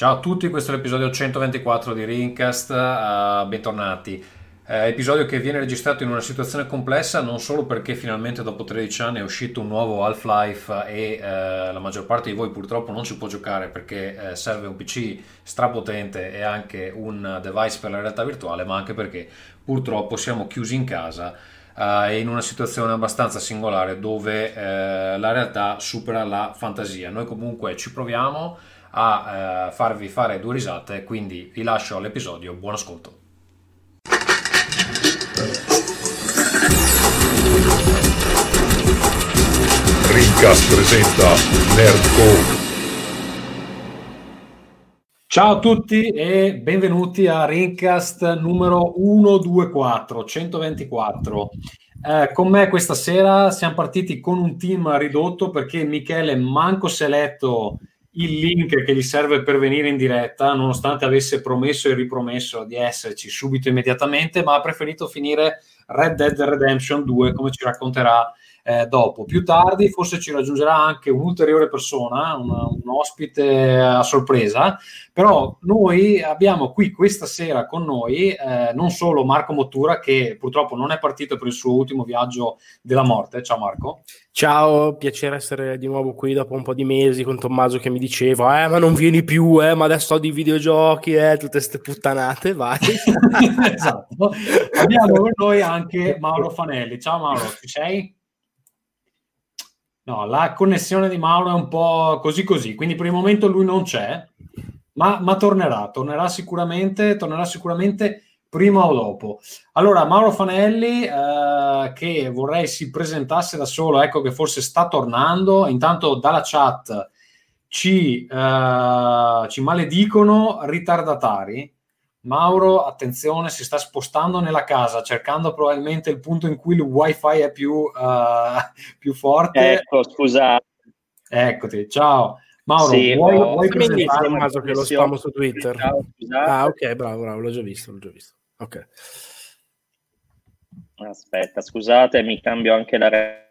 Ciao a tutti, questo è l'episodio 124 di Rincast, uh, bentornati. Uh, episodio che viene registrato in una situazione complessa non solo perché finalmente dopo 13 anni è uscito un nuovo Half-Life e uh, la maggior parte di voi purtroppo non ci può giocare perché serve un PC strapotente e anche un device per la realtà virtuale, ma anche perché purtroppo siamo chiusi in casa e in una situazione abbastanza singolare dove la realtà supera la fantasia. Noi comunque ci proviamo a eh, farvi fare due risate, quindi vi lascio all'episodio, buon ascolto. Rincast presenta Nerdcore. Ciao a tutti e benvenuti a Rincast numero 124, 124. Eh, con me questa sera siamo partiti con un team ridotto perché Michele manco si è letto il link che gli serve per venire in diretta, nonostante avesse promesso e ripromesso di esserci subito immediatamente, ma ha preferito finire Red Dead Redemption 2, come ci racconterà eh, dopo. Più tardi forse ci raggiungerà anche un'ulteriore persona, una, un ospite a sorpresa, però noi abbiamo qui questa sera con noi eh, non solo Marco Mottura che purtroppo non è partito per il suo ultimo viaggio della morte. Ciao Marco. Ciao, piacere essere di nuovo qui dopo un po' di mesi con Tommaso che mi diceva eh ma non vieni più, eh ma adesso ho di videogiochi, eh tutte queste puttanate, vai. esatto. Abbiamo con noi anche Mauro Fanelli. Ciao Mauro, ci sei? No, la connessione di Mauro è un po' così così, quindi per il momento lui non c'è, ma, ma tornerà, tornerà sicuramente, tornerà sicuramente prima o dopo. Allora, Mauro Fanelli, eh, che vorrei si presentasse da solo, ecco che forse sta tornando, intanto dalla chat ci, eh, ci maledicono ritardatari, Mauro, attenzione, si sta spostando nella casa cercando probabilmente il punto in cui il wifi è più, uh, più forte. Ecco, scusa. Eccoti, ciao. Mauro, sì, vuoi, no, vuoi presentare Tommaso che lo spamo su Twitter? Ciao, ah, ok, bravo, bravo, l'ho già visto, l'ho già visto. Ok. Aspetta, scusate, mi cambio anche la re-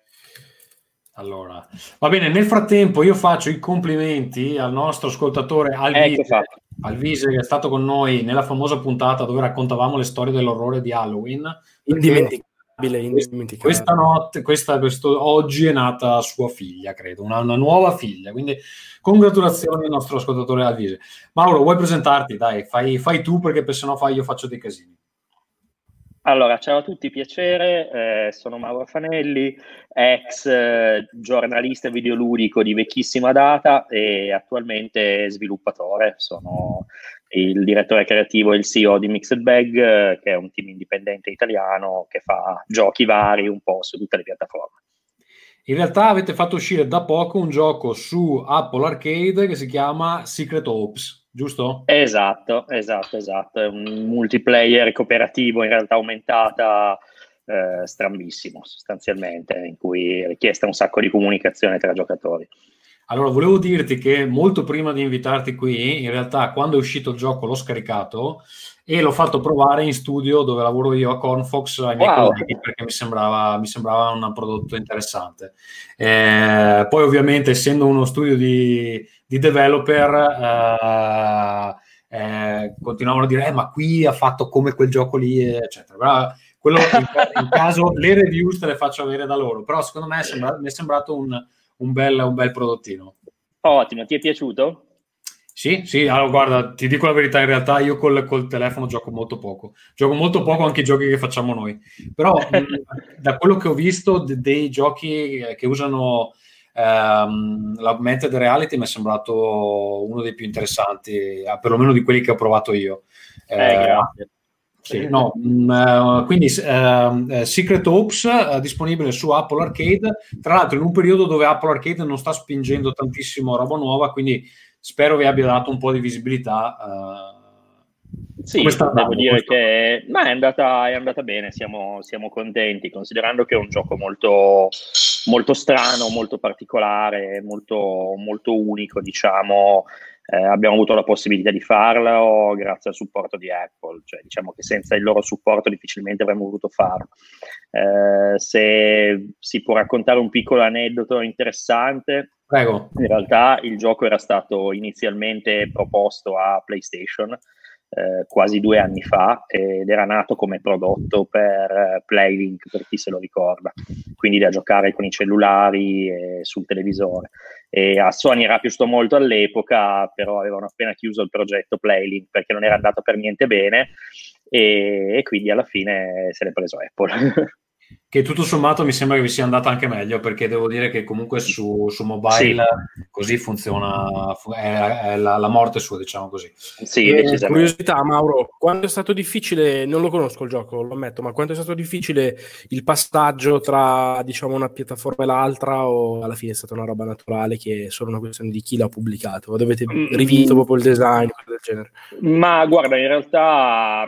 allora, va bene, nel frattempo io faccio i complimenti al nostro ascoltatore Alvise, ecco Alvise che è stato con noi nella famosa puntata dove raccontavamo le storie dell'orrore di Halloween. Indimenticabile, indimenticabile. Questa notte, questa, questo, oggi è nata sua figlia, credo, una, una, nuova figlia, quindi congratulazioni al nostro ascoltatore Alvise. Mauro, vuoi presentarti? Dai, fai, fai tu perché se no fai, io faccio dei casini. Allora, ciao a tutti, piacere, eh, sono Mauro Fanelli, ex eh, giornalista videoludico di vecchissima data e attualmente sviluppatore. Sono il direttore creativo e il CEO di Mixed Bag, eh, che è un team indipendente italiano che fa giochi vari un po' su tutte le piattaforme. In realtà avete fatto uscire da poco un gioco su Apple Arcade che si chiama Secret Ops giusto? Esatto, esatto, esatto. È un multiplayer cooperativo in realtà aumentata eh, strambissimo sostanzialmente, in cui è richiesta un sacco di comunicazione tra giocatori. Allora, volevo dirti che molto prima di invitarti qui, in realtà quando è uscito il gioco l'ho scaricato e l'ho fatto provare in studio dove lavoro io a Cornfox ai miei wow. colleghi perché mi sembrava, mi sembrava un prodotto interessante. Eh, poi ovviamente essendo uno studio di, di developer eh, eh, continuavano a dire eh, ma qui ha fatto come quel gioco lì eccetera. Però, quello in, in, caso le reviews te le faccio avere da loro, però secondo me è sembrato, mi è sembrato un un bel, un bel prodottino. Ottimo, ti è piaciuto? Sì, sì, allora guarda, ti dico la verità, in realtà io col, col, telefono gioco molto poco, gioco molto poco anche i giochi che facciamo noi, però da quello che ho visto de- dei giochi che usano ehm, l'augmented reality mi è sembrato uno dei più interessanti, perlomeno di quelli che ho provato io. Eh, eh, grazie. Sì, no, mm, quindi uh, Secret Hopes uh, disponibile su Apple Arcade, tra l'altro in un periodo dove Apple Arcade non sta spingendo tantissimo roba nuova, quindi spero vi abbia dato un po' di visibilità. Uh, sì, devo dire che ma è, andata, è andata bene, siamo, siamo, contenti, considerando che è un gioco molto, molto strano, molto particolare, molto, molto unico, diciamo eh, abbiamo avuto la possibilità di farlo grazie al supporto di Apple, cioè diciamo che senza il loro supporto difficilmente avremmo voluto farlo. Eh, se si può raccontare un piccolo aneddoto interessante, Prego. in realtà il gioco era stato inizialmente proposto a PlayStation eh, quasi due anni fa ed era nato come prodotto per eh, Playlink, per chi se lo ricorda, quindi da giocare con i cellulari e sul televisore. E a Sony era piaciuto molto all'epoca, però avevano appena chiuso il progetto Playlink perché non era andato per niente bene e, e quindi alla fine se l'è preso Apple. che tutto sommato mi sembra che vi sia andata anche meglio perché devo dire che comunque su, su mobile sì. così funziona è, è la, la, morte sua diciamo così sì, eh, curiosità Mauro quando è stato difficile non lo conosco il gioco lo ammetto ma quando è stato difficile il passaggio tra diciamo una piattaforma e l'altra o alla fine è stata una roba naturale che è solo una questione di chi l'ha pubblicato o avete mm. rivisto proprio il design del genere ma guarda in realtà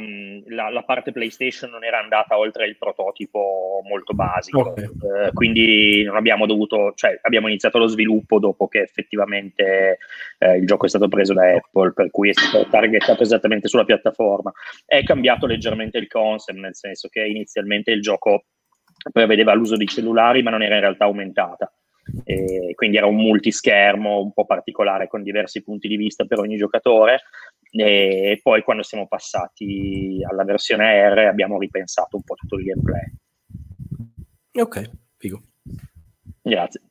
la, la parte PlayStation non era andata oltre il prototipo molto basico, okay. eh, quindi non abbiamo dovuto, cioè abbiamo iniziato lo sviluppo dopo che effettivamente eh, il gioco è stato preso da Apple, per cui è stato targetato esattamente sulla piattaforma. È cambiato leggermente il concept, nel senso che inizialmente il gioco prevedeva l'uso di cellulari, ma non era in realtà aumentata. E quindi era un multischermo un po' particolare con diversi punti di vista per ogni giocatore e poi quando siamo passati alla versione R abbiamo ripensato un po' tutto il gameplay. Ok, figo. Grazie.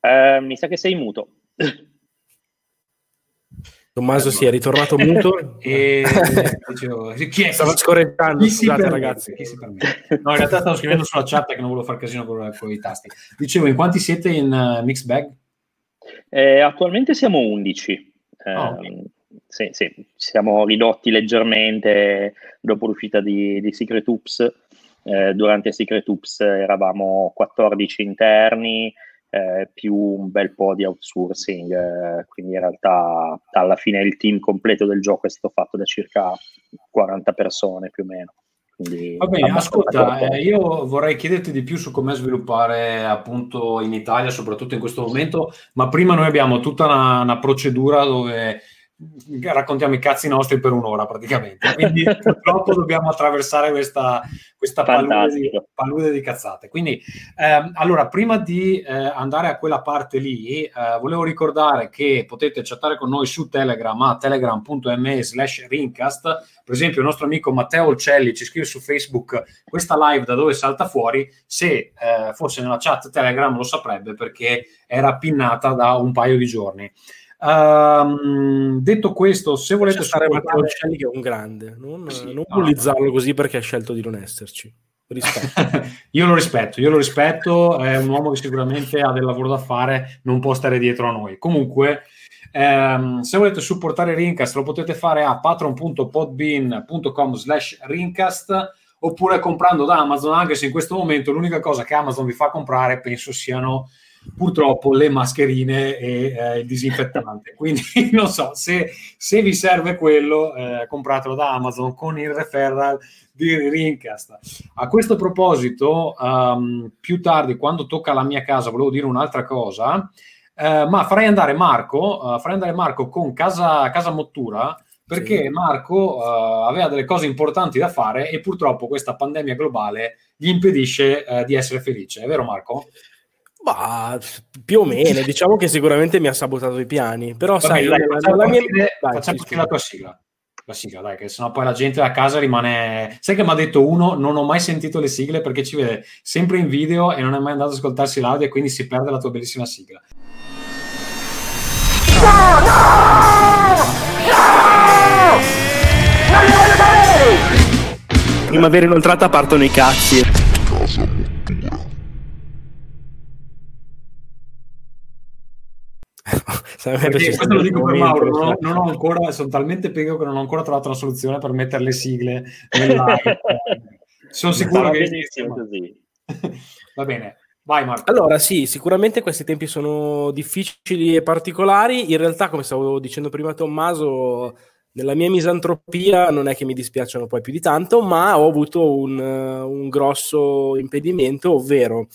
Uh, mi sa che sei muto. Tommaso si è ritornato muto e dicevo, chi è? Stavo scorreggando, scusate ragazzi. No, in realtà stavo scrivendo sulla chat che non volevo fare casino con, con, i tasti. Dicevo, in quanti siete in uh, Mixed Bag? Eh, attualmente siamo 11. Eh, oh, okay sì, sì, siamo ridotti leggermente dopo l'uscita di, di Secret Oops. Eh, durante Secret Oops eravamo 14 interni, eh, più un bel po' di outsourcing, eh, quindi in realtà alla fine il team completo del gioco è stato fatto da circa 40 persone più o meno. Quindi Va bene, ascolta, eh, io vorrei chiederti di più su come sviluppare appunto in Italia, soprattutto in questo momento, ma prima noi abbiamo tutta una, una procedura dove raccontiamo i cazzi nostri per un'ora praticamente. Quindi purtroppo dobbiamo attraversare questa, questa palude, di, palude, di, cazzate. Quindi, ehm, allora, prima di eh, andare a quella parte lì, eh, volevo ricordare che potete chattare con noi su Telegram a telegram.me slash rincast. Per esempio, il nostro amico Matteo Olcelli ci scrive su Facebook questa live da dove salta fuori. Se eh, fosse nella chat Telegram lo saprebbe perché era pinnata da un paio di giorni. Um, detto questo, se volete stare Matteo Uccelli che è un grande, non, sì, non bullizzarlo così perché ha scelto di non esserci. io lo rispetto, io lo rispetto, è un uomo che sicuramente ha del lavoro da fare, non può stare dietro a noi. Comunque, ehm, se volete supportare Rincast lo potete fare a patron.podbean.com slash Rincast oppure comprando da Amazon, anche se in questo momento l'unica cosa che Amazon vi fa comprare penso siano purtroppo le mascherine e eh, il disinfettante. Quindi non so, se, se vi serve quello, eh, compratelo da Amazon con il referral di Rincast. A questo proposito, um, più tardi, quando tocca la mia casa, volevo dire un'altra cosa, eh, ma farei andare Marco, uh, farei andare Marco con Casa, casa Mottura, perché. Marco uh, aveva delle cose importanti da fare e purtroppo questa pandemia globale gli impedisce uh, di essere felice. È vero Marco? Bah, più o meno, diciamo che sicuramente mi ha sabotato i piani, però Va sai, bene, dai, facciamo la, mia... dai, facciamo sì, la tua sigla. La sigla, dai, che sennò poi la gente a casa rimane... Sai che mi ha detto uno, non ho mai sentito le sigle perché ci vede sempre in video e non è mai andato ad ascoltarsi l'audio e quindi si perde la tua bellissima sigla. No, no! No! Primavera inoltrata partono i cazzi. Questo lo dico per Mauro, non ho, non ho, ancora, sono talmente pego che non ho ancora trovato la soluzione per mettere le sigle nella... sono sicuro che... Così. Va bene, Vai Marco. Allora sì, sicuramente questi tempi sono difficili e particolari. In realtà, come stavo dicendo prima Tommaso, nella mia misantropia non è che mi dispiacciono poi più di tanto, ma ho avuto un, un grosso impedimento, ovvero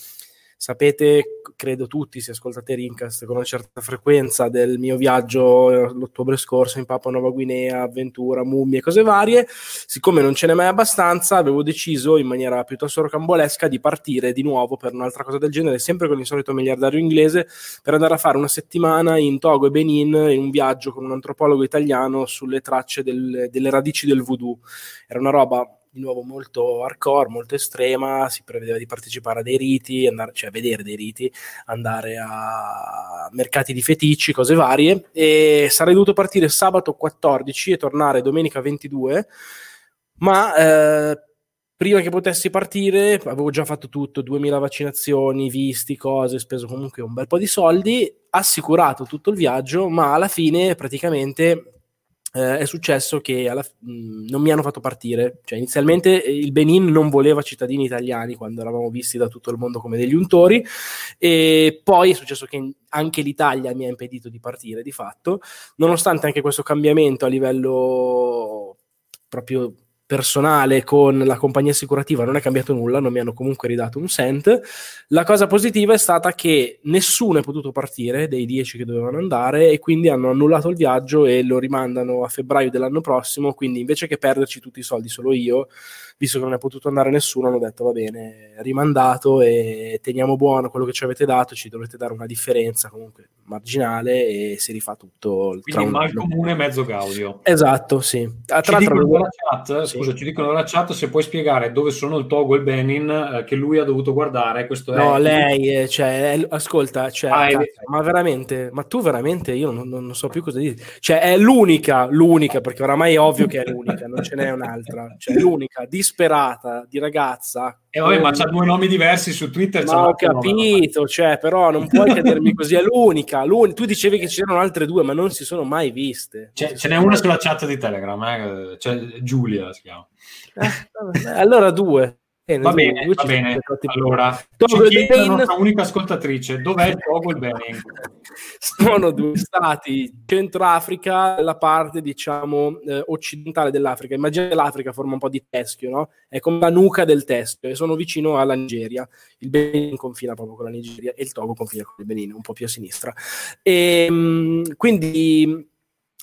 Sapete, credo tutti, se ascoltate Rincast con una certa frequenza, del mio viaggio eh, l'ottobre scorso in Papua Nuova Guinea, avventura, mummie, cose varie. Siccome non ce n'è mai abbastanza, avevo deciso in maniera piuttosto rocambolesca di partire di nuovo per un'altra cosa del genere, sempre con il solito miliardario inglese, per andare a fare una settimana in Togo e Benin in un viaggio con un antropologo italiano sulle tracce del, delle radici del voodoo. Era una roba di nuovo molto hardcore, molto estrema, si prevedeva di partecipare a dei riti, andare, cioè a vedere dei riti, andare a mercati di feticci, cose varie. E sarei dovuto partire sabato 14 e tornare domenica 22, ma eh, prima che potessi partire avevo già fatto tutto, 2000 vaccinazioni, visti, cose, speso comunque un bel po' di soldi, assicurato tutto il viaggio, ma alla fine praticamente eh, è successo che alla, mh, non mi hanno fatto partire. Cioè, inizialmente eh, il Benin non voleva cittadini italiani quando eravamo visti da tutto il mondo come degli untori, e poi è successo che anche l'Italia mi ha impedito di partire di fatto, nonostante anche questo cambiamento a livello proprio personale con la compagnia assicurativa non è cambiato nulla, non mi hanno comunque ridato un cent. La cosa positiva è stata che nessuno è potuto partire dei 10 che dovevano andare e quindi hanno annullato il viaggio e lo rimandano a febbraio dell'anno prossimo, quindi invece che perderci tutti i soldi solo io, visto che non è potuto andare nessuno, hanno detto va bene, rimandato e teniamo buono quello che ci avete dato, ci dovete dare una differenza comunque marginale e si rifà tutto. Quindi mal comune mezzo gaudio. Esatto, sì. Ah, tra l'altro, dicono chat, sì. scusa, ci dicono nella chat se puoi spiegare dove sono il Togo e il Benin eh, che lui ha dovuto guardare. Questo no, è... lei, eh, cioè, è, ascolta, cioè, ah, cazzo, ma veramente, ma tu veramente, io non, non, so più cosa dire. Cioè, è l'unica, l'unica, perché oramai è ovvio che è l'unica, non ce n'è un'altra. Cioè, l'unica, di disperata di ragazza. E eh, vabbè, ma c'ha due nomi diversi su Twitter. Ma ho capito, nome. cioè, però non puoi credermi così, è l'unica, l'unica. Tu dicevi che c'erano altre due, ma non si sono mai viste. C'è, ce n'è una sulla chat di Telegram, eh? cioè, Giulia si chiama. Eh, allora due. Eh, va bene, va bene. Allora, Togo ci la nostra unica ascoltatrice, dov'è il Togo e il Benin? Sono due stati, Centroafrica, la parte diciamo eh, occidentale dell'Africa. Immagina l'Africa forma un po' di teschio, no? È come la nuca del teschio e sono vicino alla Nigeria. Il Benin confina proprio con la Nigeria e il Togo confina con il Benin, un po' più a sinistra. E, ehm, quindi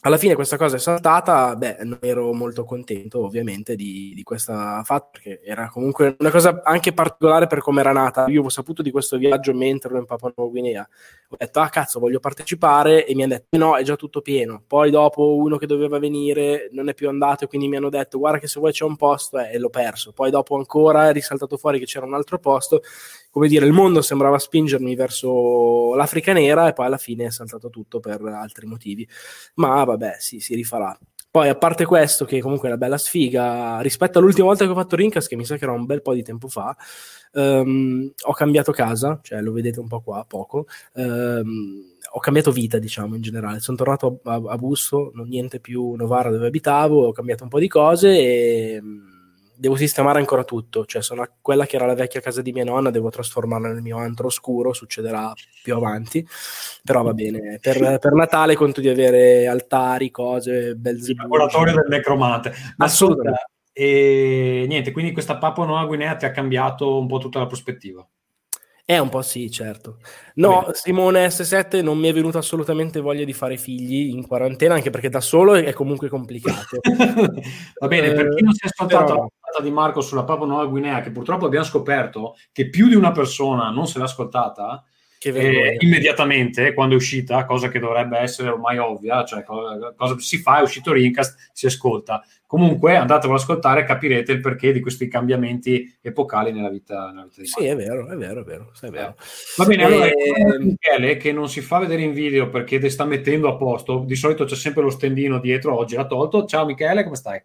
alla fine questa cosa è saltata, beh, non ero molto contento ovviamente di, di questa fatta, perché era comunque una cosa anche particolare per come era nata. Io ho saputo di questo viaggio mentre ero in Papua Nuova Guinea. Ho detto, ah cazzo, voglio partecipare, e mi hanno detto, no, è già tutto pieno. Poi dopo uno che doveva venire non è più andato, e quindi mi hanno detto, guarda che se vuoi c'è un posto, eh, e l'ho perso. Poi dopo ancora è risaltato fuori che c'era un altro posto, come dire, il mondo sembrava spingermi verso l'Africa nera e poi alla fine è saltato tutto per altri motivi. Ma vabbè, sì, si rifarà. Poi, a parte questo, che comunque è una bella sfiga, rispetto all'ultima volta che ho fatto Rincas, che mi sa che era un bel po' di tempo fa, um, ho cambiato casa, cioè lo vedete un po' qua, poco. Um, ho cambiato vita, diciamo, in generale. Sono tornato a, a, a Busto, non niente più Novara dove abitavo, ho cambiato un po' di cose e devo sistemare ancora tutto, cioè sono quella che era la vecchia casa di mia nonna, devo trasformarla nel mio antro oscuro, succederà più avanti, però va bene, per, per Natale conto di avere altari, cose, bel Il laboratorio del necromante. Assolutamente. E niente, quindi questa Papua Nuova Guinea ti ha cambiato un po' tutta la prospettiva. Eh, un po' sì, certo. No, Bene. Simone S7 non mi è venuta assolutamente voglia di fare figli in quarantena, anche perché da solo è comunque complicato. Va bene, eh, per chi non si è ascoltato però... la puntata di Marco sulla Papua Nuova Guinea, che purtroppo abbiamo scoperto che più di una persona non se l'ha ascoltata, eh, immediatamente quando è uscita, cosa che dovrebbe essere ormai ovvia, cioè cosa, cosa si fa, è uscito Rincast, si ascolta. Comunque andatevelo ad ascoltare e capirete il perché di questi cambiamenti epocali nella vita, nella vita di Sì, è vero, è vero, è vero. È vero. Va bene, allora, eh, Michele che non si fa vedere in video perché ti sta mettendo a posto, di solito c'è sempre lo stendino dietro, oggi l'ha tolto. Ciao Michele, come stai?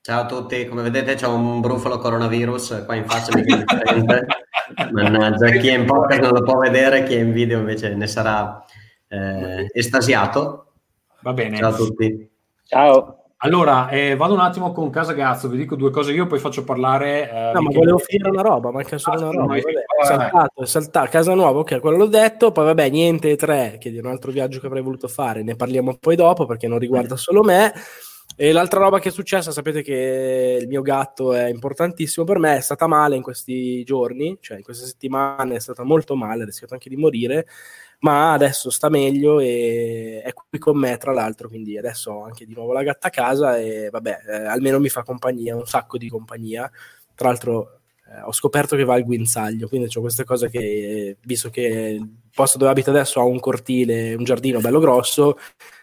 Ciao a tutti, come vedete c'è un brufolo coronavirus qua in faccia. Mannaggia, chi è in podcast non lo può vedere, chi è in video invece ne sarà eh, estasiato. Va bene. Ciao a tutti. Ciao. Allora, eh, vado un attimo con Casa Gazzo, vi dico due cose io, poi faccio parlare... Eh, no, ma volevo finire una roba, manca solo ah, una roba. Vabbè, è saltato, saltato, Casa Nuova, ok, quello l'ho detto, poi vabbè, niente tre, che è un altro viaggio che avrei voluto fare, ne parliamo poi dopo perché non riguarda solo me. E l'altra roba che è successa, sapete che il mio gatto è importantissimo per me, è stata male in questi giorni, cioè in queste settimane è stata molto male, ha rischiato anche di morire, ma adesso sta meglio e è qui con me tra l'altro, quindi adesso ho anche di nuovo la gatta a casa e vabbè, eh, almeno mi fa compagnia, un sacco di compagnia. Tra l'altro eh, ho scoperto che va al guinzaglio, quindi ho queste cose che, visto che il posto dove abito adesso ha un cortile, un giardino bello grosso,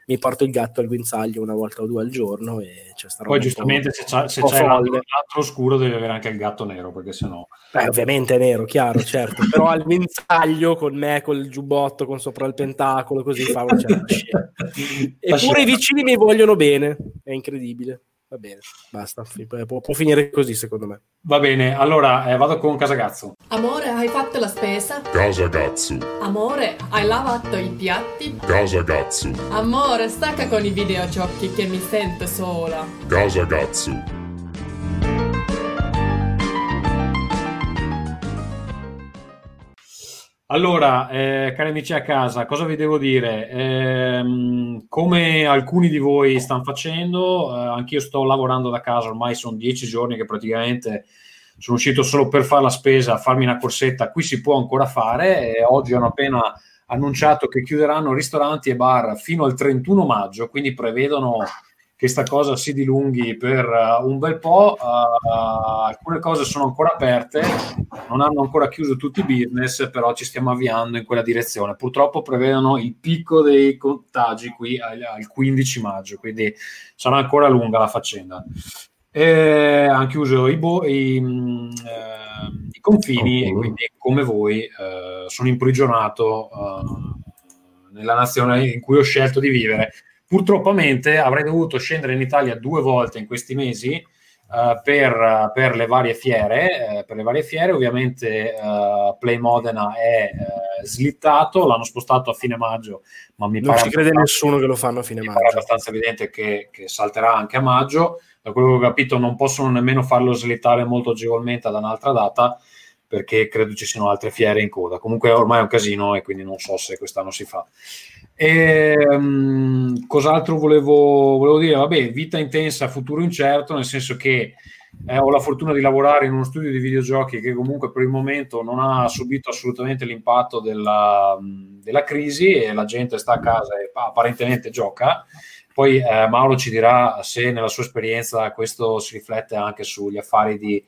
mi porto il gatto al guinzaglio una volta o due al giorno e c'è sta Poi giustamente se c'è, se c'è l'altro oscuro devi avere anche il gatto nero, perché sennò... Beh, ovviamente è nero, chiaro, certo, però al guinzaglio con me, col giubbotto, con sopra il pentacolo, così fa una certa Eppure i vicini mi vogliono bene, è incredibile. Va bene, basta, può, può, finire così secondo me. Va bene, allora eh, vado con Casagazzo. Amore, hai fatto la spesa? Casagazzo. Amore, hai lavato i piatti? Casagazzo. Amore, stacca con i videogiochi che mi sento sola. Casagazzo. Allora, eh, cari amici a casa, cosa vi devo dire? Eh, come alcuni di voi stanno facendo, eh, anch'io sto lavorando da casa, ormai sono dieci giorni che praticamente sono uscito solo per fare la spesa, farmi una corsetta, qui si può ancora fare, e oggi hanno appena annunciato che chiuderanno ristoranti e bar fino al 31 maggio, quindi prevedono che sta cosa si dilunghi per uh, un bel po'. Uh, alcune cose sono ancora aperte, non hanno ancora chiuso tutti i business, però ci stiamo avviando in quella direzione. Purtroppo prevedono il picco dei contagi qui al, al 15 maggio, quindi sarà ancora lunga la faccenda. E hanno chiuso i, bo- i, mm, eh, i confini e quindi come voi eh, sono imprigionato eh, nella nazione in cui ho scelto di vivere Purtroppamente avrei dovuto scendere in Italia due volte in questi mesi uh, per, per, le varie fiere. Uh, per le varie fiere, ovviamente uh, Play Modena è slittato, l'hanno spostato a fine maggio, ma mi non ci crede nessuno che lo fanno a fine maggio. È abbastanza evidente che, che, salterà anche a maggio. Da quello che ho capito, non possono nemmeno farlo slittare molto agevolmente ad un'altra data perché credo ci siano altre fiere in coda. Comunque ormai è un casino e quindi non so se quest'anno si fa. E, um, cos'altro volevo, volevo, dire? Vabbè, vita intensa, futuro incerto, nel senso che eh, ho la fortuna di lavorare in uno studio di videogiochi che comunque per il momento non ha subito assolutamente l'impatto della, della crisi e la gente sta a casa e apparentemente gioca. Poi eh, Mauro ci dirà se nella sua esperienza questo si riflette anche sugli affari di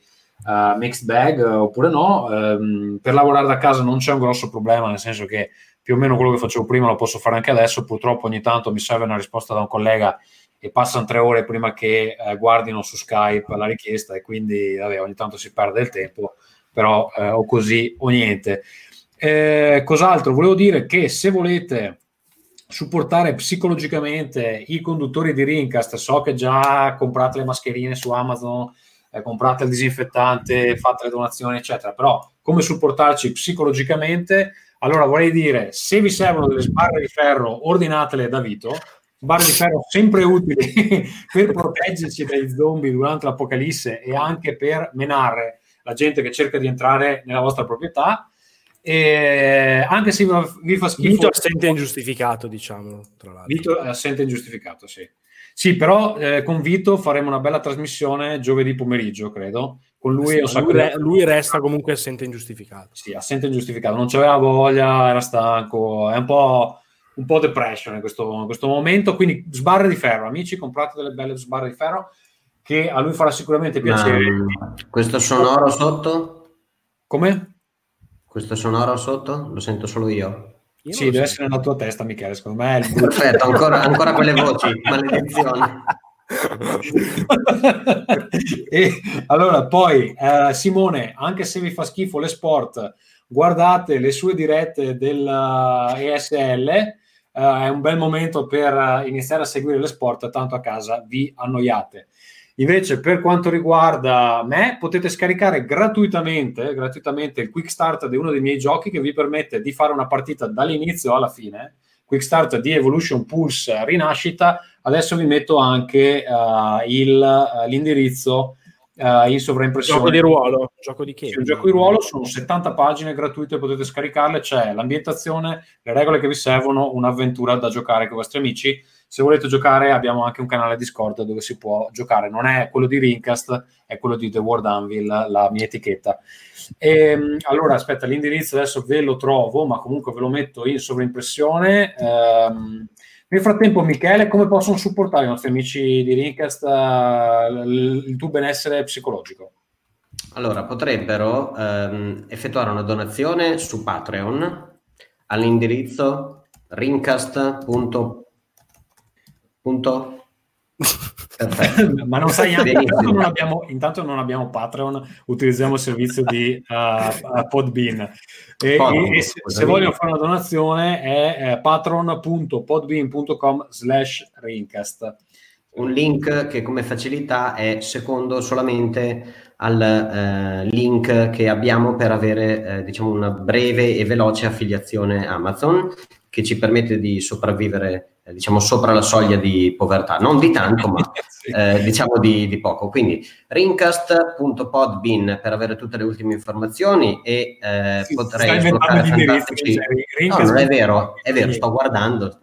uh, mixed bag oppure no. Um, per lavorare da casa non c'è un grosso problema, nel senso che più o meno quello che facevo prima lo posso fare anche adesso. Purtroppo ogni tanto mi serve una risposta da un collega e passano tre ore prima che eh, guardino su Skype la richiesta e quindi vabbè, ogni tanto si perde il tempo, però eh, o così o niente. Eh, cos'altro? Volevo dire che se volete supportare psicologicamente i conduttori di Rincast, so che già comprate le mascherine su Amazon, eh, comprate il disinfettante, fate le donazioni, eccetera, però come supportarci psicologicamente? Allora vorrei dire, se vi servono delle sbarre di ferro, ordinatele da Vito, sbarre di ferro sempre utili per proteggerci dai zombie durante l'apocalisse e anche per menare la gente che cerca di entrare nella vostra proprietà. E anche se vi fa schifo... Vito assente ingiustificato, diciamo, tra l'altro. Vito assente ingiustificato, sì. Sì, però eh, con Vito faremo una bella trasmissione giovedì pomeriggio, credo, con lui, sì, lui, re, lui, resta comunque assente ingiustificato. Sì, assente ingiustificato, non c'aveva voglia, era stanco, è un po', un po depression in questo, in questo, momento, quindi sbarre di ferro, amici, comprate delle belle sbarre di ferro che a lui farà sicuramente piacere. Ma, questo sonoro sotto? Come? Questo sonoro sotto? Lo sento solo io. io sì, deve essere nella tua testa, Michele, secondo me. Perfetto, ancora, ancora quelle voci, maledizione. e allora poi eh, Simone, anche se vi fa schifo le sport, guardate le sue dirette dell'ESL. Eh, è un bel momento per iniziare a seguire le sport, tanto a casa vi annoiate. Invece, per quanto riguarda me, potete scaricare gratuitamente, gratuitamente il quick start di uno dei miei giochi che vi permette di fare una partita dall'inizio alla fine. Quick start di Evolution Pulse Rinascita Adesso vi metto anche uh, il, uh, l'indirizzo uh, in sovraimpressione. Gioco di ruolo. Gioco di che? Sì, gioco di ruolo, sono 70 pagine gratuite, potete scaricarle, c'è l'ambientazione, le regole che vi servono, un'avventura da giocare con i vostri amici. Se volete giocare abbiamo anche un canale Discord dove si può giocare, non è quello di Rincast, è quello di The World Anvil, la mia etichetta. E, ehm, allora, aspetta, l'indirizzo adesso ve lo trovo, ma comunque ve lo metto in sovraimpressione. Um, nel frattempo, Michele, come possono supportare i nostri amici di Rincast uh, il tuo benessere psicologico? Allora, potrebbero um, effettuare una donazione su Patreon all'indirizzo rincast.com Perfetto. Ma non sai intanto non, abbiamo, intanto non abbiamo Patreon, utilizziamo il servizio di uh, Podbean. E, Podbean, e se, se, vogliono fare una donazione è eh, patron.podbean.com slash rincast. Un link che come facilità è secondo solamente al eh, link che abbiamo per avere eh, diciamo una breve e veloce affiliazione Amazon che ci permette di sopravvivere eh, diciamo sopra la soglia di povertà, non di tanto, ma eh, diciamo di, di, poco. Quindi rincast.podbean per avere tutte le ultime informazioni e eh, sì, potrei sbloccare fantastici... No, non è vero, è vero, sto guardando.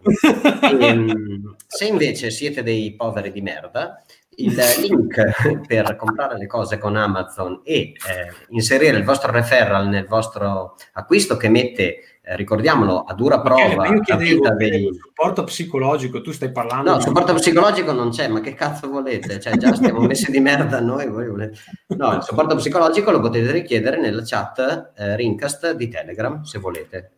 e, ehm, se invece siete dei poveri di merda, il link per comprare le cose con Amazon e eh, inserire il vostro referral nel vostro acquisto che mette eh, ricordiamolo, a dura prova okay, io chiedevo, dei... supporto psicologico, tu stai parlando... No, di... supporto psicologico non c'è, ma che cazzo volete? Cioè, già stiamo messi di merda noi, voi volete... No, il supporto psicologico lo potete richiedere nella chat eh, Rincast di Telegram, se volete.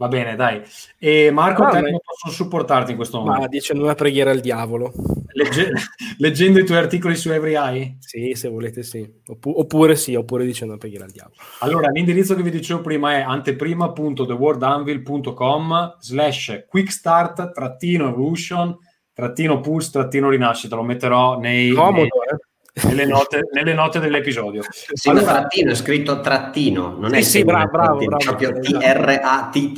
Va bene, dai. E Marco, ah, te come possono supportarti in questo momento? Ma dicendo una preghiera al diavolo. Legge- leggendo i tuoi articoli su Every Eye? Sì, se volete sì. Oppu- oppure sì, oppure dicendo una preghiera al diavolo. Allora, l'indirizzo che vi dicevo prima è anteprima.theworldanvil.com slash quickstart trattino evolution trattino pulse trattino rinascita. Lo metterò nei... Comodo, nei... eh? Nelle note, nelle note dell'episodio. Sì, allora, trattino è scritto trattino, non è sì, bravo, bravo, bravo, proprio T-R-A-T-T-I-N-O.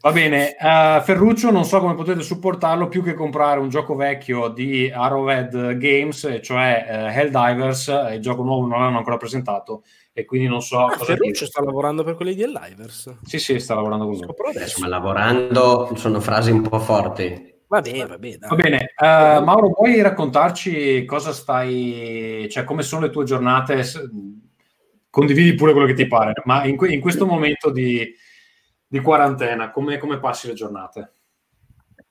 Va bene, uh, Ferruccio non so come potete supportarlo più che comprare un gioco vecchio di Arrowhead Games, cioè uh, Helldivers, il gioco nuovo non l'hanno ancora presentato e quindi non so ah, cosa Ferruccio dire. sta lavorando per quelli di Helldivers? Sì, sì, sta lavorando con loro. Adesso, ma lavorando sono frasi un po' forti. Va bene, va bene. Va bene. Uh, Mauro, vuoi raccontarci cosa stai, cioè come sono le tue giornate? Condividi pure quello che ti pare, ma in, que- in questo momento di, di quarantena, come, come passi le giornate?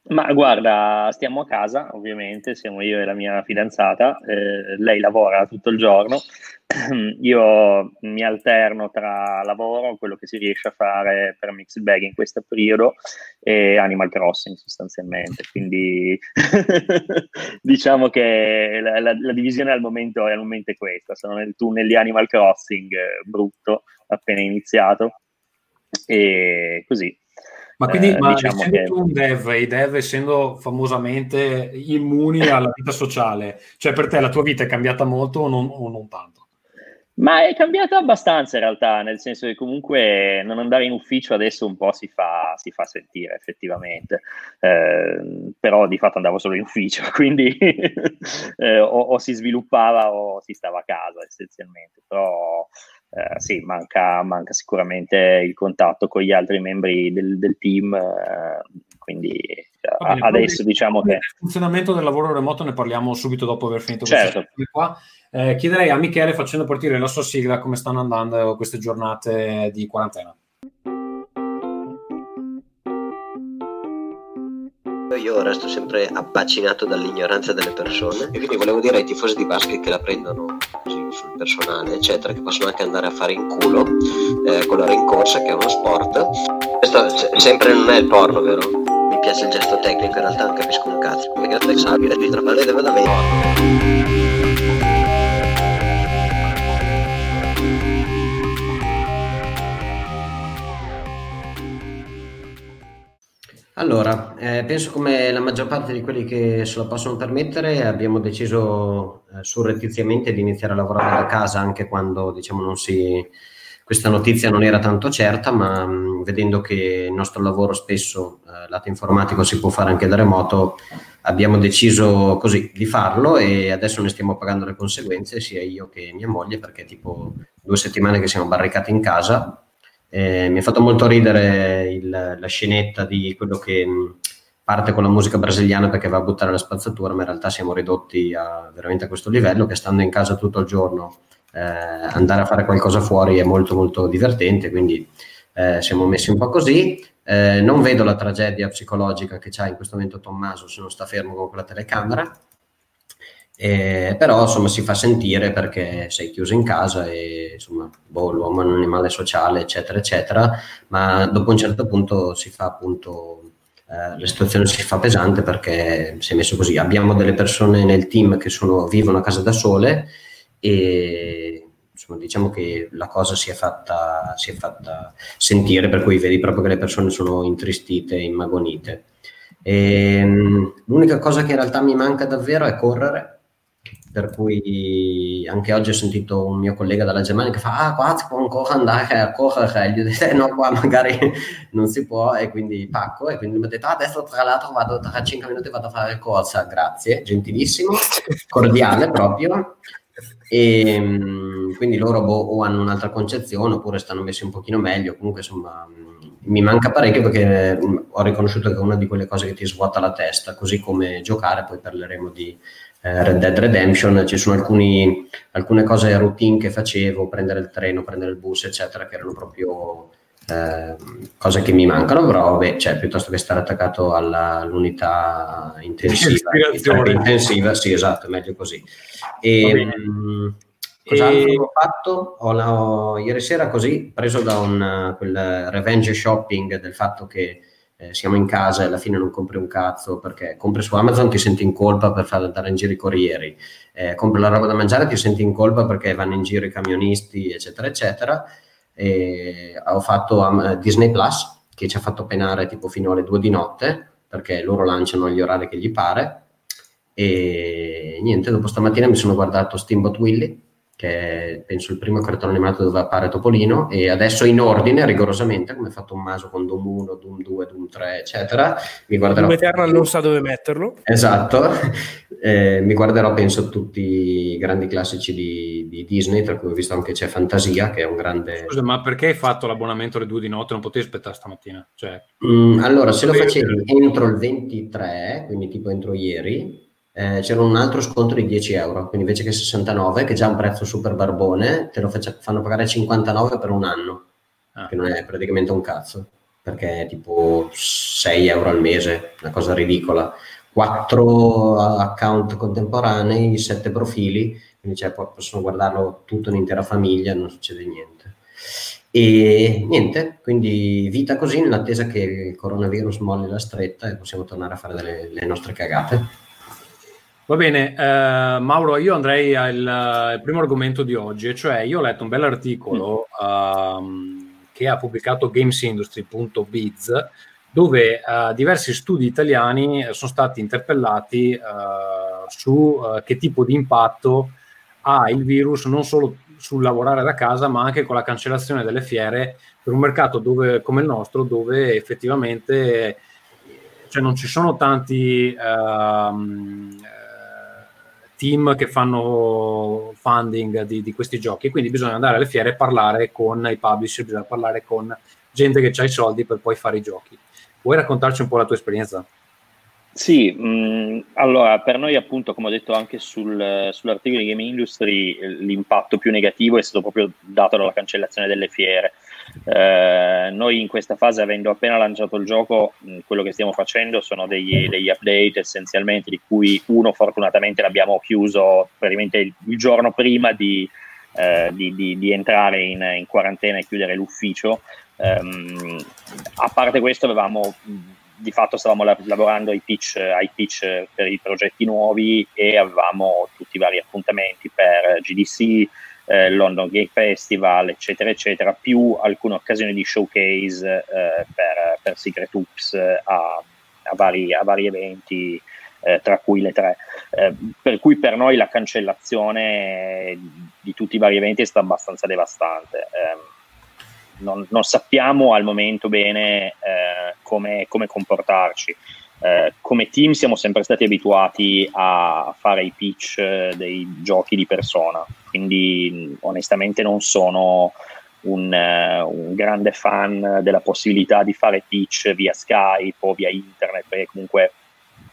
Ma guarda, stiamo a casa, ovviamente, siamo io e la mia fidanzata, eh, lei lavora tutto il giorno, io mi alterno tra lavoro, quello che si riesce a fare per Mixed Bag in questo periodo, e Animal Crossing sostanzialmente, quindi diciamo che la, la, la, divisione al momento, al momento è questa, sono nel tunnel di Animal Crossing, eh, brutto, appena iniziato, e così ma quindi, eh, ma diciamo essendo che... tu un dev, i dev essendo famosamente immuni alla vita sociale, cioè per te la tua vita è cambiata molto o non, o non tanto? Ma è cambiata abbastanza in realtà, nel senso che comunque non andare in ufficio adesso un po' si fa, si fa sentire effettivamente, eh, però di fatto andavo solo in ufficio, quindi eh, o, o, si sviluppava o si stava a casa essenzialmente, però eh, sì, manca, manca, sicuramente il contatto con gli altri membri del, del team, eh, quindi bene, adesso diciamo che... Il funzionamento del lavoro remoto ne parliamo subito dopo aver finito certo. qua. Eh, chiederei a Michele, facendo partire la sua sigla, come stanno andando queste giornate di quarantena. Io resto sempre abbacinato dall'ignoranza delle persone e quindi volevo dire ai tifosi di basket che la prendono così sul personale, eccetera, che possono anche andare a fare in culo eh, con la rincorsa, che è uno sport. Questo sempre non è il porno, vero? Mi piace il gesto tecnico, in realtà non capisco un cazzo. Come che flexabile, di tra deve da Allora, eh, penso come la maggior parte di quelli che se lo possono permettere abbiamo deciso eh, surrettiziamente di iniziare a lavorare da casa anche quando diciamo non si, questa notizia non era tanto certa, ma mh, vedendo che il nostro lavoro spesso, eh, lato informatico, si può fare anche da remoto, abbiamo deciso così di farlo e adesso ne stiamo pagando le conseguenze, sia io che mia moglie, perché è tipo due settimane che siamo barricati in casa eh, mi ha fatto molto ridere il, la scenetta di quello che parte con la musica brasiliana perché va a buttare la spazzatura, ma in realtà siamo ridotti a, veramente a questo livello che stando in casa tutto il giorno eh, andare a fare qualcosa fuori è molto molto divertente, quindi eh, siamo messi un po' così. Eh, non vedo la tragedia psicologica che c'ha in questo momento Tommaso se non sta fermo con quella telecamera, eh, però insomma si fa sentire perché sei chiuso in casa e insomma boh, l'uomo è un animale sociale eccetera eccetera, ma dopo un certo punto si fa appunto eh, la situazione si fa pesante perché si è messo così. Abbiamo delle persone nel team che sono, vivono a casa da sole e insomma, diciamo che la cosa si è, fatta, si è fatta sentire, per cui vedi proprio che le persone sono intristite, immagonite. E, ehm, l'unica cosa che in realtà mi manca davvero è correre per cui anche oggi ho sentito un mio collega dalla Germania che fa ah qua si può ancora andare a correre. Gli ho detto eh, no qua magari non si può. E quindi pacco e quindi mi ha detto ah, adesso tra l'altro vado tra 5 minuti vado a fare corsa. Grazie gentilissimo cordiale proprio. E ehm, quindi loro boh, o hanno un'altra concezione oppure stanno messi un pochino meglio. Comunque insomma mi manca parecchio perché ho riconosciuto che è una di quelle cose che ti svuota la testa così come giocare poi parleremo di eh, Red Dead Redemption, ci sono alcuni, alcune cose routine che facevo, prendere il treno, prendere il bus, eccetera, che erano proprio eh, cose che mi mancano, però vabbè, cioè, piuttosto che stare attaccato alla, all'unità intensiva, intensiva, sì, esatto, è meglio così. E, mh, Cos'altro e... ho fatto? Ho, ho, ieri sera così, preso da un, quel revenge shopping del fatto che eh, siamo in casa e alla fine non compri un cazzo perché compri su Amazon ti senti in colpa per far andare in giro i corrieri, eh, compri la roba da mangiare ti senti in colpa perché vanno in giro i camionisti eccetera eccetera. E ho fatto um, Disney Plus che ci ha fatto penare tipo fino alle due di notte perché loro lanciano gli orari che gli pare. E niente, dopo stamattina mi sono guardato Steamboat Willy che è penso il primo cartone animato dove appare Topolino e adesso in ordine rigorosamente come ho fatto un maso con Doom 1, Doom 2, Doom 3 eccetera. Mi guarderò Doom Eternal non sa dove metterlo. Esatto. Eh, mi guarderò penso tutti i grandi classici di, di, Disney tra cui ho visto anche c'è Fantasia che è un grande scusa ma perché hai fatto l'abbonamento alle 2 di notte? Non potevi aspettare stamattina? Cioè... Mm, allora se lo facevi entro il 23 quindi tipo entro ieri eh, c'era un altro sconto di 10 euro, quindi invece che 69, che è già un prezzo super barbone, te lo faccia, fanno pagare 59 per un anno, ah. che non è praticamente un cazzo, perché è tipo 6 euro al mese, una cosa ridicola. 4 account contemporanei, 7 profili, quindi cioè, possono guardarlo tutto un'intera famiglia, non succede niente. E niente, quindi vita così nell'attesa che il coronavirus molli la stretta e possiamo tornare a fare delle, le nostre cagate. Va bene, eh, Mauro, io andrei al, primo argomento di oggi, cioè io ho letto un bell'articolo um, che ha pubblicato gamesindustry.biz dove uh, diversi studi italiani sono stati interpellati uh, su uh, che tipo di impatto ha il virus non solo sul lavorare da casa ma anche con la cancellazione delle fiere per un mercato dove, come il nostro dove effettivamente cioè, non ci sono tanti... Team che fanno funding di, di, questi giochi, quindi bisogna andare alle fiere e parlare con i publisher, bisogna parlare con gente che ha i soldi per poi fare i giochi. Vuoi raccontarci un po' la tua esperienza? Sì, mh, mm, allora per noi appunto, come ho detto anche sul, sull'articolo di Game Industry, l'impatto più negativo è stato proprio dato dalla cancellazione delle fiere. Eh, noi in questa fase, avendo appena lanciato il gioco, mh, quello che stiamo facendo sono degli, degli, update essenzialmente, di cui uno fortunatamente l'abbiamo chiuso praticamente il, il giorno prima di, eh, di, di, di entrare in, in, quarantena e chiudere l'ufficio. Um, a parte questo, avevamo di fatto stavamo la- lavorando ai pitch, ai pitch per i progetti nuovi e avevamo tutti i vari appuntamenti per GDC, eh, London Game Festival, eccetera, eccetera, più alcune occasioni di showcase eh, per, per, Secret Oops eh, a, a, vari, a vari, eventi, eh, tra cui le tre. Eh, per cui per noi la cancellazione di tutti i vari eventi è stata abbastanza devastante. Eh, non, non, sappiamo al momento bene come, come comportarci. Eh, come team siamo sempre stati abituati a fare i pitch eh, dei giochi di persona, quindi onestamente non sono, un, uh, un, grande fan della possibilità di fare pitch via Skype o via internet, perché comunque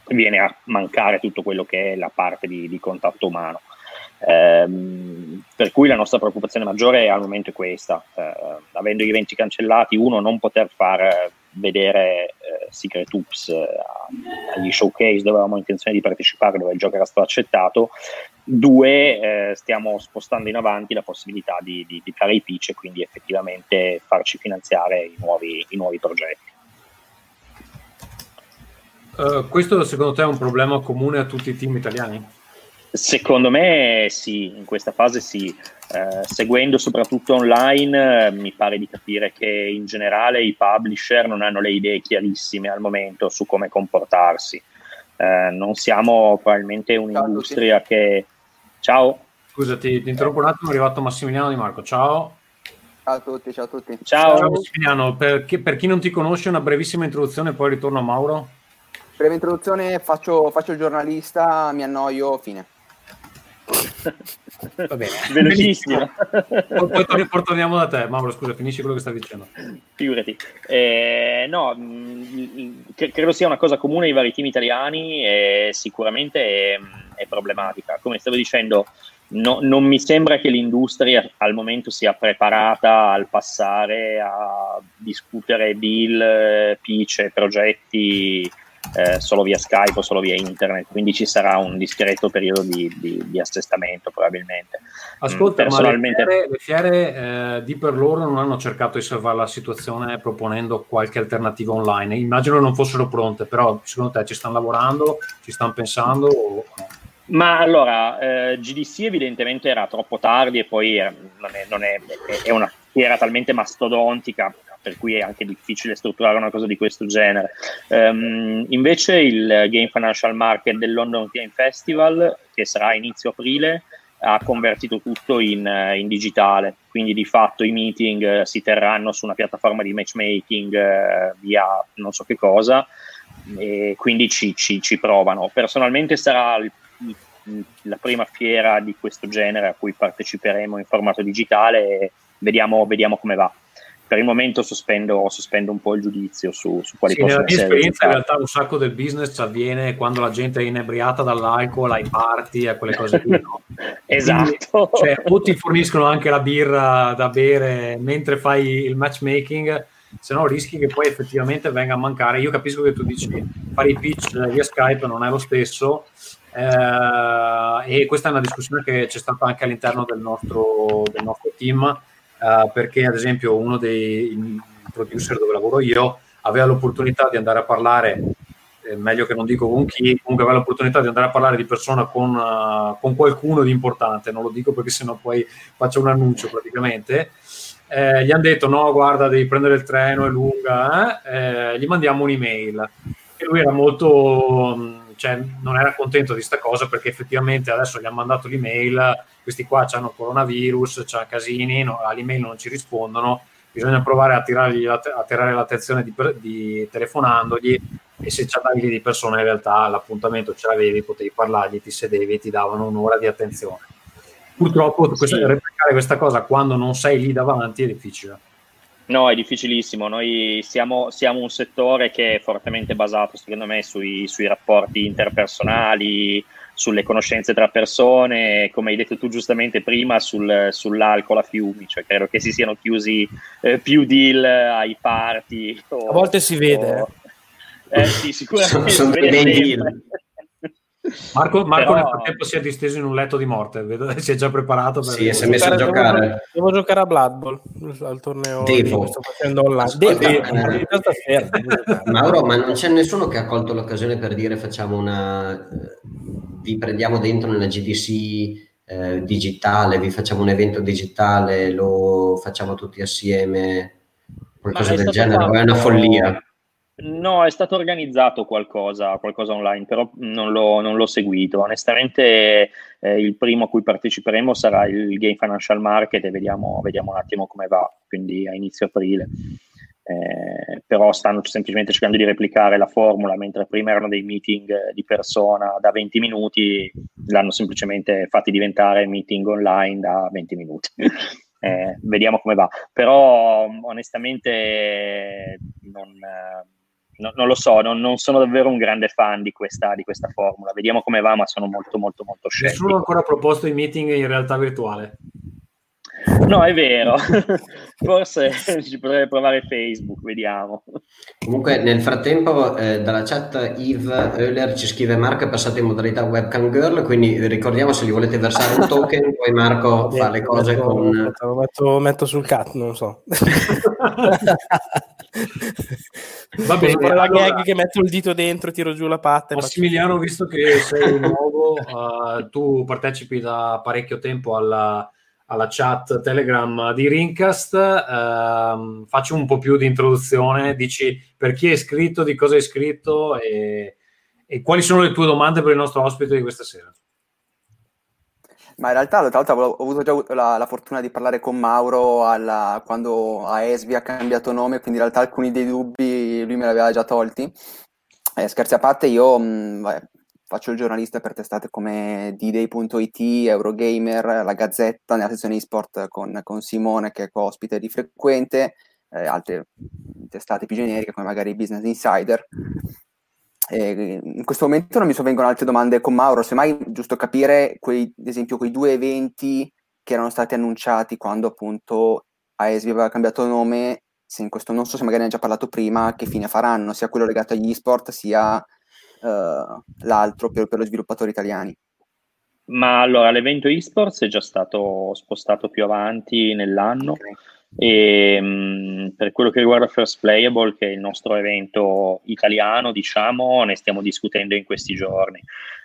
viene a mancare tutto quello che è la parte di, di contatto umano. Ehm, per cui la nostra preoccupazione maggiore al momento è questa, eh, avendo gli eventi cancellati, uno non poter far vedere eh, Secret Oops eh, agli showcase dove avevamo intenzione di partecipare, dove il gioco era stato accettato, due eh, stiamo spostando in avanti la possibilità di, di, di, fare i pitch e quindi effettivamente farci finanziare i nuovi, i nuovi progetti. Uh, questo secondo te è un problema comune a tutti i team italiani? Secondo me sì, in questa fase sì. Eh, seguendo soprattutto online, eh, mi pare di capire che in generale i publisher non hanno le idee chiarissime al momento su come comportarsi. Eh, non siamo probabilmente un'industria ciao che... Ciao. Scusati, ti interrompo un attimo, è arrivato Massimiliano Di Marco. Ciao. Ciao a tutti, ciao a tutti. Ciao, ciao Massimiliano, per chi, per chi non ti conosce una brevissima introduzione e poi ritorno a Mauro. Breve introduzione, faccio, faccio il giornalista, mi annoio, fine. Va bene, velocissimo. poi, poi, torniamo da te, Mauro. Scusa, finisci quello che stavi dicendo. Figurati, eh, no, mh, credo sia una cosa comune ai vari team italiani e sicuramente è, è problematica. Come stavo dicendo, no, non mi sembra che l'industria al momento sia preparata al passare a discutere deal, pitch, progetti eh, solo via Skype o solo via internet, quindi ci sarà un discreto periodo di, di, di assestamento probabilmente. Ascolta, mm, personalmente... le fiere, le fiere eh, di per loro non hanno cercato di salvare la situazione proponendo qualche alternativa online. Immagino non fossero pronte, però secondo te ci stanno lavorando, ci stanno pensando o? Ma allora, eh, GDC evidentemente era troppo tardi e poi era, non, è, non è, è, una fiera talmente mastodontica per cui è anche difficile strutturare una cosa di questo genere. Um, invece il Game Financial Market del London Game Festival, che sarà a inizio aprile, ha convertito tutto in, in, digitale, quindi di fatto i meeting uh, si terranno su una piattaforma di matchmaking uh, via non so che cosa, e quindi ci, ci, ci provano. Personalmente sarà il, la prima fiera di questo genere a cui parteciperemo in formato digitale e vediamo, vediamo come va per il momento sospendo, sospendo, un po' il giudizio su, su quali sì, possono essere. Nella mia esperienza, in realtà, un sacco del business avviene quando la gente è inebriata dall'alcol, ai party e quelle cose lì. No? esatto. Quindi, cioè, o ti forniscono anche la birra da bere mentre fai il matchmaking, se no rischi che poi effettivamente venga a mancare. Io capisco che tu dici fare i pitch via Skype non è lo stesso. Eh, e questa è una discussione che c'è stata anche all'interno del nostro, del nostro team uh, perché ad esempio uno dei producer dove lavoro io aveva l'opportunità di andare a parlare, eh, meglio che non dico con chi, comunque aveva l'opportunità di andare a parlare di persona con, uh, con qualcuno di importante, non lo dico perché sennò poi faccio un annuncio praticamente. Eh, gli hanno detto no, guarda, devi prendere il treno, è lunga, eh? eh gli mandiamo un'email. E lui era molto, cioè, non era contento di questa cosa perché effettivamente adesso gli hanno mandato l'email, questi qua hanno coronavirus, c'ha casini, no, all'email non ci rispondono, bisogna provare a, tirargli, a tirare l'attenzione di, di, telefonandogli e se c'avevi di persona in realtà l'appuntamento ce l'avevi, potevi parlargli, ti sedevi, ti davano un'ora di attenzione. Purtroppo questa, sì. replicare questa cosa quando non sei lì davanti è difficile. No, è difficilissimo. Noi siamo, siamo, un settore che è fortemente basato, secondo me, sui, sui rapporti interpersonali, sulle conoscenze tra persone, come hai detto tu giustamente prima, sul, sull'alcol a fiumi, cioè credo che si siano chiusi eh, più deal ai party. O, a volte si vede. O, eh, sì, sicuramente. Sono, sono dei deal. Marco, Marco Però... nel frattempo si è disteso in un letto di morte, vedo si è già preparato. Per... Sì, si è messo a giocare. Devo, devo, giocare a Blood Bowl al torneo devo. che sto facendo online. Devo, devo. Mauro, ma non c'è nessuno che ha colto l'occasione per dire facciamo una... vi prendiamo dentro nella GDC eh, digitale, vi facciamo un evento digitale, lo facciamo tutti assieme, qualcosa del genere, fatto... è una follia. No, è stato organizzato qualcosa, qualcosa online, però non l'ho, non l'ho seguito. Onestamente, eh, il primo a cui parteciperemo sarà il Game Financial Market e vediamo, vediamo un attimo come va, quindi a inizio aprile. Eh, però stanno semplicemente cercando di replicare la formula, mentre prima erano dei meeting di persona da 20 minuti, l'hanno semplicemente fatti diventare meeting online da 20 minuti. eh, vediamo come va. Però onestamente non, eh, no, non lo so, non, non, sono davvero un grande fan di questa, di questa formula. Vediamo come va, ma sono molto molto molto scettico. Nessuno ha ancora proposto i meeting in realtà virtuale. No, è vero. Forse ci potrebbe provare Facebook, vediamo. Comunque, nel frattempo, eh, dalla chat Yves Euler ci scrive Marco è passato in modalità webcam girl, quindi ricordiamo se gli volete versare un token, poi Marco fa le cose metto, con... Metto, metto, metto sul cat, non so. Va bene, la allora, gag che metto il dito dentro, tiro giù la patta. Massimiliano, visto che sei nuovo, uh, tu partecipi da parecchio tempo alla alla chat Telegram di Rincast. Eh, faccio un po' più di introduzione, dici per chi è iscritto, di cosa è iscritto e, e, quali sono le tue domande per il nostro ospite di questa sera. Ma in realtà, tra l'altro, ho avuto già la, la fortuna di parlare con Mauro alla, quando a Esvi ha cambiato nome, quindi in realtà alcuni dei dubbi lui me li aveva già tolti. Eh, scherzi a parte, io mh, faccio il giornalista per testate come D-Day.it, Eurogamer, La Gazzetta, nella sezione eSport con, con Simone che è ospite di frequente, eh, altre testate più generiche come magari Business Insider. E in questo momento non mi sovvengono altre domande con Mauro, semmai giusto capire, quei, ad esempio, quei due eventi che erano stati annunciati quando appunto AESVI aveva cambiato nome, se in questo non so se magari ne ha già parlato prima, che fine faranno, sia quello legato agli esport sia l'altro per, per gli sviluppatori italiani. Ma allora l'evento esports è già stato spostato più avanti nell'anno okay. e mh, mm, per quello che riguarda First Playable, che è il nostro evento italiano, diciamo, ne stiamo discutendo in questi giorni.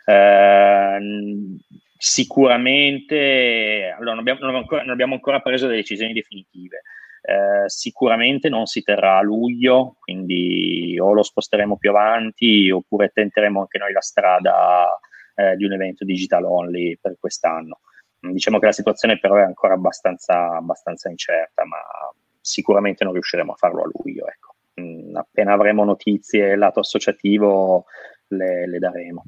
Uh, sicuramente, allora non abbiamo, non, ancora, non abbiamo ancora preso delle decisioni definitive. Eh, sicuramente non si terrà a luglio, quindi o lo sposteremo più avanti oppure tenteremo anche noi la strada eh, di un evento digital only per quest'anno. Diciamo che la situazione però è ancora abbastanza, abbastanza incerta, ma sicuramente non riusciremo a farlo a luglio. Ecco. Mm, appena avremo notizie lato associativo le, le daremo.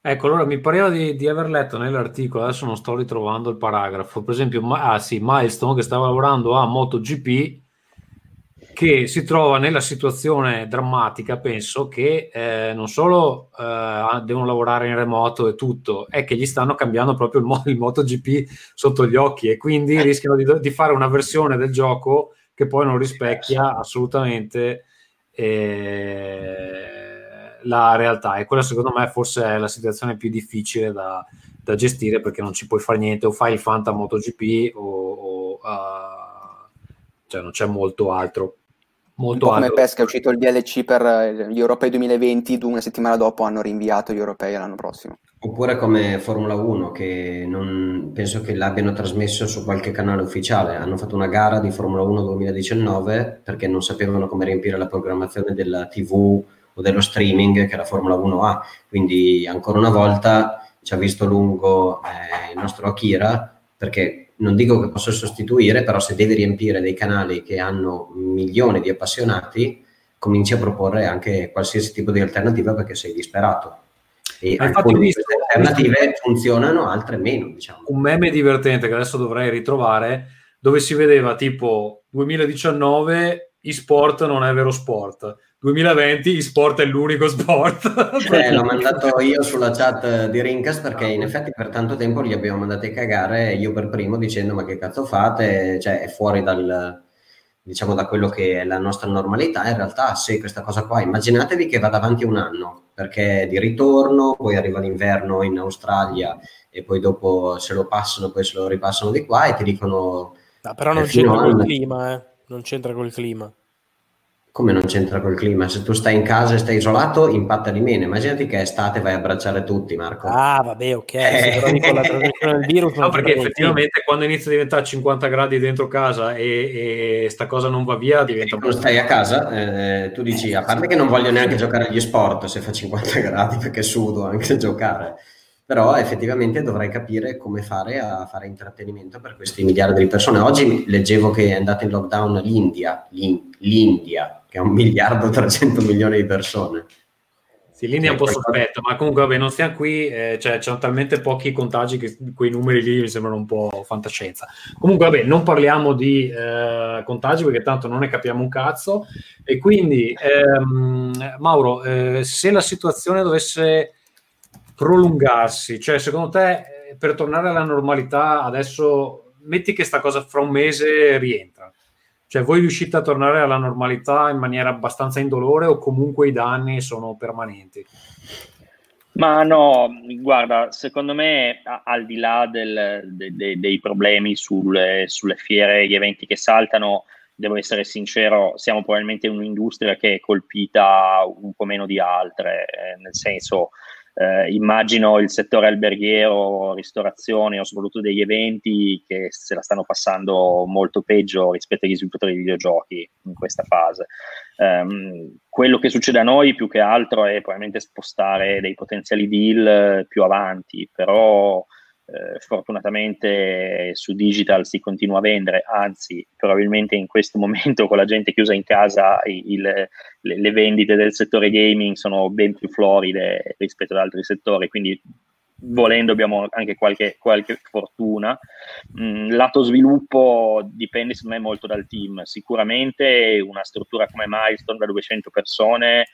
Ecco, allora mi pareva di, di, aver letto nell'articolo, adesso non sto ritrovando il paragrafo, per esempio, ma, ah sì, Milestone che stava lavorando a MotoGP, che si trova nella situazione drammatica, penso, che eh, non solo eh, devono lavorare in remoto e tutto, è che gli stanno cambiando proprio il, mo- il MotoGP sotto gli occhi e quindi rischiano di, di, fare una versione del gioco che poi non rispecchia assolutamente... Eh, la realtà. E quella secondo me forse è la situazione più difficile da, da gestire perché non ci puoi fare niente. O fai il Fanta MotoGP o, o uh, cioè non c'è molto altro. Molto un po' come Pesca è uscito il DLC per gli europei 2020 una settimana dopo hanno rinviato gli europei l'anno prossimo. Oppure come Formula 1 che non, penso che l'abbiano trasmesso su qualche canale ufficiale. Hanno fatto una gara di Formula 1 2019 perché non sapevano come riempire la programmazione della tv o dello streaming che la Formula 1 ha. Quindi ancora una volta ci ha visto lungo eh, il nostro Akira perché non dico che possa sostituire, però se devi riempire dei canali che hanno milioni di appassionati, cominci a proporre anche qualsiasi tipo di alternativa perché sei disperato. E alcune visto, alternative visto, funzionano, altre meno. Diciamo. Un meme divertente che adesso dovrei ritrovare, dove si vedeva tipo 2019 e-sport non è vero sport 2020 sport è l'unico sport. Eh, l'ho mandato io sulla chat di Rincast perché in effetti per tanto tempo li abbiamo mandati a cagare io per primo dicendo ma che cazzo fate, cioè è fuori dal, diciamo da quello che è la nostra normalità, in realtà se questa cosa qua, immaginatevi che vada avanti un anno, perché di ritorno, poi arriva l'inverno in Australia e poi dopo se lo passano, poi se lo ripassano di qua e ti dicono... No, però non c'entra col clima, eh. non c'entra col clima come non c'entra col clima? Se tu stai in casa e stai isolato, impatta di meno. Immaginati che è estate vai a abbracciare tutti, Marco. Ah, vabbè, ok. Eh. con la trasmissione del virus. No, perché effettivamente quando inizia a diventare 50 gradi dentro casa e, e sta cosa non va via, diventa. Quando stai a casa, eh, tu dici, a parte che non voglio neanche giocare agli sport se fa 50 gradi perché sudo anche a giocare però effettivamente dovrei capire come fare a fare intrattenimento per questi miliardi di persone. Oggi leggevo che è andata in lockdown l'India, l'India che ha un miliardo e 300 milioni di persone. Sì, linea è un po' sospetta, ma comunque vabbè, non stiamo qui, eh, cioè, c'erano talmente pochi contagi che quei numeri lì mi sembrano un po' fantascienza. Comunque vabbè, non parliamo di eh, contagi perché tanto non ne capiamo un cazzo. E quindi, ehm, Mauro, eh, se la situazione dovesse prolungarsi, cioè secondo te eh, per tornare alla normalità adesso, metti che sta cosa fra un mese rientra, cioè, voi riuscite a tornare alla normalità in maniera abbastanza indolore o comunque i danni sono permanenti? Ma no, guarda, secondo me al di là del, de, de, dei problemi sulle, sulle fiere, gli eventi che saltano, devo essere sincero, siamo probabilmente un'industria che è colpita un po' meno di altre, eh, nel senso eh, immagino il settore alberghiero, ristorazione o soprattutto degli eventi che se la stanno passando molto peggio rispetto agli sviluppatori di videogiochi in questa fase. Um, quello che succede a noi più che altro è probabilmente spostare dei potenziali deal più avanti, però eh, fortunatamente su digital si continua a vendere, anzi probabilmente in questo momento con la gente chiusa in casa il, le, le, vendite del settore gaming sono ben più floride rispetto ad altri settori, quindi volendo abbiamo anche qualche, qualche fortuna. Mm, lato sviluppo dipende secondo me molto dal team, sicuramente una struttura come Milestone da 200 persone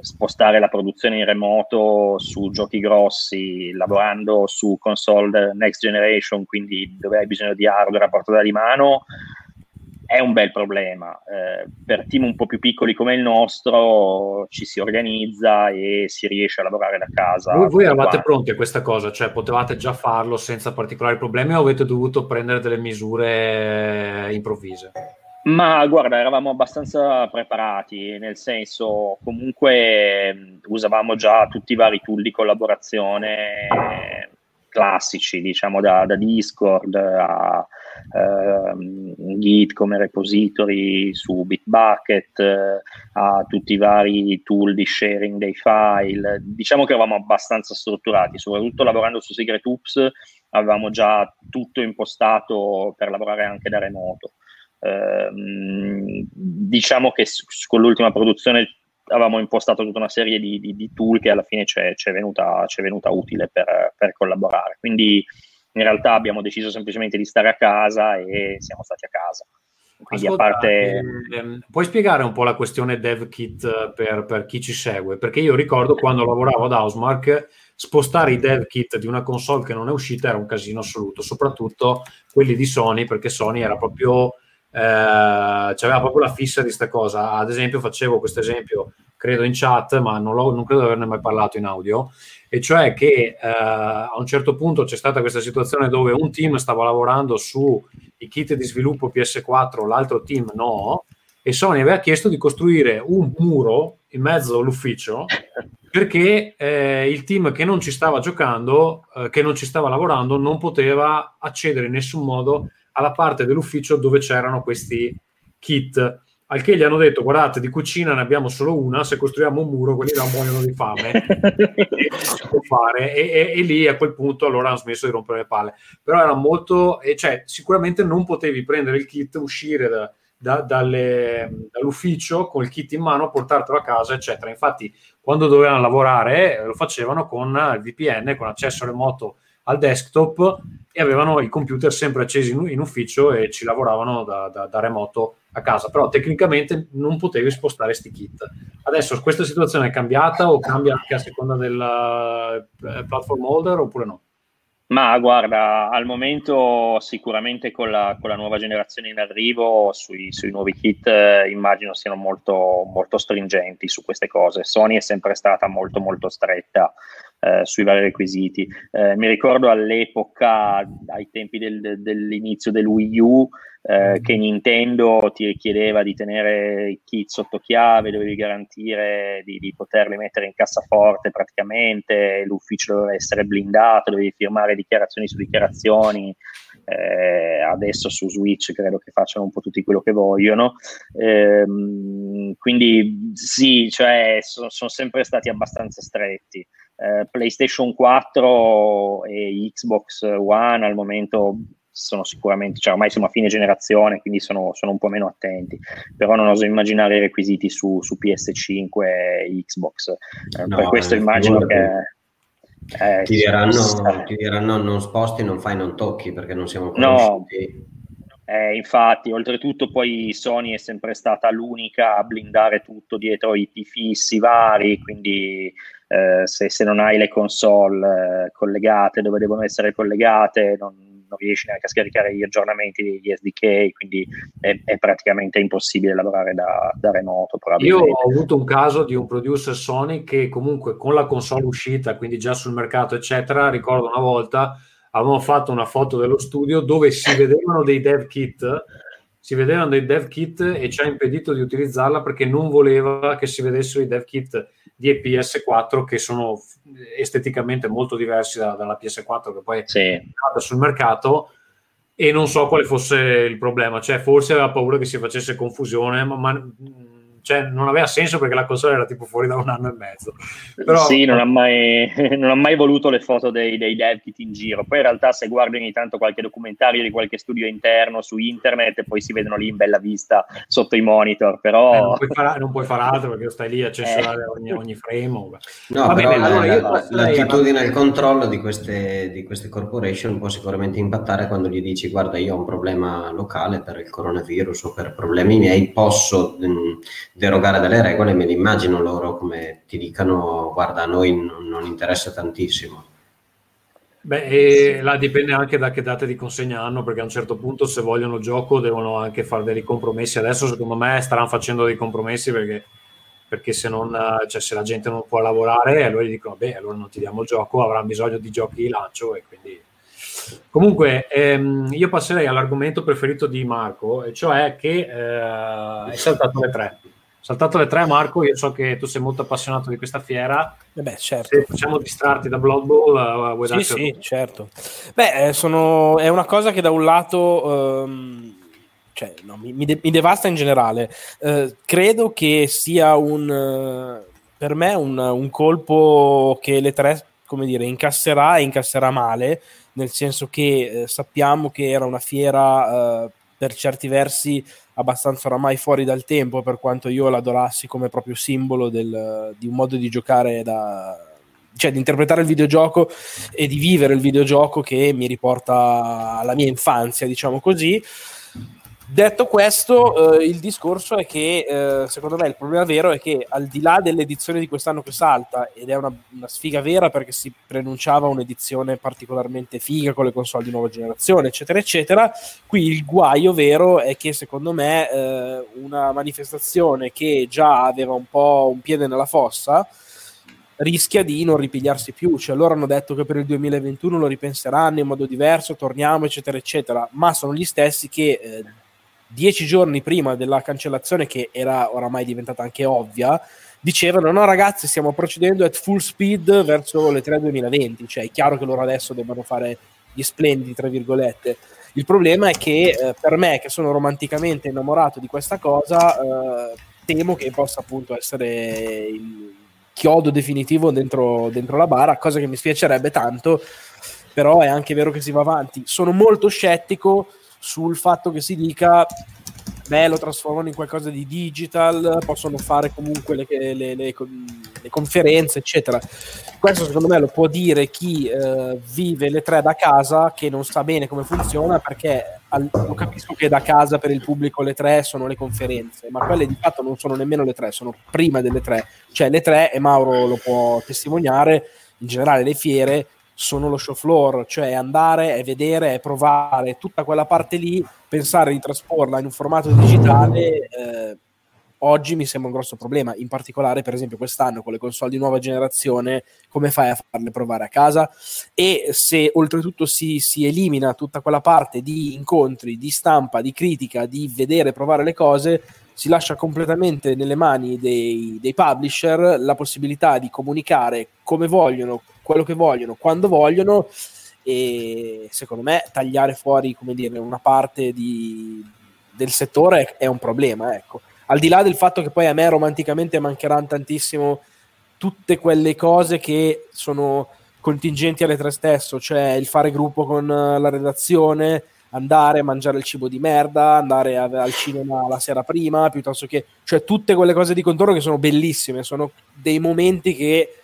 spostare la produzione in remoto su giochi grossi, lavorando su console next generation, quindi dove hai bisogno di hardware a portata di mano, è un bel problema. Eh, per team un po' più piccoli come il nostro ci si organizza e si riesce a lavorare da casa. Voi, voi eravate pronti a questa cosa? Cioè potevate già farlo senza particolari problemi o avete dovuto prendere delle misure improvvise? Ma guarda, eravamo abbastanza preparati, nel senso comunque usavamo già tutti i vari tool di collaborazione classici, diciamo da, da Discord a eh, Git come repository su Bitbucket, a tutti i vari tool di sharing dei file. Diciamo che eravamo abbastanza strutturati, soprattutto lavorando su Secret Oops avevamo già tutto impostato per lavorare anche da remoto. Ehm, diciamo che con l'ultima produzione avevamo impostato tutta una serie di, di, di tool che alla fine ci è venuta, venuta, utile per, per, collaborare. Quindi in realtà abbiamo deciso semplicemente di stare a casa e siamo stati a casa. Quindi Ascolta, a parte... ehm, puoi spiegare un po' la questione dev kit per, per, chi ci segue? Perché io ricordo quando lavoravo ad Housemark spostare i dev kit di una console che non è uscita era un casino assoluto, soprattutto quelli di Sony, perché Sony era proprio eh, c'aveva proprio la fissa di questa cosa. Ad esempio, facevo questo esempio, credo in chat, ma non, non credo di averne mai parlato in audio, e cioè che eh, a un certo punto c'è stata questa situazione dove un team stava lavorando sui kit di sviluppo PS4, l'altro team no, e Sony aveva chiesto di costruire un muro in mezzo all'ufficio perché eh, il team che non ci stava giocando, eh, che non ci stava lavorando, non poteva accedere in nessun modo alla parte dell'ufficio dove c'erano questi kit. Al che gli hanno detto: Guardate, di cucina ne abbiamo solo una. Se costruiamo un muro, quelli là muoiono di fame. e, fare. E, e, e, lì a quel punto allora hanno smesso di rompere le palle. Però era molto, e cioè, sicuramente non potevi prendere il kit, uscire da, da, dalle, dall'ufficio col kit in mano, portartelo a casa, eccetera. Infatti, quando dovevano lavorare, lo facevano con il VPN, con accesso remoto al desktop e avevano i computer sempre accesi in, in ufficio e ci lavoravano da, da, da, remoto a casa, però tecnicamente non potevi spostare sti kit. Adesso questa situazione è cambiata o cambia anche a seconda del uh, platform holder oppure no? Ma guarda, al momento sicuramente con la, con la nuova generazione in arrivo sui, sui nuovi kit eh, immagino siano molto, molto stringenti su queste cose. Sony è sempre stata molto molto stretta eh, sui vari requisiti. Eh, mi ricordo all'epoca, ai tempi del, dell'inizio del Wii U, eh, che Nintendo ti richiedeva di tenere i kit sotto chiave, dovevi garantire di, di, poterli mettere in cassaforte praticamente, l'ufficio doveva essere blindato, dovevi firmare dichiarazioni su dichiarazioni. Eh, adesso su Switch credo che facciano un po' tutti quello che vogliono. Ehm, quindi sì, cioè, sono son sempre stati abbastanza stretti. Eh, PlayStation 4 e Xbox One al momento sono sicuramente, cioè ormai siamo a fine generazione, quindi sono, sono un po' meno attenti, però non oso immaginare i requisiti su, su PS5 e Xbox. Eh, no, per questo eh, immagino che... Eh, ti, diranno, ti, diranno, non sposti, non fai, non tocchi perché non siamo conosciuti. No. Eh, infatti, oltretutto, poi Sony è sempre stata l'unica a blindare tutto dietro i fissi vari, quindi eh, se, se, non hai le console eh, collegate dove devono essere collegate, non, non, riesci neanche a scaricare gli aggiornamenti degli SDK, quindi è, è praticamente impossibile lavorare da, da, remoto. Io ho avuto un caso di un producer Sony che comunque con la console uscita, quindi già sul mercato, eccetera, ricordo una volta avevamo fatto una foto dello studio dove si vedevano dei dev kit si vedevano dei dev kit e ci ha impedito di utilizzarla perché non voleva che si vedessero i dev kit di PS4 che sono esteticamente molto diversi da, dalla PS4 che poi sì. è sul mercato e non so quale fosse il problema, cioè forse aveva paura che si facesse confusione, ma, ma cioè, non aveva senso perché la console era tipo fuori da un anno e mezzo. Però... Sì, non ha, mai, non ha mai voluto le foto dei, dei dev kit in giro. Poi in realtà se guardi ogni tanto qualche documentario di qualche studio interno su internet, poi si vedono lì in bella vista sotto i monitor, però... Eh, non, puoi fare, non, puoi fare, altro perché stai lì a censurare eh. ogni, ogni, frame. No, Va bene, la, allora la, l'attitudine e il controllo di queste, di queste corporation può sicuramente impattare quando gli dici guarda io ho un problema locale per il coronavirus o per problemi miei, posso... Mh, derogare dalle regole, me li immagino loro come ti dicano guarda a noi non, non interessa tantissimo. Beh, là dipende anche da che date di consegna hanno, perché a un certo punto se vogliono gioco devono anche fare dei compromessi. Adesso secondo me staranno facendo dei compromessi perché, perché se, non, cioè, se la gente non può lavorare, allora gli dicono, beh, allora non ti diamo il gioco, avranno bisogno di giochi di lancio e quindi... Comunque, ehm, io passerei all'argomento preferito di Marco, e cioè che eh, è saltato le tre saltato le tre, Marco. Io so che tu sei molto appassionato di questa fiera. Eh beh, certo. Se facciamo distrarti da Blood Bowl, uh, vuoi Sì, sì, certo. Beh, sono... è una cosa che da un lato. Um... Cioè, no, mi, mi, de- mi, devasta in generale. Uh, credo che sia un, uh, per me un, un, colpo che le tre, come dire, incasserà e incasserà male, nel senso che eh, sappiamo che era una fiera per certi versi abbastanza oramai fuori dal tempo per quanto io l'adorassi come proprio simbolo del, di un modo di giocare da, cioè di interpretare il videogioco e di vivere il videogioco che mi riporta alla mia infanzia, diciamo così. Detto questo, eh, il discorso è che eh, secondo me il problema vero è che al di là dell'edizione di quest'anno che salta, ed è una, una, sfiga vera perché si preannunciava un'edizione particolarmente figa con le console di nuova generazione, eccetera, eccetera, qui il guaio vero è che secondo me eh, una manifestazione che già aveva un po' un piede nella fossa, rischia di non ripigliarsi più. Cioè, loro hanno detto che per il 2021 lo ripenseranno in modo diverso, torniamo, eccetera, eccetera. Ma sono gli stessi che eh, dieci giorni prima della cancellazione, che era oramai diventata anche ovvia, dicevano no ragazzi stiamo procedendo at full speed verso le 3 2020, cioè è chiaro che loro adesso debbano fare gli splendidi, tra virgolette. Il problema è che eh, per me, che sono romanticamente innamorato di questa cosa, eh, temo che possa appunto essere il chiodo definitivo dentro, dentro la bara, cosa che mi spiacerebbe tanto, però è anche vero che si va avanti. Sono molto scettico sul fatto che si dica beh lo trasformano in qualcosa di digital, possono fare comunque le, le, le, le conferenze eccetera. Questo secondo me lo può dire chi eh, vive le tre da casa che non sa bene come funziona perché al, lo capisco che da casa per il pubblico le tre sono le conferenze, ma quelle di fatto non sono nemmeno le tre, sono prima delle tre, cioè le tre e Mauro lo può testimoniare, in generale le fiere sono lo show floor, cioè andare e vedere e provare tutta quella parte lì, pensare di trasporla in un formato digitale. Eh, oggi mi sembra un grosso problema, in particolare per esempio quest'anno con le console di nuova generazione, come fai a farle provare a casa? E se oltretutto si, si elimina tutta quella parte di incontri, di stampa, di critica, di vedere e provare le cose, si lascia completamente nelle mani dei, dei, publisher la possibilità di comunicare come vogliono, quello che vogliono, quando vogliono e secondo me tagliare fuori come dire, una parte di, del settore è un problema. Ecco. Al di là del fatto che poi a me romanticamente mancheranno tantissimo tutte quelle cose che sono contingenti alle tre stesso, cioè il fare gruppo con la redazione, andare a mangiare il cibo di merda, andare a, al cinema la sera prima, piuttosto che, cioè tutte quelle cose di contorno che sono bellissime, sono dei momenti che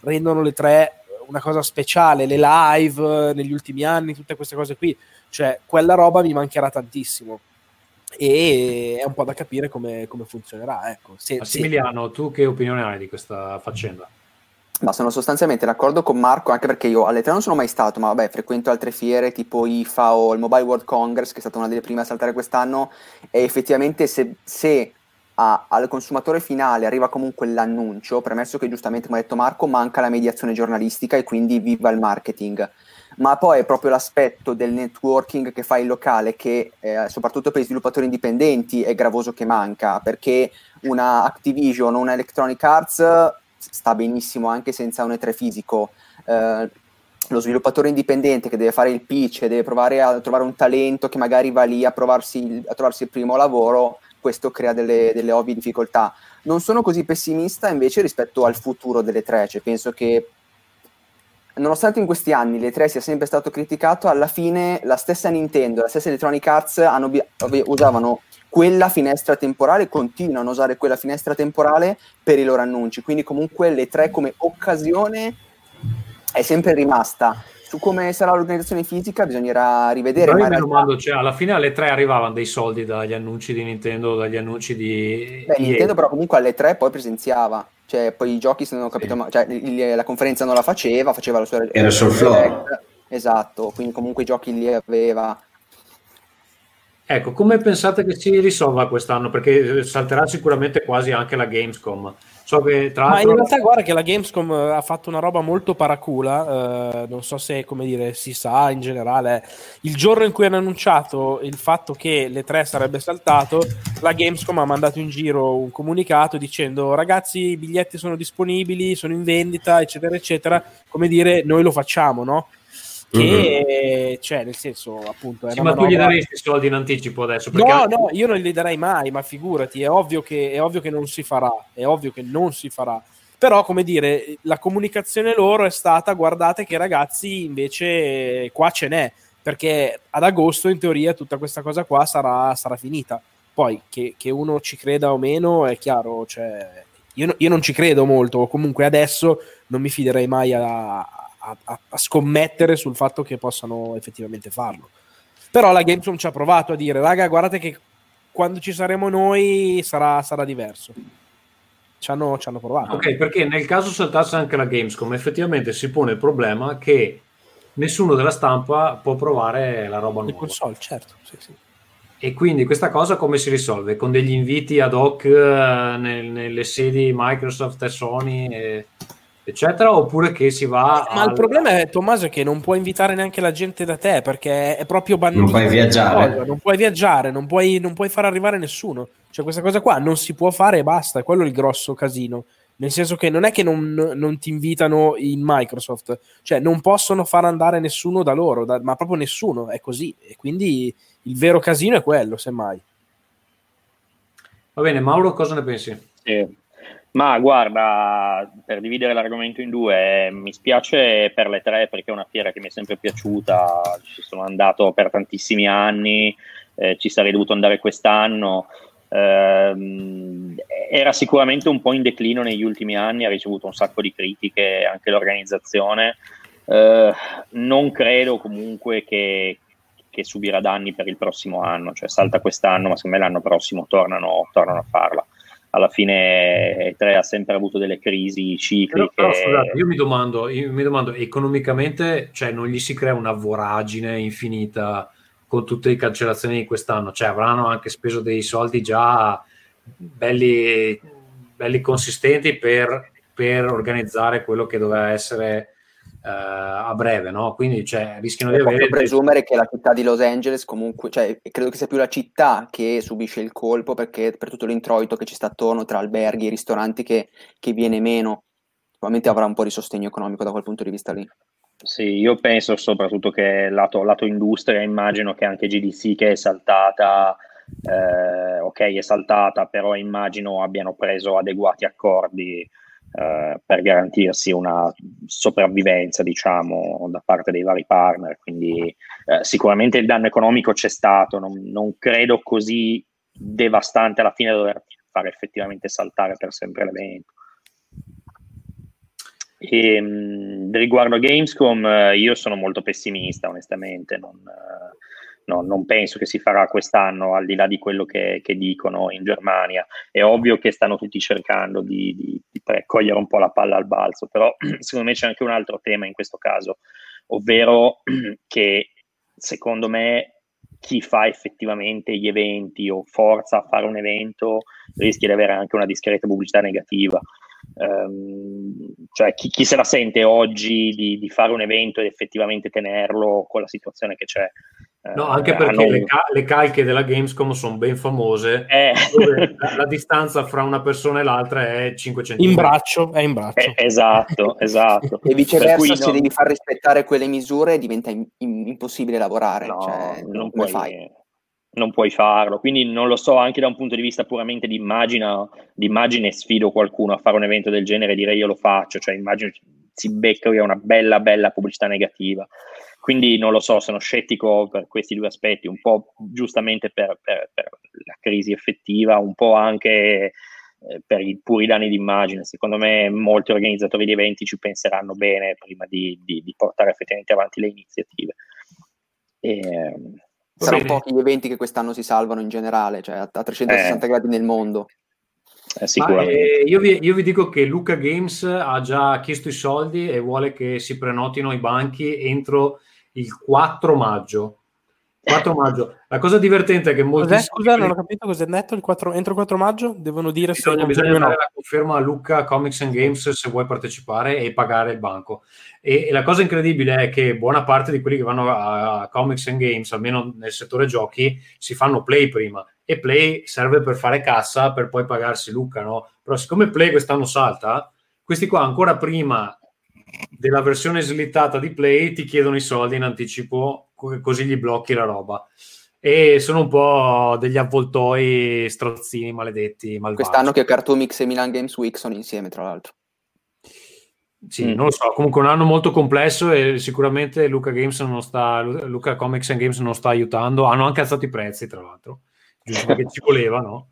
rendono le tre una cosa speciale, le live negli ultimi anni, tutte queste cose qui, cioè quella roba mi mancherà tantissimo e è un po' da capire come, come funzionerà. Ecco. Se, Massimiliano, se... tu che opinione hai di questa faccenda? Ma sono sostanzialmente d'accordo con Marco, anche perché io alle tre non sono mai stato, ma vabbè, frequento altre fiere tipo IFA o il Mobile World Congress, che è stata una delle prime a saltare quest'anno, e effettivamente se, se a, al consumatore finale arriva comunque l'annuncio, premesso che giustamente, come ha detto Marco, manca la mediazione giornalistica e quindi viva il marketing. Ma poi è proprio l'aspetto del networking che fa il locale, che eh, soprattutto per i sviluppatori indipendenti è gravoso che manca, perché una Activision o una Electronic Arts sta benissimo anche senza un E3 fisico. Eh, lo sviluppatore indipendente che deve fare il pitch deve provare a trovare un talento che magari va lì a, provarsi, a trovarsi il primo lavoro, questo crea delle, delle, ovvie difficoltà. Non sono così pessimista invece rispetto al futuro delle tre, cioè penso che nonostante in questi anni le tre sia sempre stato criticato, alla fine la stessa Nintendo, la stessa Electronic Arts hanno, usavano quella finestra temporale, continuano a usare quella finestra temporale per i loro annunci. Quindi comunque le tre come occasione è sempre rimasta. Su come sarà l'organizzazione fisica bisognerà rivedere. Ma realtà... domando, cioè, alla fine alle tre arrivavano dei soldi dagli annunci di Nintendo, dagli annunci di... Beh, Nintendo però comunque alle tre poi presenziava. Cioè, poi i giochi, se non ho capito, sì. ma... cioè, il, la conferenza non la faceva, faceva la sua... Era sul floor. Esatto, quindi comunque i giochi li aveva. Ecco, come pensate che si risolva quest'anno? Perché salterà sicuramente quasi anche la Gamescom. So che tra l'altro... Ma in realtà guarda che la Gamescom eh, ha fatto una roba molto paracula, eh, non so se, come dire, si sa in generale. Il giorno in cui hanno annunciato il fatto che le tre sarebbe saltato, la Gamescom ha mandato in giro un comunicato dicendo ragazzi i biglietti sono disponibili, sono in vendita, eccetera, eccetera. Come dire, noi lo facciamo, no? Che mm-hmm. cioè nel senso appunto sì, ma tu gli daresti soldi in anticipo adesso no anche... no io non li darei mai ma figurati è ovvio, che, è ovvio che non si farà è ovvio che non si farà però come dire la comunicazione loro è stata guardate che ragazzi invece qua ce n'è perché ad agosto in teoria tutta questa cosa qua sarà, sarà finita poi che, che, uno ci creda o meno è chiaro cioè, io, io non ci credo molto comunque adesso non mi fiderei mai a, a, a, scommettere sul fatto che possano effettivamente farlo. Però la Gamescom ci ha provato a dire, raga, guardate che quando ci saremo noi sarà, sarà diverso. Ci hanno, ci hanno, provato. Ok, perché nel caso saltasse anche la Gamescom, effettivamente si pone il problema che nessuno della stampa può provare la roba nuova. console, certo, sì, sì. E quindi questa cosa come si risolve? Con degli inviti ad hoc eh, nel, nelle sedi Microsoft e Sony? E eccetera, oppure che si va. Ma al... il problema è, Tommaso, che non puoi invitare neanche la gente da te perché è proprio bandito. Non puoi viaggiare. Non puoi viaggiare, non puoi, non puoi far arrivare nessuno. Cioè, questa cosa qua non si può fare e basta. Quello è il grosso casino. Nel senso che non è che non, non ti invitano in Microsoft, cioè non possono far andare nessuno da loro, da, ma proprio nessuno, è così. E quindi il vero casino è quello, semmai. Va bene, Mauro, cosa ne pensi? Sì. Ma guarda, per dividere l'argomento in due, mi spiace per le tre perché è una fiera che mi è sempre piaciuta, ci sono andato per tantissimi anni, eh, ci sarei dovuto andare quest'anno. Eh, era sicuramente un po' in declino negli ultimi anni, ha ricevuto un sacco di critiche anche l'organizzazione. Eh, non credo comunque che, che, subirà danni per il prossimo anno, cioè salta quest'anno, ma secondo me l'anno prossimo tornano, tornano a farla alla fine E3 ha sempre avuto delle crisi cicliche. Però, però, scusate, io mi domando, io mi domando, economicamente cioè, non gli si crea una voragine infinita con tutte le cancellazioni di quest'anno? Cioè avranno anche speso dei soldi già belli, belli consistenti per, per organizzare quello che doveva essere a breve, no? Quindi cioè, rischiano di avere. presumere che la città di Los Angeles, comunque, cioè, credo che sia più la città che subisce il colpo perché per tutto l'introito che ci sta attorno tra alberghi e ristoranti che, che viene meno, probabilmente avrà un po' di sostegno economico da quel punto di vista lì. Sì, io penso soprattutto che lato, lato industria, immagino che anche GDC che è saltata. Eh, ok, è saltata, però immagino abbiano preso adeguati accordi eh, per garantirsi una sopravvivenza, diciamo, da parte dei vari partner. Quindi eh, sicuramente il danno economico c'è stato, non, non, credo così devastante alla fine dover fare effettivamente saltare per sempre l'evento. E, mh, riguardo Gamescom, eh, io sono molto pessimista, onestamente. Non, eh, no, non penso che si farà quest'anno, al di là di quello che, che, dicono in Germania. È ovvio che stanno tutti cercando di, di, di cogliere un po' la palla al balzo, però secondo me c'è anche un altro tema in questo caso, ovvero che secondo me chi fa effettivamente gli eventi o forza a fare un evento rischia di avere anche una discreta pubblicità negativa. Um, cioè chi, chi, se la sente oggi di, di, fare un evento ed effettivamente tenerlo con la situazione che c'è No, eh, anche perché hanno... le, ca- le, calche della Gamescom sono ben famose. Eh. La, la, distanza fra una persona e l'altra è 500 In braccio, è in braccio. Eh, esatto, esatto. E viceversa, se non... devi far rispettare quelle misure diventa in- in- impossibile lavorare. No, cioè, non, puoi, fai? non puoi farlo. Quindi non lo so, anche da un punto di vista puramente di immagine, di immagine sfido qualcuno a fare un evento del genere e dire io lo faccio. Cioè immagino si becca una bella, bella pubblicità negativa. Quindi non lo so, sono scettico per questi due aspetti, un po' giustamente per, per, per la crisi effettiva, un po' anche eh, per i puri danni d'immagine. Secondo me molti organizzatori di eventi ci penseranno bene prima di, di, di portare effettivamente avanti le iniziative. E, Saranno pochi gli eventi che quest'anno si salvano in generale, cioè a, a 360 eh. gradi nel mondo. Eh, sicuramente. Eh, io, vi, io, vi, dico che Luca Games ha già chiesto i soldi e vuole che si prenotino i banchi entro il 4 maggio. 4 maggio. La cosa divertente è che molti... Cos'è? Scusa, non ho capito cos'è netto. Il 4... Entro il 4 maggio devono dire bisogna, se bisogna dare la conferma a Luca Comics and Games se vuoi partecipare e pagare il banco. E, e, la cosa incredibile è che buona parte di quelli che vanno a, a Comics and Games, almeno nel settore giochi, si fanno play prima. E play serve per fare cassa per poi pagarsi Luca, no? Però siccome play quest'anno salta, questi qua ancora prima della versione slittata di Play ti chiedono i soldi in anticipo, così gli blocchi la roba. E sono un po' degli avvoltoi strozzini maledetti. Malvagi. Quest'anno che Cartoon Mix e Milan Games Week sono insieme, tra l'altro. Sì, mm. non lo so, comunque un anno molto complesso e sicuramente Luca Games non sta, Luca Comics and Games non sta aiutando. Hanno anche alzato i prezzi, tra l'altro, giusto perché ci voleva, no?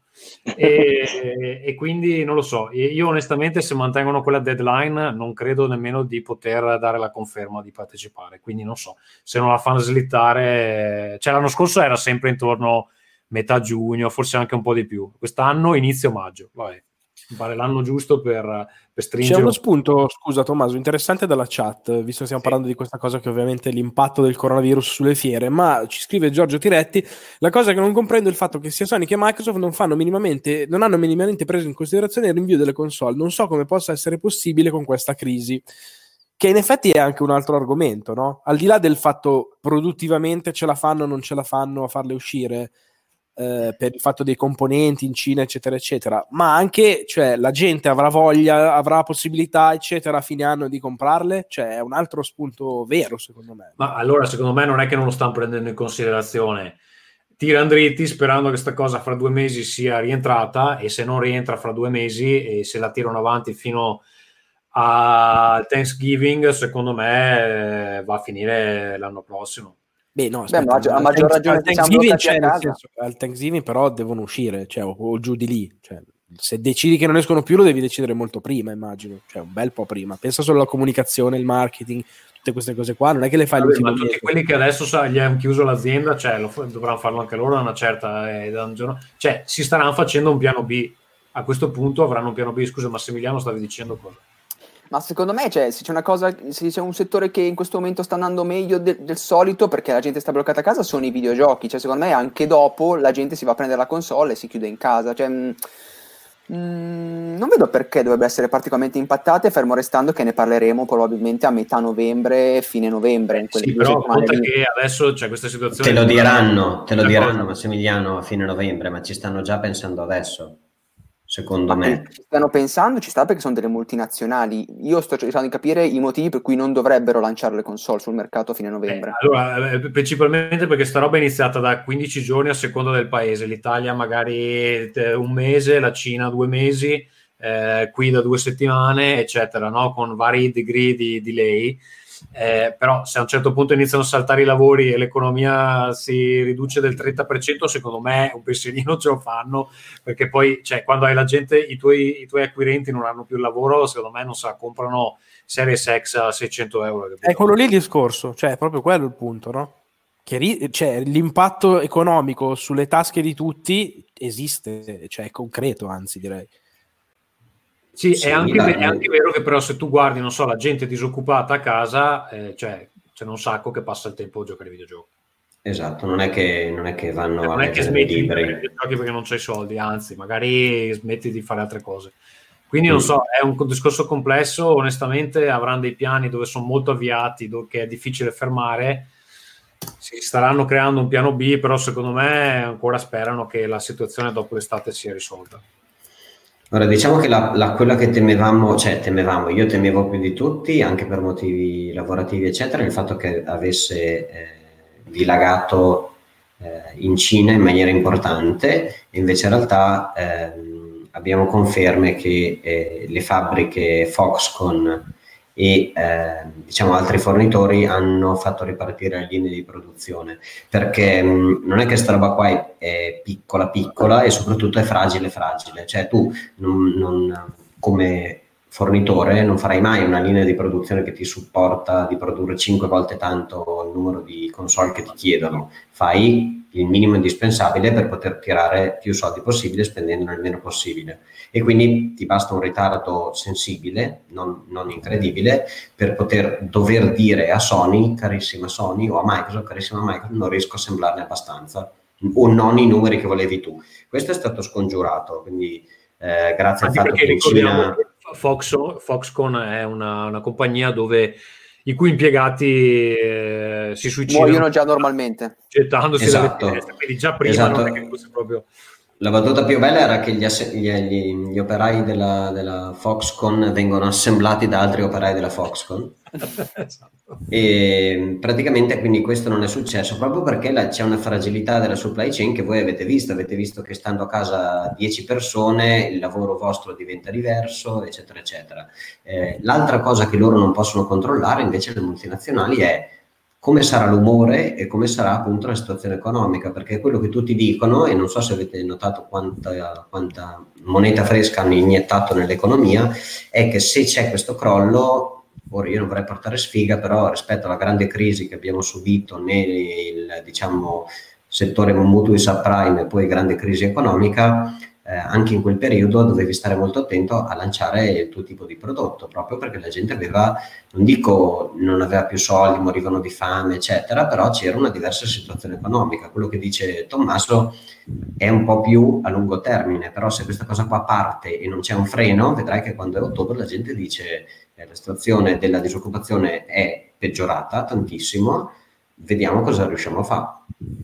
E, e, quindi non lo so. Io onestamente, se mantengono quella deadline, non credo nemmeno di poter dare la conferma di partecipare. Quindi non so se non la fanno slittare. Cioè, l'anno scorso era sempre intorno metà giugno, forse anche un po' di più. Quest'anno inizio maggio. Vabbè pare l'anno giusto per, per stringere. C'è uno spunto, scusa Tommaso, interessante dalla chat, visto che stiamo sì. parlando di questa cosa che ovviamente è l'impatto del coronavirus sulle fiere, ma ci scrive Giorgio Tiretti, la cosa che non comprendo è il fatto che sia Sony che Microsoft non, fanno minimamente, non hanno minimamente preso in considerazione il rinvio delle console, non so come possa essere possibile con questa crisi che in effetti è anche un altro argomento, no? Al di là del fatto produttivamente ce la fanno o non ce la fanno a farle uscire, eh, per il fatto dei componenti in Cina, eccetera, eccetera, ma anche cioè, la gente avrà voglia, avrà possibilità, eccetera, a fine anno di comprarle? Cioè, è un altro spunto vero, secondo me. Ma allora, secondo me, non è che non lo stanno prendendo in considerazione. Tirano dritti sperando che questa cosa fra due mesi sia rientrata e se non rientra fra due mesi e se la tirano avanti fino al Thanksgiving, secondo me eh, va a finire l'anno prossimo. Beh, no, aspetta, Beh, a maggior ragione al Thanksgiving, cioè, senso, al Thanksgiving però devono uscire, cioè, o, o, giù di lì. Cioè, se decidi che non escono più, lo devi decidere molto prima, immagino, cioè un bel po' prima. Pensa solo alla comunicazione, il marketing, tutte queste cose qua, non è che le fai Vabbè, ma tutti mese. quelli che adesso sa, gli hanno chiuso l'azienda, cioè, lo, dovranno farlo anche loro da una certa eh, da un giorno. Cioè, si staranno facendo un piano B. A questo punto avranno un piano B. Scusa, Massimiliano, stavi dicendo cosa? Ma secondo me, cioè, se c'è una cosa, se c'è un settore che in questo momento sta andando meglio de- del solito perché la gente sta bloccata a casa, sono i videogiochi. Cioè, secondo me, anche dopo la gente si va a prendere la console e si chiude in casa. Cioè, mh, mm, mh, mm, non vedo perché dovrebbe essere particolarmente impattate, fermo restando che ne parleremo probabilmente a metà novembre, fine novembre. In sì, però conta lì. che adesso c'è questa situazione. Te lo diranno, te lo diranno Massimiliano a fine novembre, ma ci stanno già pensando adesso secondo Ma me. Ci stanno pensando, ci sta perché sono delle multinazionali. Io sto cercando di capire i motivi per cui non dovrebbero lanciare le console sul mercato a fine novembre. Eh, allora, eh, principalmente perché sta roba è iniziata da 15 giorni a seconda del paese. L'Italia magari eh, un mese, la Cina due mesi, eh, qui da due settimane, eccetera, no? con vari degree di delay. Eh, però se a un certo punto iniziano a saltare i lavori e l'economia si riduce del 30%, secondo me un pensierino ce lo fanno, perché poi cioè, quando hai la gente, i tuoi, i tuoi acquirenti non hanno più il lavoro, secondo me non sa, comprano Series X a 600 euro. È quello lì il discorso, cioè è proprio quello il punto, no? Che cioè, l'impatto economico sulle tasche di tutti esiste, cioè è concreto, anzi direi. Sì, sì è, anche, è, anche, vero che però se tu guardi, non so, la gente disoccupata a casa, eh, cioè c'è un sacco che passa il tempo a giocare ai videogiochi. Esatto, non è che, non è che vanno non a è che smetti libri. di giochi perché non c'hai soldi, anzi, magari smetti di fare altre cose. Quindi non mm. so, è un discorso complesso, onestamente avranno dei piani dove sono molto avviati, dove è difficile fermare, si staranno creando un piano B, però secondo me ancora sperano che la situazione dopo l'estate sia risolta. Ora, diciamo che la, la, quella che temevamo, cioè temevamo, io temevo più di tutti, anche per motivi lavorativi, eccetera, il fatto che avesse eh, dilagato eh, in Cina in maniera importante, invece in realtà eh, abbiamo conferme che eh, le fabbriche Foxconn e eh, diciamo altri fornitori hanno fatto ripartire le linee di produzione. Perché mh, non è che questa roba qua è, è, piccola piccola e soprattutto è fragile fragile. Cioè tu non, non, come fornitore non farai mai una linea di produzione che ti supporta di produrre 5 volte tanto il numero di console che ti chiedono. Fai il minimo indispensabile per poter tirare più soldi possibile spendendone il meno possibile. E quindi ti basta un ritardo sensibile, non, non, incredibile, per poter dover dire a Sony, carissima Sony, o a Microsoft, carissima Microsoft, non riesco a assemblarne abbastanza, o non i numeri che volevi tu. Questo è stato scongiurato, quindi eh, grazie Anche al fatto che in Cina... Fox, Foxconn è una, una compagnia dove i cui impiegati eh, si suicidano. Muoiono già normalmente. Gettandosi esatto. dalle finestre, quindi già prima esatto. non è che fosse proprio... La battuta più bella era che gli, ass- gli, gli, gli operai della, della, Foxconn vengono assemblati da altri operai della Foxconn. Esatto. E praticamente quindi questo non è successo proprio perché la, c'è una fragilità della supply chain che voi avete visto. Avete visto che stando a casa 10 persone il lavoro vostro diventa diverso, eccetera, eccetera. Eh, l'altra cosa che loro non possono controllare invece le multinazionali è come sarà l'umore e come sarà appunto la situazione economica, perché quello che tutti dicono, e non so se avete notato quanta, quanta moneta fresca hanno iniettato nell'economia, è che se c'è questo crollo, ora io non vorrei portare sfiga, però rispetto alla grande crisi che abbiamo subito nel diciamo, settore mutui subprime e poi grande crisi economica, eh, anche in quel periodo dovevi stare molto attento a lanciare il tuo tipo di prodotto, proprio perché la gente aveva, non dico non aveva più soldi, morivano di fame, eccetera, però c'era una diversa situazione economica. Quello che dice Tommaso è un po' più a lungo termine, però se questa cosa qua parte e non c'è un freno, vedrai che quando è ottobre la gente dice la situazione della disoccupazione è peggiorata tantissimo, vediamo cosa riusciamo a fare,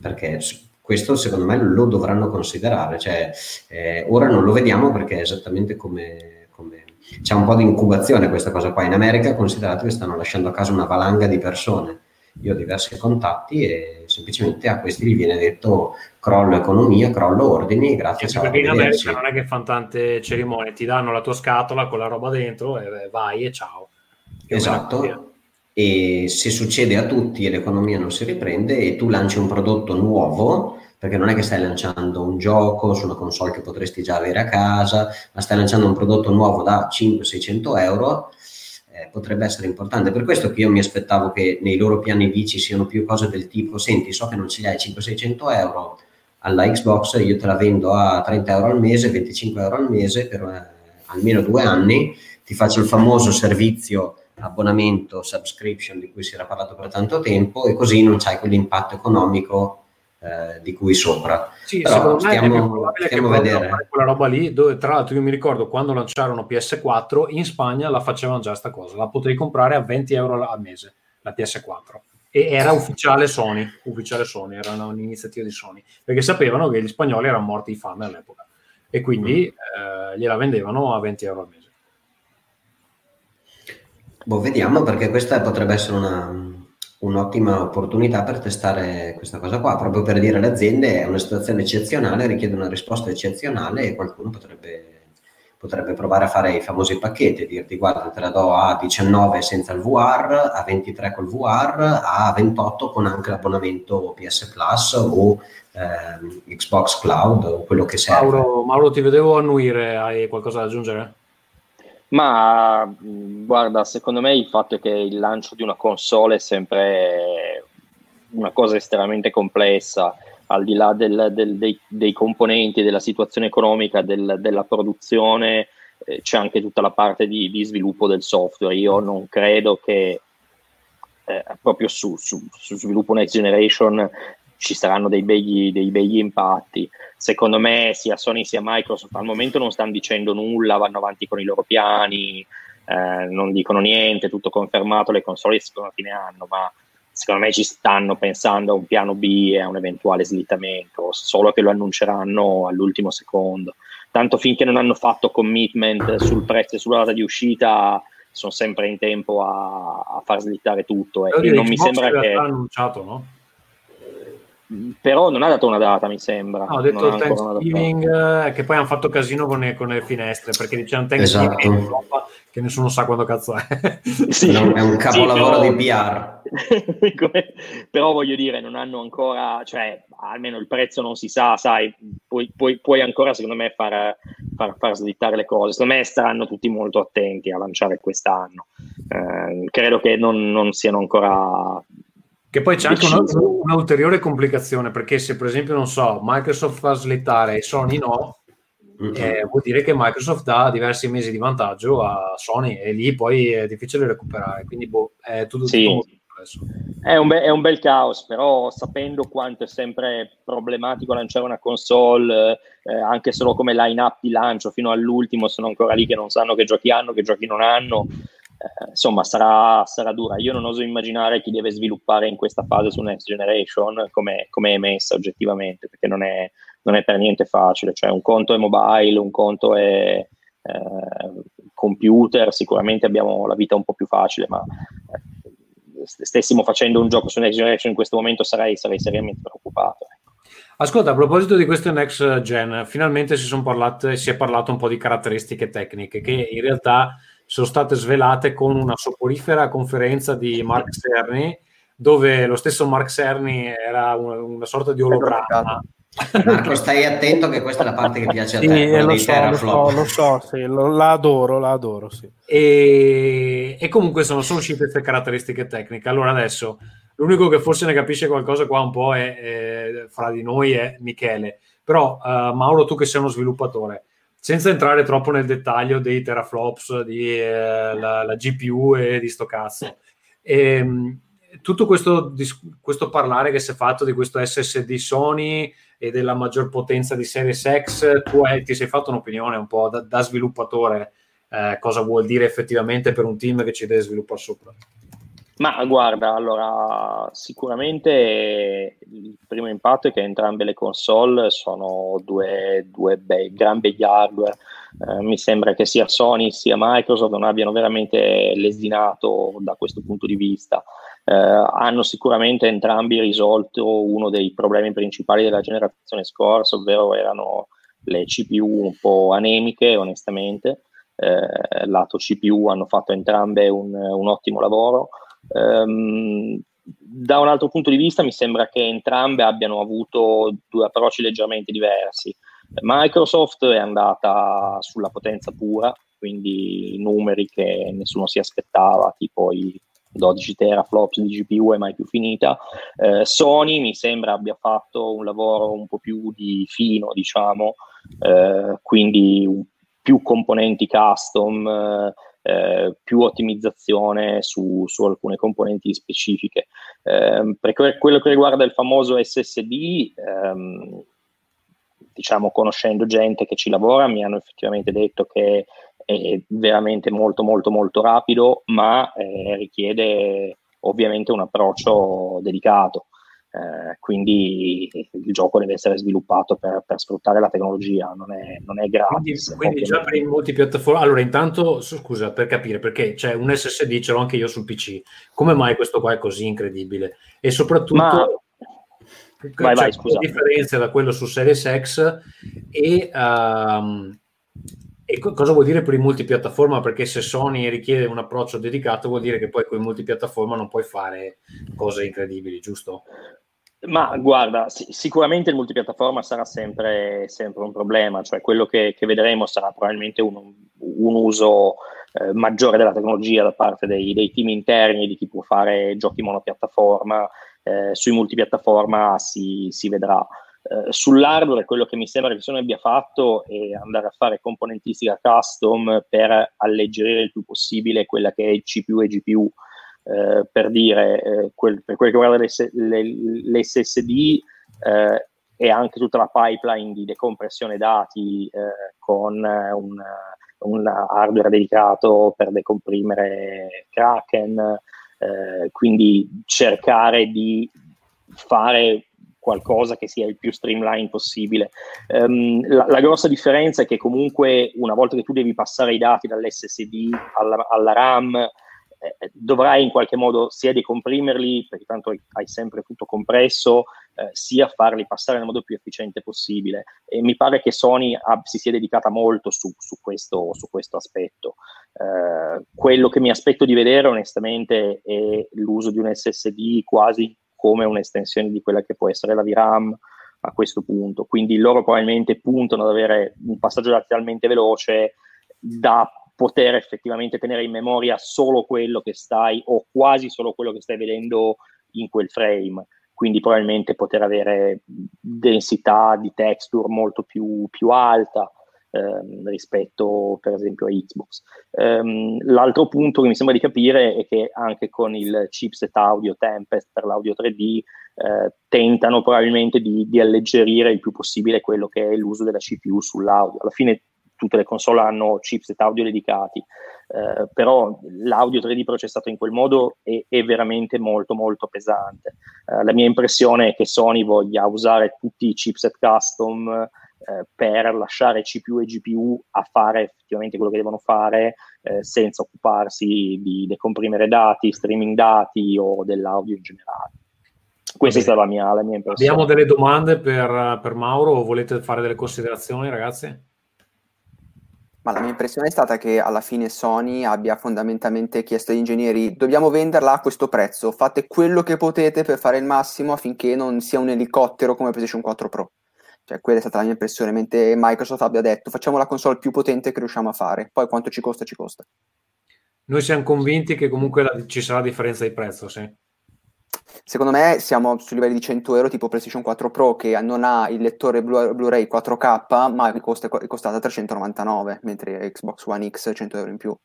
perché questo secondo me lo dovranno considerare, cioè, eh, ora non lo vediamo perché è esattamente come, come, c'è un po' di incubazione questa cosa qua. In America considerate che stanno lasciando a casa una valanga di persone. Io ho diversi contatti e semplicemente a questi gli viene detto crollo economia, crollo ordini, grazie. Sì, perché in America non è che fanno tante cerimonie, ti danno la tua scatola con la roba dentro e vai e ciao. Che esatto e se succede a tutti e l'economia non si riprende e tu lanci un prodotto nuovo, perché non è che stai lanciando un gioco su una console che potresti già avere a casa, ma stai lanciando un prodotto nuovo da 500-600 euro, eh, potrebbe essere importante. Per questo che io mi aspettavo che nei loro piani B ci siano più cose del tipo, senti, so che non ce li hai 500-600 euro alla Xbox, io te la vendo a 30 euro al mese, 25 euro al mese per eh, almeno due anni, ti faccio il famoso servizio abbonamento, subscription di cui si era parlato per tanto tempo e così non c'hai quell'impatto economico eh, di cui sopra. Sì, Però stiamo, stiamo a vedere. Quella roba lì, dove tra l'altro io mi ricordo quando lanciarono PS4, in Spagna la facevano già sta cosa, la potevi comprare a 20 euro al mese, la PS4. E era ufficiale Sony, ufficiale Sony, era un'iniziativa di Sony, perché sapevano che gli spagnoli erano morti di fame all'epoca e quindi mm. eh, gliela vendevano a 20 euro al mese. Boh, vediamo perché questa potrebbe essere una, un'ottima opportunità per testare questa cosa qua, proprio per dire alle aziende è una situazione eccezionale, richiede una risposta eccezionale e qualcuno potrebbe, potrebbe provare a fare i famosi pacchetti e dirti guarda te la do a 19 senza il VR, a 23 col VR, a 28 con anche l'abbonamento PS Plus o ehm, Xbox Cloud o quello che serve. Mauro, Mauro, ti vedevo annuire, hai qualcosa da aggiungere? Ma guarda, secondo me il fatto è che il lancio di una console è sempre una cosa estremamente complessa, al di là del, del, dei, dei, componenti, della situazione economica, del, della produzione, eh, c'è anche tutta la parte di, di, sviluppo del software. Io non credo che eh, proprio su, su, su, sviluppo next generation ci saranno dei begli, dei begli impatti. Secondo me sia Sony sia Microsoft al momento non stanno dicendo nulla, vanno avanti con i loro piani, eh, non dicono niente, tutto confermato, le console escono a fine anno, ma secondo me ci stanno pensando a un piano B e a un eventuale slittamento, solo che lo annunceranno all'ultimo secondo. Tanto finché non hanno fatto commitment sul prezzo e sulla data di uscita, sono sempre in tempo a, a far slittare tutto. E, non mi sembra che. annunciato, no? Però non ha dato una data, mi sembra. No, ha detto il Thanksgiving, eh, che poi hanno fatto casino con le, con le finestre, perché dicevano Thanksgiving esatto. in Europa, che nessuno sa quando cazzo è. sì, è un capolavoro sì, però, di PR. però voglio dire, non hanno ancora, cioè, almeno il prezzo non si sa, sai, puoi, puoi, puoi ancora, secondo me, far, far, far, slittare le cose. Secondo me staranno tutti molto attenti a lanciare quest'anno. Eh, credo che non, non siano ancora che poi c'è anche un'ulteriore complicazione, perché se per esempio, non so, Microsoft fa slittare e Sony no, mm-hmm. eh, vuol dire che Microsoft dà diversi mesi di vantaggio a Sony e lì poi è difficile recuperare. Quindi boh, è tutto, sì. tutto è un, be- è un, bel caos, però sapendo quanto è sempre problematico lanciare una console, eh, anche solo come line-up di lancio fino all'ultimo, sono ancora lì che non sanno che giochi hanno, che giochi non hanno, insomma sarà, sarà, dura. Io non oso immaginare chi deve sviluppare in questa fase su Next Generation come, come è messa oggettivamente, perché non è, non è, per niente facile. Cioè, un conto è mobile, un conto è eh, computer, sicuramente abbiamo la vita un po' più facile, ma eh, stessimo facendo un gioco su Next Generation in questo momento sarei, sarei seriamente preoccupato. Ecco. Ascolta, a proposito di questo next gen, finalmente si, parlate, si è parlato un po' di caratteristiche tecniche che in realtà sono state svelate con una soporifera conferenza di Mark Cerny, dove lo stesso Mark Cerny era una, una sorta di ologramma. Marco, stai attento che questa è la parte che piace a te. Sì, lo so, lo so, lo so, sì, lo, la adoro, la adoro, sì. E, e comunque sono, sono uscite queste caratteristiche tecniche. Allora adesso, l'unico che forse ne capisce qualcosa qua un po' è, è fra di noi è Michele. Però uh, Mauro, tu che sei uno sviluppatore, senza entrare troppo nel dettaglio dei teraflops, di eh, la, la, GPU e di sto cazzo. E, ehm, tutto questo, questo, parlare che si è fatto di questo SSD Sony e della maggior potenza di Series X, tu hai, ti sei fatto un'opinione un po' da, da sviluppatore, eh, cosa vuol dire effettivamente per un team che ci deve sviluppare sopra? Ma guarda, allora sicuramente il primo impatto è che entrambe le console sono due, due bei, gran begli hardware. Eh, mi sembra che sia Sony sia Microsoft non abbiano veramente lesinato da questo punto di vista. Eh, hanno sicuramente entrambi risolto uno dei problemi principali della generazione scorsa, ovvero erano le CPU un po' anemiche, onestamente. Eh, lato CPU hanno fatto entrambe un, un ottimo lavoro. Um, da un altro punto di vista mi sembra che entrambe abbiano avuto due approcci leggermente diversi. Microsoft è andata sulla potenza pura, quindi numeri che nessuno si aspettava, tipo i 12 teraflops di GPU è mai più finita. Eh, Sony mi sembra abbia fatto un lavoro un po' più di fino, diciamo, eh, quindi più componenti custom, eh, eh, più ottimizzazione su, su, alcune componenti specifiche. Eh, per quello che riguarda il famoso SSD, ehm, diciamo conoscendo gente che ci lavora, mi hanno effettivamente detto che è veramente molto molto molto rapido, ma eh, richiede ovviamente un approccio dedicato. Eh, quindi il gioco deve essere sviluppato per, per sfruttare la tecnologia, non è, non è gratis. Quindi, quindi già per i multipiattaforma. Allora, intanto, scusa per capire perché c'è un SSD, ce l'ho anche io sul PC. Come mai questo qua è così incredibile? E soprattutto. Ma... Vai, vai, scusa. differenza da quello su Series X e um, E co- cosa vuol dire per il multipiattaforma? Perché se Sony richiede un approccio dedicato, vuol dire che poi con il multipiattaforma non puoi fare cose incredibili, giusto? Ma guarda, sì, sicuramente il multipiattaforma sarà sempre, sempre un problema, cioè quello che, che vedremo sarà probabilmente un, un uso eh, maggiore della tecnologia da parte dei, dei, team interni, di chi può fare giochi monopiattaforma, eh, sui multipiattaforma si, si vedrà. Eh, sull'hardware quello che mi sembra che Sony abbia fatto è andare a fare componentistica custom per alleggerire il più possibile quella che è CPU e GPU. Eh, per dire, eh, quel, per quel che riguarda l'SSD eh, e anche tutta la pipeline di decompressione dati eh, con un, un, hardware dedicato per decomprimere Kraken, eh, quindi cercare di fare qualcosa che sia il più streamline possibile. Um, la, la, grossa differenza è che comunque una volta che tu devi passare i dati dall'SSD alla, alla RAM, eh, dovrai in qualche modo sia decomprimerli, perché tanto hai sempre tutto compresso, eh, sia farli passare nel modo più efficiente possibile. E mi pare che Sony ha, si sia dedicata molto su, su, questo, su questo, aspetto. Eh, quello che mi aspetto di vedere onestamente è l'uso di un SSD quasi come un'estensione di quella che può essere la VRAM a questo punto. Quindi loro probabilmente puntano ad avere un passaggio dati talmente veloce da poter effettivamente tenere in memoria solo quello che stai o quasi solo quello che stai vedendo in quel frame. Quindi probabilmente poter avere densità di texture molto più, più alta ehm, rispetto per esempio a Xbox. Um, l'altro punto che mi sembra di capire è che anche con il chipset audio Tempest per l'audio 3D eh, tentano probabilmente di, di, alleggerire il più possibile quello che è l'uso della CPU sull'audio. Alla fine tutte le console hanno chipset audio dedicati, eh, però l'audio 3D processato in quel modo è, è veramente molto molto pesante. Eh, la mia impressione è che Sony voglia usare tutti i chipset custom eh, per lasciare CPU e GPU a fare effettivamente quello che devono fare eh, senza occuparsi di decomprimere dati, streaming dati o dell'audio in generale. Questa è stata la mia, la mia impressione. Abbiamo delle domande per, per Mauro volete fare delle considerazioni ragazzi? Ma la mia impressione è stata che alla fine Sony abbia fondamentalmente chiesto agli ingegneri dobbiamo venderla a questo prezzo, fate quello che potete per fare il massimo affinché non sia un elicottero come PlayStation 4 Pro. Cioè, quella è stata la mia impressione, mentre Microsoft abbia detto facciamo la console più potente che riusciamo a fare, poi quanto ci costa, ci costa. Noi siamo convinti che comunque la, ci sarà differenza di prezzo, sì. Secondo me siamo su livelli di 100 euro tipo PlayStation 4 Pro che non ha il lettore Blu- Blu-ray 4K ma è, costa, è costata 399 mentre Xbox One X 100 euro in più.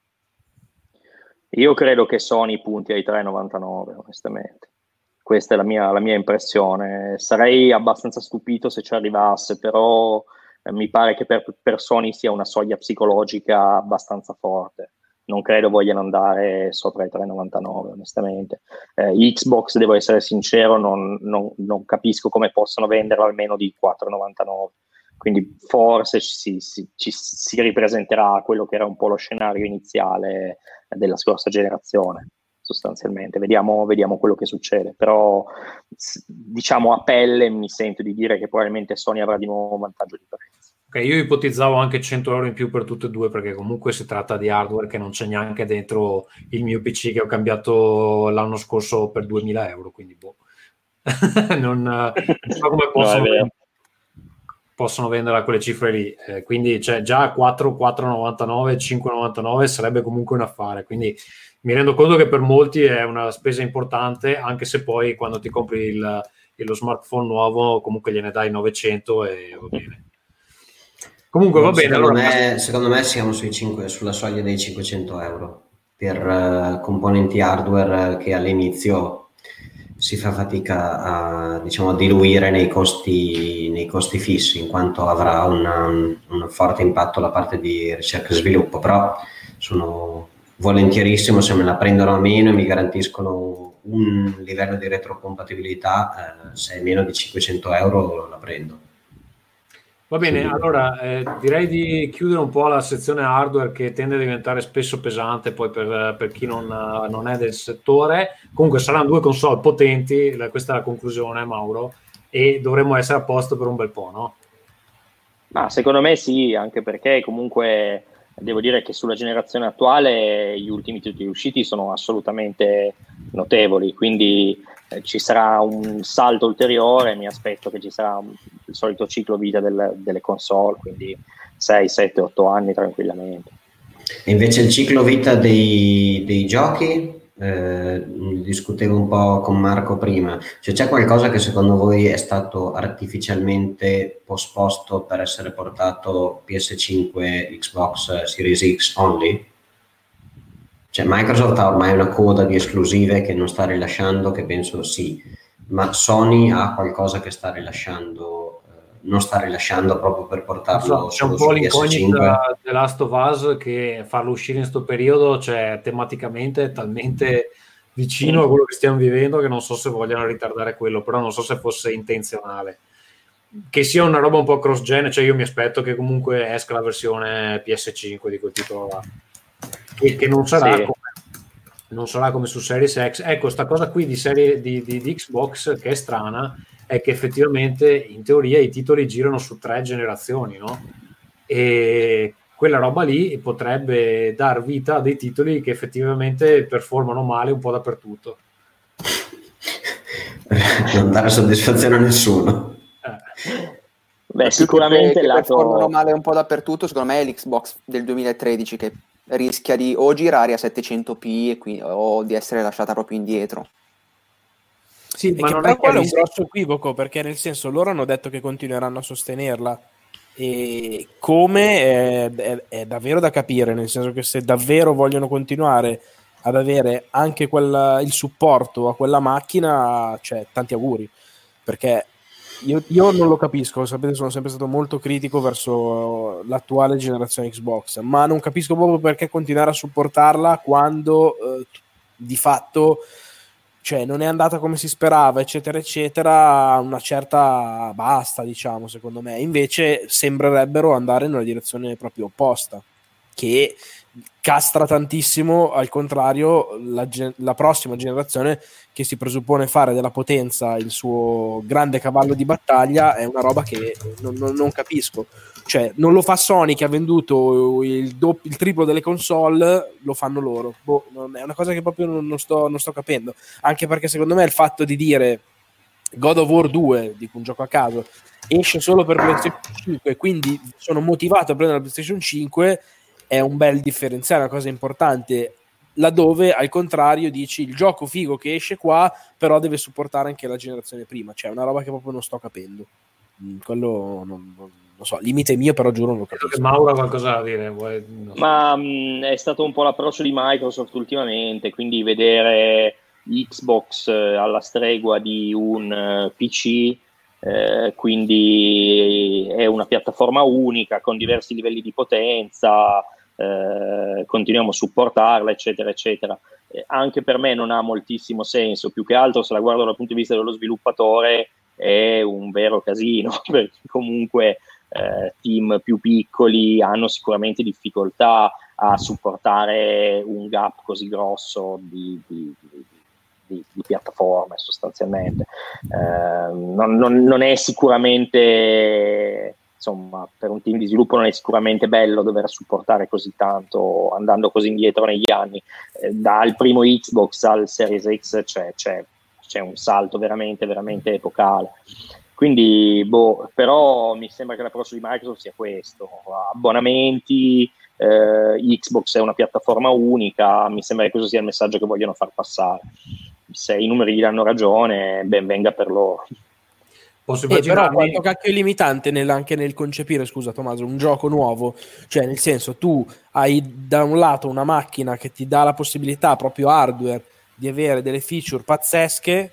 Io credo che Sony punti ai 399 onestamente. Questa è la mia, la mia impressione. Sarei abbastanza stupito se ci arrivasse, però eh, mi pare che per, per Sony sia una soglia psicologica abbastanza forte non credo vogliano andare sopra i 3,99 onestamente. Eh, Xbox, devo essere sincero, non, non, non, capisco come possono venderlo almeno di 4,99. Quindi forse ci, ci, ci, si ripresenterà quello che era un po' lo scenario iniziale della scorsa generazione, sostanzialmente. Vediamo, vediamo quello che succede. Però, diciamo a pelle, mi sento di dire che probabilmente Sony avrà di nuovo un vantaggio di prezzo. Ok, io ipotizzavo anche 100 euro in più per tutte e due perché comunque si tratta di hardware che non c'è neanche dentro il mio PC che ho cambiato l'anno scorso per 2000 euro, quindi boh. non, non, so come possono, no, possono vendere a quelle cifre lì. Eh, quindi cioè, già 4, 4,99, 5,99 sarebbe comunque un affare. Quindi mi rendo conto che per molti è una spesa importante, anche se poi quando ti compri il, lo smartphone nuovo comunque gliene dai 900 e va bene. Comunque va bene. Secondo, allora... me, secondo me siamo 5, sulla soglia dei 500 euro per uh, componenti hardware che all'inizio si fa fatica a, diciamo, a diluire nei costi, nei costi, fissi, in quanto avrà una, un forte impatto la parte di ricerca e sviluppo, però sono volentierissimo se me la prendono a meno e mi garantiscono un livello di retrocompatibilità, eh, se è meno di 500 euro la prendo. Va bene, allora eh, direi di chiudere un po' la sezione hardware che tende a diventare spesso pesante poi per, per chi non, non, è del settore. Comunque saranno due console potenti, questa è la conclusione Mauro, e dovremmo essere a posto per un bel po', no? Ma secondo me sì, anche perché comunque devo dire che sulla generazione attuale gli ultimi titoli usciti sono assolutamente notevoli, quindi eh, ci sarà un salto ulteriore, mi aspetto che ci sarà un, il solito ciclo vita del, delle console, quindi 6, 7, 8 anni tranquillamente. E invece il ciclo vita dei, dei giochi? Eh, discutevo un po' con Marco prima, cioè c'è qualcosa che secondo voi è stato artificialmente posposto per essere portato PS5, Xbox Series X only? Cioè Microsoft ha ormai una coda di esclusive che non sta rilasciando, che penso sì, ma Sony ha qualcosa che sta rilasciando, eh, non sta rilasciando proprio per portarlo c'è un po' l'incognita The Last of Us che farlo uscire in questo periodo, cioè tematicamente talmente vicino a quello che stiamo vivendo che non so se vogliano ritardare quello, però non so se fosse intenzionale. Che sia una roba un po' cross-gen, cioè io mi aspetto che comunque esca la versione PS5 di quel titolo là che, che non, sarà sì. come, non sarà come su Series X. Ecco, sta cosa qui di, serie, di, di, di Xbox che è strana è che effettivamente in teoria i titoli girano su tre generazioni, no? E quella roba lì potrebbe dar vita a dei titoli che effettivamente performano male un po' dappertutto. non dare soddisfazione a nessuno. Eh. Beh, sicuramente che, lato... performano male un po' dappertutto, secondo me è l'Xbox del 2013 che rischia di o girare a 700p quindi, o di essere lasciata proprio indietro. Sì, ma non è quello è un grosso equivoco perché nel senso loro hanno detto che continueranno a sostenerla e come è, è, è davvero da capire, nel senso che se davvero vogliono continuare ad avere anche quella, il supporto a quella macchina, cioè tanti auguri, perché io, io, non lo capisco, sapete, sono sempre stato molto critico verso l'attuale generazione Xbox, ma non capisco proprio perché continuare a supportarla quando eh, di fatto cioè, non è andata come si sperava, eccetera, eccetera. Una certa basta, diciamo, secondo me. Invece sembrerebbero andare nella direzione proprio opposta, che castra tantissimo, al contrario, la, la, prossima generazione che si presuppone fare della potenza il suo grande cavallo di battaglia è una roba che non, non, non capisco. Cioè, non lo fa Sony che ha venduto il, dopp- il triplo delle console, lo fanno loro. Boh, è una cosa che proprio non, non, sto, non sto capendo. Anche perché secondo me il fatto di dire God of War 2, dico un gioco a caso, esce solo per PlayStation 5 e quindi sono motivato a prendere la PlayStation 5 è un bel differenziale, una cosa importante, laddove al contrario dici il gioco figo che esce qua, però deve supportare anche la generazione prima, cioè una roba che proprio non sto capendo. Mm, quello non, non, non so, limite mio, però giuro non lo capisco. Mauro ha qualcosa da dire? Vuoi... No. Ma mh, mm, è stato un po' l'approccio di Microsoft ultimamente, quindi vedere Xbox eh, alla stregua di un eh, PC. Eh, quindi è una piattaforma unica con diversi livelli di potenza, eh, continuiamo a supportarla, eccetera, eccetera. Eh, anche per me non ha moltissimo senso, più che altro se la guardo dal punto di vista dello sviluppatore è un vero casino, perché comunque eh, team più piccoli hanno sicuramente difficoltà a supportare un gap così grosso di, di, di, di piattaforme sostanzialmente. Eh, non, non, non, è sicuramente insomma, per un team di sviluppo non è sicuramente bello dover supportare così tanto andando così indietro negli anni. Eh, dal primo Xbox al Series X c'è, c'è, c'è, un salto veramente, veramente epocale. Quindi, boh, però mi sembra che l'approccio di Microsoft sia questo: abbonamenti, eh, Xbox è una piattaforma unica, mi sembra che questo sia il messaggio che vogliono far passare. Se i numeri gli danno ragione, ben venga per loro. Posso eh, però quanto cacchio è limitante nel, anche nel concepire, scusa Tommaso, un gioco nuovo, cioè nel senso tu hai da un lato una macchina che ti dà la possibilità proprio hardware di avere delle feature pazzesche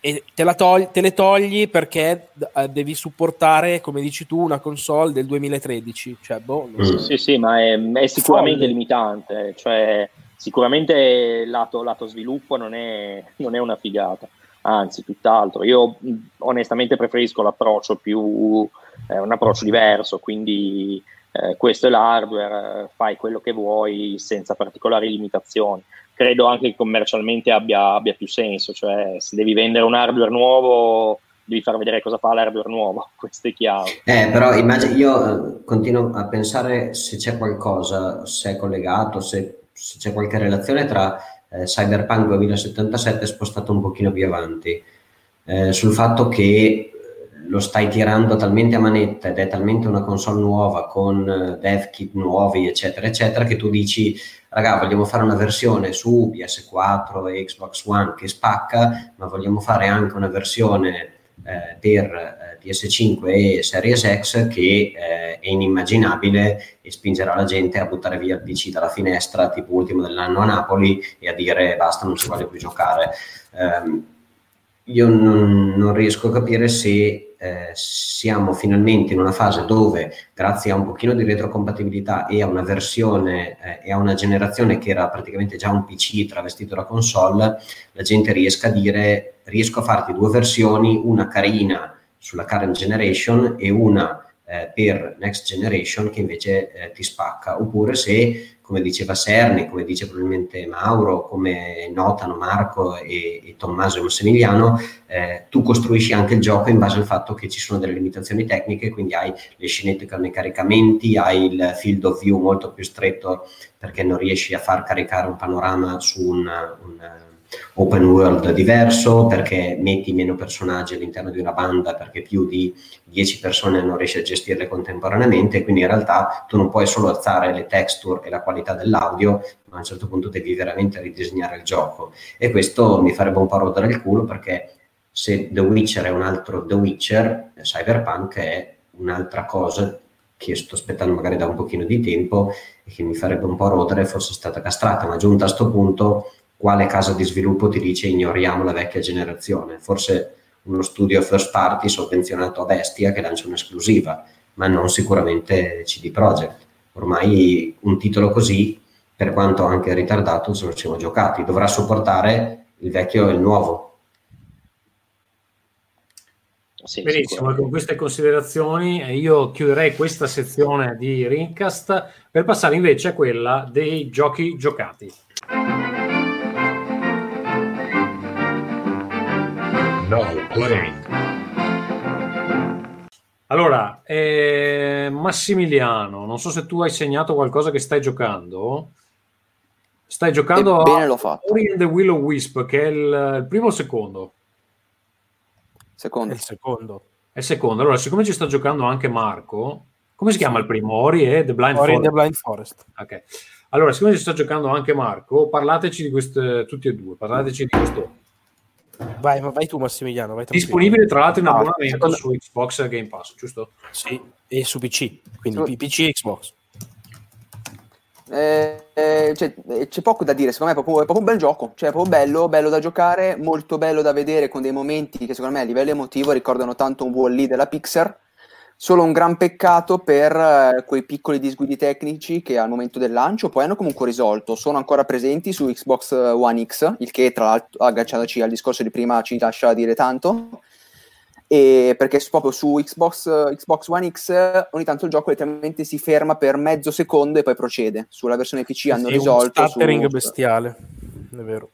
e te, togli, te le togli perché uh, devi supportare, come dici tu, una console del 2013. Cioè, boh, mm. Sì, sì, ma è, è sicuramente Folle. limitante, cioè sicuramente lato, lato sviluppo non è, non è una figata anzi tutt'altro. Io onestamente preferisco l'approccio più, eh, un approccio diverso, quindi eh, questo è l'hardware, fai quello che vuoi senza particolari limitazioni. Credo anche che commercialmente abbia, abbia più senso, cioè se devi vendere un hardware nuovo devi far vedere cosa fa l'hardware nuovo, questo è chiaro. Eh, però immagino, io eh, continuo a pensare se c'è qualcosa, se è collegato, se, se c'è qualche relazione tra eh, Cyberpunk 2077 spostato un pochino più avanti, eh, sul fatto che lo stai tirando talmente a manetta ed è talmente una console nuova con eh, dev kit nuovi, eccetera, eccetera, che tu dici, raga, vogliamo fare una versione su PS4 e Xbox One che spacca, ma vogliamo fare anche una versione eh, per eh, PS5 e Series X che eh, è inimmaginabile e spingerà la gente a buttare via il PC dalla finestra, tipo ultimo dell'anno a Napoli, e a dire basta, non si vuole più giocare. Um, io non, non, riesco a capire se eh, siamo finalmente in una fase dove, grazie a un pochino di retrocompatibilità e a una versione eh, e a una generazione che era praticamente già un PC travestito da console, la gente riesca a dire riesco a farti due versioni, una carina sulla current generation e una eh, per next generation che invece eh, ti spacca, oppure se come diceva Serni, come dice probabilmente Mauro, come notano Marco e, e Tommaso e Massimiliano, eh, tu costruisci anche il gioco in base al fatto che ci sono delle limitazioni tecniche, quindi hai le scenette con i caricamenti, hai il field of view molto più stretto perché non riesci a far caricare un panorama su un, un open world diverso, perché metti meno personaggi all'interno di una banda, perché più di 10 persone non riesci a gestirle contemporaneamente, quindi in realtà tu non puoi solo alzare le texture e la qualità dell'audio, ma a un certo punto devi veramente ridisegnare il gioco. E questo mi farebbe un po' rodere il culo perché se The Witcher è un altro The Witcher, Cyberpunk è un'altra cosa che sto aspettando magari da un pochino di tempo e che mi farebbe un po' rodere fosse stata castrata, ma giunta a questo punto quale casa di sviluppo ti dice ignoriamo la vecchia generazione, forse uno studio first party sovvenzionato a bestia che lancia un'esclusiva, ma non sicuramente CD Projekt. Ormai un titolo così, per quanto anche ritardato, se lo siamo giocati, dovrà supportare il vecchio e il nuovo. Sì, Benissimo, con queste considerazioni eh, io chiuderei questa sezione di Rincast per passare invece a quella dei giochi giocati. Playing. Allora, eh, Massimiliano, non so se tu hai segnato qualcosa che stai giocando. Stai giocando Ebbene, l'ho fatto. Ori and the Willow Wisp, che è il, il primo o il secondo? Secondo. È il secondo. È il secondo. Allora, siccome ci sta giocando anche Marco, come si chiama il primo? Ori e The Blind Ori Forest. The Blind Forest. Ok. Allora, siccome ci sta giocando anche Marco, parlateci di queste, tutti e due, parlateci di questo Vai, vai tu Massimiliano. Vai Disponibile tra l'altro in ah, abbonamento ah, su Xbox Game Pass, giusto? Sì, e su PC, quindi PC e Xbox. Eh, eh, cioè, c'è poco da dire, secondo me è proprio, è proprio, un bel gioco, cioè è proprio bello, bello da giocare, molto bello da vedere con dei momenti che secondo me a livello emotivo ricordano tanto un Wall-E della Pixar Solo un gran peccato per eh, quei piccoli disguidi tecnici che al momento del lancio poi hanno comunque risolto. Sono ancora presenti su Xbox One X, il che tra l'altro, agganciatoci al discorso di prima, ci lascia dire tanto. E perché proprio su Xbox, Xbox One X ogni tanto il gioco letteralmente si ferma per mezzo secondo e poi procede. Sulla versione PC hanno sì, risolto. Un stuttering su, bestiale, è vero.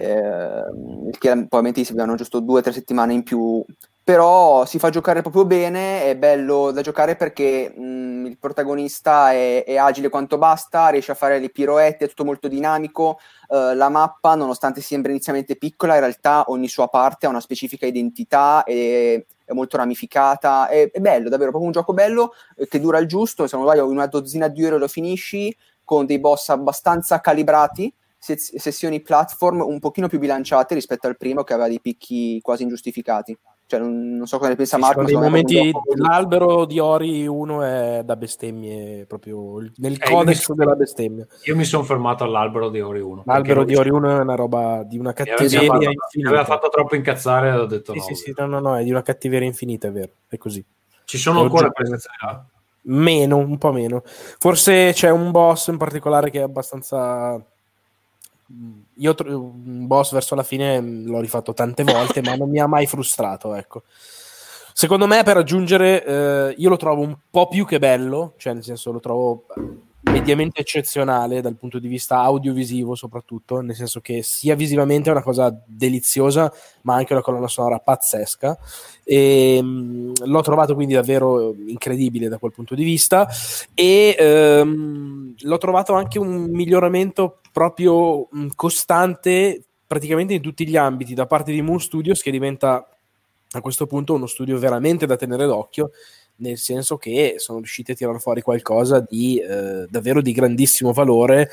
Eh, che probabilmente si avevano giusto due o tre settimane in più però si fa giocare proprio bene, è bello da giocare perché mh, il protagonista è, è, agile quanto basta, riesce a fare le piroette, è tutto molto dinamico, uh, la mappa nonostante sembra inizialmente piccola in realtà ogni sua parte ha una specifica identità e è molto ramificata, è, è bello, davvero proprio un gioco bello eh, che dura il giusto, se non in una dozzina di ore lo finisci con dei boss abbastanza calibrati, sessioni platform un pochino più bilanciate rispetto al primo che aveva dei picchi quasi ingiustificati. Cioè, non, non so cosa ne pensa Marco. Sono dei momenti, l'albero di Ori 1 è da bestemmie, proprio nel eh, codex mi, della bestemmia. Io mi sono fermato all'albero di Ori 1. L'albero di Ori 1 è una roba di una cattiveria mi infinita. Mi aveva fatto troppo incazzare e ho detto sì, no. Sì, sì, no, no, no, è di una cattiveria infinita, è vero, è così. Ci sono ancora queste sera? Meno, un po' meno. Forse c'è un boss in particolare che è abbastanza io un boss verso la fine l'ho rifatto tante volte, ma non mi ha mai frustrato. Ecco. Secondo me, per aggiungere, eh, io lo trovo un po' più che bello, cioè nel senso lo trovo mediamente eccezionale dal punto di vista audiovisivo soprattutto, nel senso che sia visivamente è una cosa deliziosa, ma anche una colonna sonora pazzesca. E, mh, l'ho trovato quindi davvero incredibile da quel punto di vista e ehm, l'ho trovato anche un miglioramento proprio mh, costante praticamente in tutti gli ambiti da parte di Moon Studios che diventa a questo punto uno studio veramente da tenere d'occhio nel senso che sono riusciti a tirare fuori qualcosa di eh, davvero di grandissimo valore.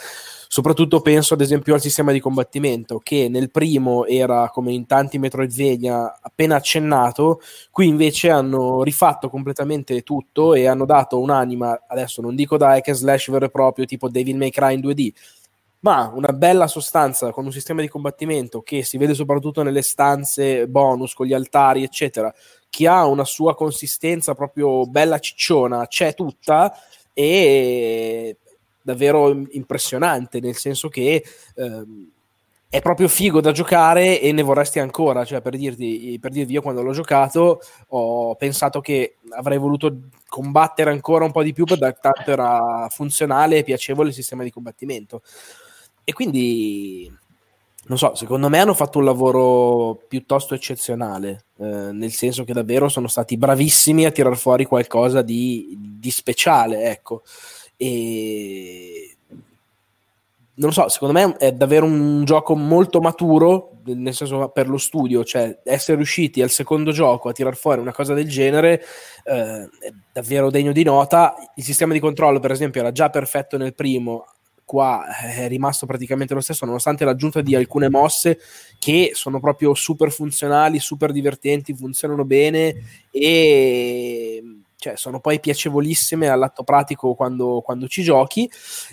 Soprattutto penso ad esempio al sistema di combattimento, che nel primo era come in tanti Metroidvania appena accennato, qui invece hanno rifatto completamente tutto e hanno dato un'anima, adesso non dico da hack slash vero e proprio, tipo Devil May Cry in 2D, ma una bella sostanza con un sistema di combattimento che si vede soprattutto nelle stanze bonus con gli altari, eccetera, che ha una sua consistenza proprio bella cicciona, c'è tutta e davvero impressionante, nel senso che ehm, è proprio figo da giocare e ne vorresti ancora, cioè per dirti, per dirvi io quando l'ho giocato ho pensato che avrei voluto combattere ancora un po' di più per tanto era funzionale e piacevole il sistema di combattimento. E quindi non so, secondo me hanno fatto un lavoro piuttosto eccezionale, eh, nel senso che davvero sono stati bravissimi a tirar fuori qualcosa di, di speciale, ecco. E non so, secondo me è davvero un gioco molto maturo, nel senso per lo studio, cioè essere riusciti al secondo gioco a tirar fuori una cosa del genere eh, è davvero degno di nota. Il sistema di controllo, per esempio, era già perfetto nel primo, qua è rimasto praticamente lo stesso, nonostante l'aggiunta di alcune mosse che sono proprio super funzionali, super divertenti, funzionano bene e cioè, sono poi piacevolissime all'atto pratico quando, quando ci giochi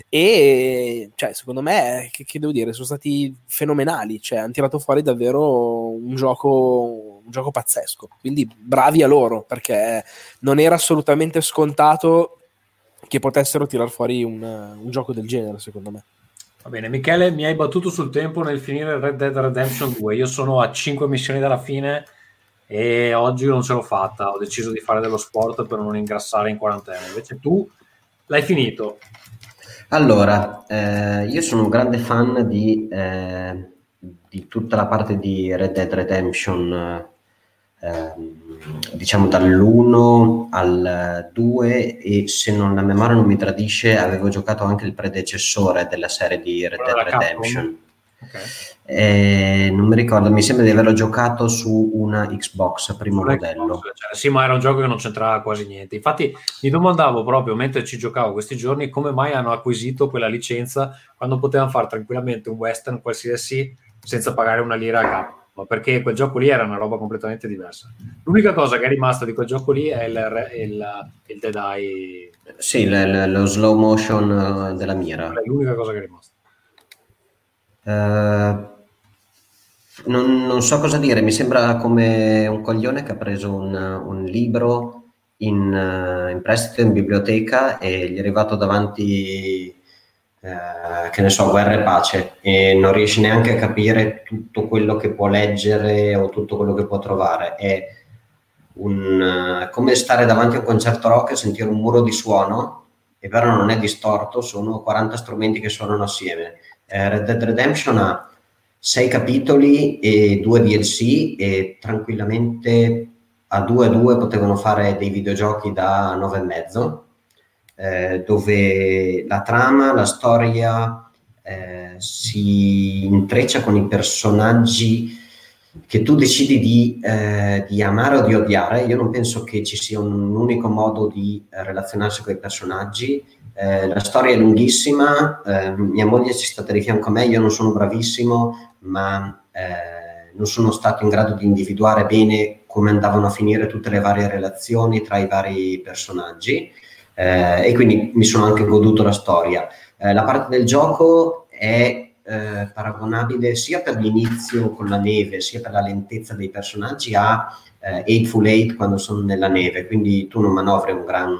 e cioè, secondo me, che, che, devo dire, sono stati fenomenali, cioè, hanno tirato fuori davvero un gioco, un gioco pazzesco, quindi bravi a loro perché non era assolutamente scontato che potessero tirar fuori un, un gioco del genere, secondo me. Va bene, Michele, mi hai battuto sul tempo nel finire Red Dead Redemption 2. Io sono a 5 missioni dalla fine e oggi non ce l'ho fatta. Ho deciso di fare dello sport per non ingrassare in quarantena. Invece tu l'hai finito. Allora, eh, io sono un grande fan di, eh, di, tutta la parte di Red Dead Redemption eh, diciamo dall'1 al 2 e se non la memoria non mi tradisce avevo giocato anche il predecessore della serie di Red Dead Redemption. Okay. eh, non mi ricordo mi sembra di averlo giocato su una Xbox primo Sulla modello. Xbox, cioè, sì ma era un gioco che non c'entrava quasi niente. Infatti mi domandavo proprio mentre ci giocavo questi giorni come mai hanno acquisito quella licenza quando potevano fare tranquillamente un western qualsiasi senza pagare una lira a capo ma perché quel gioco lì era una roba completamente diversa. L'unica cosa che è rimasta di quel gioco lì è il, il, il Dead Eye. Sì, l- lo slow motion eh, della mira. È l'unica cosa che è rimasta. Uh, non, non, so cosa dire, mi sembra come un coglione che ha preso un, un libro in, uh, in prestito in biblioteca e gli è arrivato davanti eh, che ne so, guerra e pace e non riesce neanche a capire tutto quello che può leggere o tutto quello che può trovare. È un, uh, come stare davanti a un concerto rock e sentire un muro di suono, e però non è distorto, sono 40 strumenti che suonano assieme. Eh, Red Dead Redemption ha sei capitoli e due DLC e tranquillamente a due a due potevano fare dei videogiochi da nove e mezzo eh, dove la trama, la storia eh, si intreccia con i personaggi che tu decidi di, eh, di, amare o di odiare. Io non penso che ci sia un unico modo di relazionarsi con i personaggi. Eh, la storia è lunghissima, eh, mia moglie ci è stata di fianco a me, io non sono bravissimo, ma eh, non sono stato in grado di individuare bene come andavano a finire tutte le varie relazioni tra i vari personaggi eh, e quindi mi sono anche goduto la storia. Eh, la parte del gioco è eh, paragonabile sia per l'inizio con la neve, sia per la lentezza dei personaggi a eh, Eightful Eight quando sono nella neve, quindi tu non manovri un gran,